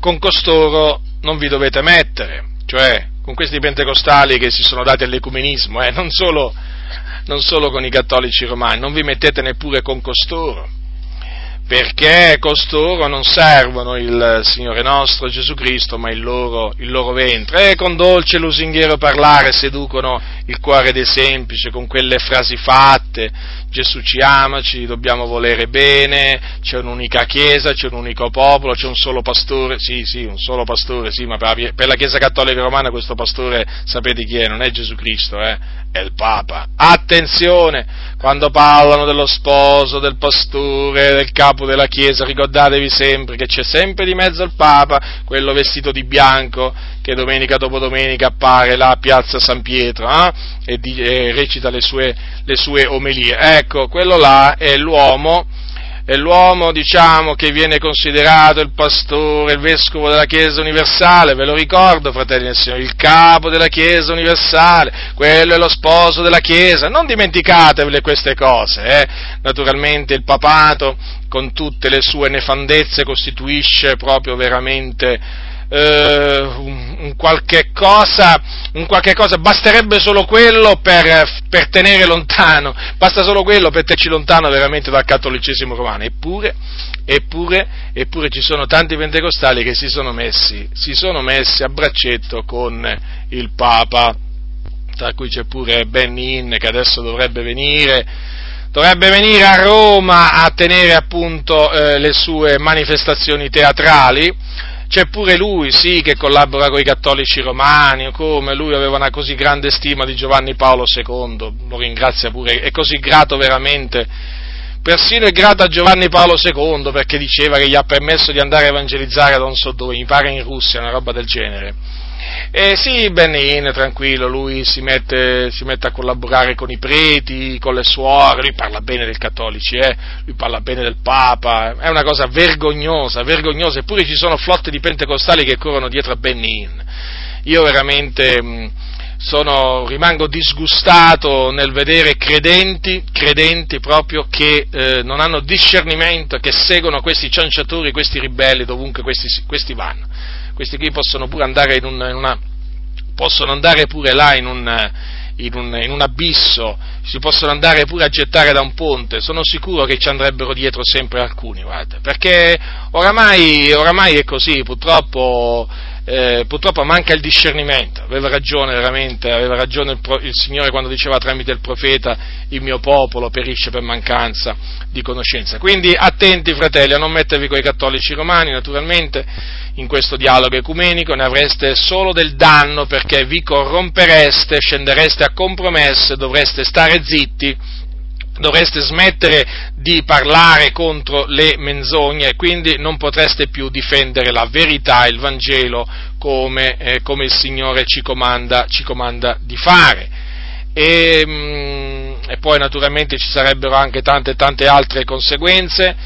con costoro non vi dovete mettere, cioè con questi pentecostali che si sono dati all'ecumenismo, eh, non, solo, non solo con i cattolici romani, non vi mettete neppure con costoro perché costoro non servono il Signore nostro Gesù Cristo, ma il loro, il loro ventre, e con dolce lusinghiero parlare seducono il cuore dei semplici con quelle frasi fatte, Gesù ci ama, ci dobbiamo volere bene, c'è un'unica chiesa, c'è un unico popolo, c'è un solo pastore, sì, sì, un solo pastore, sì, ma per la Chiesa Cattolica Romana questo pastore sapete chi è, non è Gesù Cristo, eh? È il Papa. Attenzione, quando parlano dello sposo, del pastore, del capo della Chiesa, ricordatevi sempre che c'è sempre di mezzo il Papa, quello vestito di bianco, che domenica dopo domenica appare là a Piazza San Pietro eh? e, di, e, recita le sue, le sue omelie. Ecco, quello là è l'uomo è l'uomo, diciamo, che viene considerato il pastore, il vescovo della Chiesa universale, ve lo ricordo, fratelli del Signore, il capo della Chiesa universale, quello è lo sposo della Chiesa, non dimenticatevele queste cose, eh? naturalmente il papato, con tutte le sue nefandezze, costituisce proprio veramente eh, un, qualche cosa, un, qualche cosa, basterebbe solo quello per, per, tenere lontano, basta solo quello per tenerci lontano veramente dal cattolicesimo romano, eppure, eppure, eppure ci sono tanti pentecostali che si sono messi, si sono messi a braccetto con il Papa, tra cui c'è pure Benny Hinn che adesso dovrebbe venire, dovrebbe venire a Roma a tenere appunto eh, le sue manifestazioni teatrali, c'è pure lui, sì, che collabora con i cattolici romani, come lui aveva una così grande stima di Giovanni Paolo II, lo ringrazia pure, è così grato veramente, persino è grato a Giovanni Paolo II perché diceva che gli ha permesso di andare a evangelizzare non so dove, mi pare in Russia, una roba del genere. E sì, Benin, tranquillo, lui si mette, si mette, a collaborare con i preti, con le suore, lui parla bene dei cattolici, eh? lui parla bene del Papa, è una cosa vergognosa, vergognosa, eppure ci sono flotte di pentecostali che corrono dietro a Benin. Io veramente mm, sono, rimango disgustato nel vedere credenti, credenti proprio che eh, non hanno discernimento, che seguono questi cianciatori, questi ribelli dovunque questi, questi vanno questi qui possono pure andare in, un, in una, possono andare pure là in un, in un, in un, abisso, si possono andare pure a gettare da un ponte, sono sicuro che ci andrebbero dietro sempre alcuni, guarda, perché oramai, oramai è così, purtroppo eh, purtroppo manca il discernimento, aveva ragione veramente, aveva ragione il, il, Signore quando diceva tramite il profeta il mio popolo perisce per mancanza di conoscenza. Quindi attenti fratelli a non mettervi con i cattolici romani naturalmente in questo dialogo ecumenico, ne avreste solo del danno perché vi corrompereste, scendereste a compromesse, dovreste stare zitti dovreste smettere di parlare contro le menzogne e quindi non potreste più difendere la verità, il Vangelo, come, eh, come il Signore ci comanda, ci comanda di fare. E, mm, e, poi naturalmente ci sarebbero anche tante tante altre conseguenze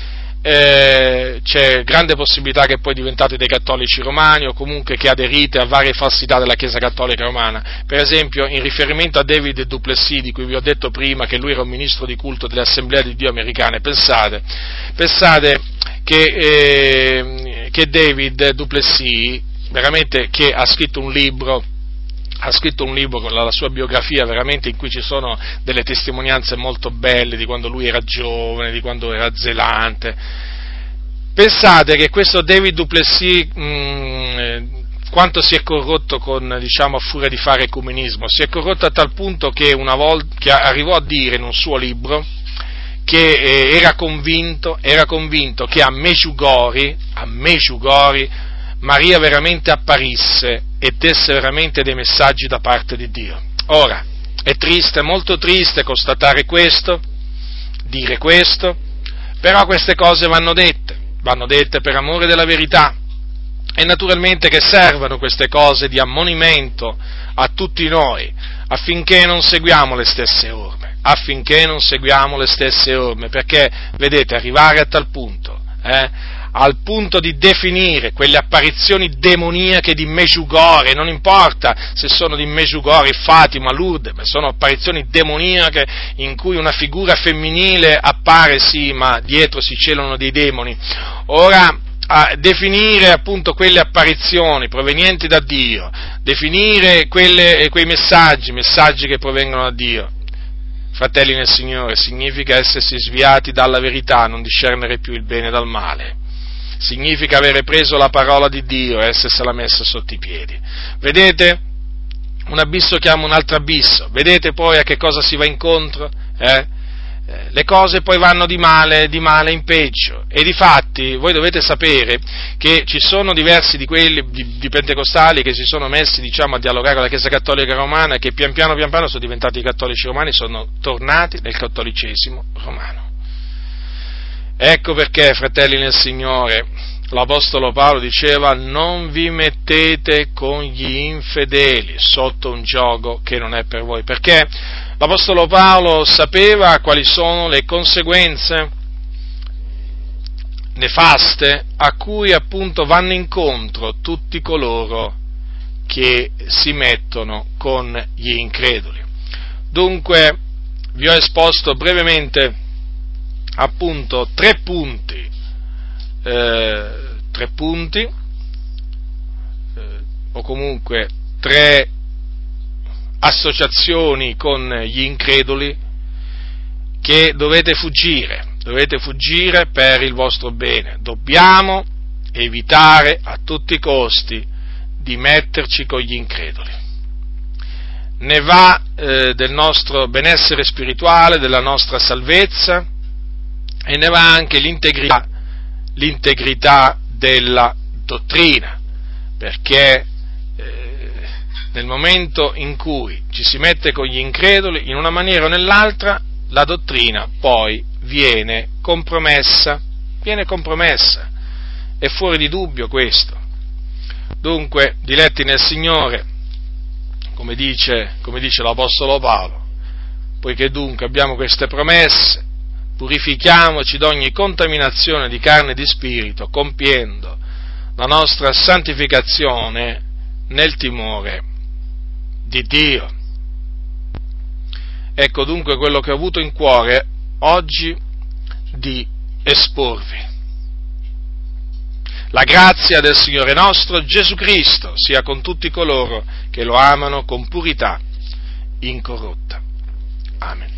eh, c'è grande possibilità che poi diventate dei cattolici romani o comunque che aderite a varie falsità della Chiesa cattolica romana. Per esempio, in riferimento a David Duplessis, di cui vi ho detto prima che lui era un ministro di culto delle assemblee di Dio americane, pensate, pensate che, eh, che David Duplessis, veramente che ha scritto un libro ha scritto un libro con la, sua biografia veramente in cui ci sono delle testimonianze molto belle di quando lui era giovane, di quando era zelante. Pensate che questo David Duplessis mh, mm, quanto si è corrotto con, diciamo, a furia di fare ecumenismo, si è corrotto a tal punto che volta che arrivò a dire in un suo libro che eh, era, convinto, era convinto che a Mejugori Maria veramente apparisse e desse veramente dei messaggi da parte di Dio. Ora, è triste, molto triste constatare questo, dire questo, però queste cose vanno dette, vanno dette per amore della verità e naturalmente che servono queste cose di ammonimento a tutti noi affinché non seguiamo le stesse orme, affinché non seguiamo le stesse orme, perché vedete arrivare a tal punto, eh, al punto di definire quelle apparizioni demoniache di Mejugore, non importa se sono di Mejugore, Fatima, Lourdes, ma sono apparizioni demoniache in cui una figura femminile appare sì, ma dietro si celano dei demoni. Ora, a definire appunto quelle apparizioni provenienti da Dio, definire quelle, quei messaggi, messaggi che provengono da Dio, fratelli nel Signore, significa essersi sviati dalla verità, non discernere più il bene dal male. Significa avere preso la parola di Dio e essersela messa sotto i piedi. Vedete? Un abisso chiama un altro abisso. Vedete poi a che cosa si va incontro? Eh? Eh, le cose poi vanno di male, di male in peggio. E di fatti voi dovete sapere che ci sono diversi di quelli di, di pentecostali che si sono messi diciamo, a dialogare con la Chiesa Cattolica Romana e che pian piano pian piano sono diventati cattolici romani, sono tornati nel cattolicesimo romano. Ecco perché, fratelli nel Signore, l'Apostolo Paolo diceva non vi mettete con gli infedeli sotto un gioco che non è per voi, perché l'Apostolo Paolo sapeva quali sono le conseguenze nefaste a cui appunto vanno incontro tutti coloro che si mettono con gli increduli. Dunque vi ho esposto brevemente appunto tre punti, eh, tre punti eh, o comunque tre associazioni con gli increduli che dovete fuggire, dovete fuggire per il vostro bene. Dobbiamo evitare a tutti i costi di metterci con gli increduli. Ne va eh, del nostro benessere spirituale, della nostra salvezza e ne va anche l'integrità, l'integrità della dottrina, perché nel momento in cui ci si mette con gli increduli, in una maniera o nell'altra, la dottrina poi viene compromessa, viene compromessa, è fuori di dubbio questo. Dunque, diletti nel Signore, come dice, come dice l'Apostolo Paolo, poiché dunque abbiamo queste promesse, purifichiamoci da ogni contaminazione di carne e di spirito, compiendo la nostra santificazione nel timore di Dio. Ecco dunque quello che ho avuto in cuore oggi di esporvi. La grazia del Signore nostro Gesù Cristo sia con tutti coloro che lo amano con purità incorrotta. Amen.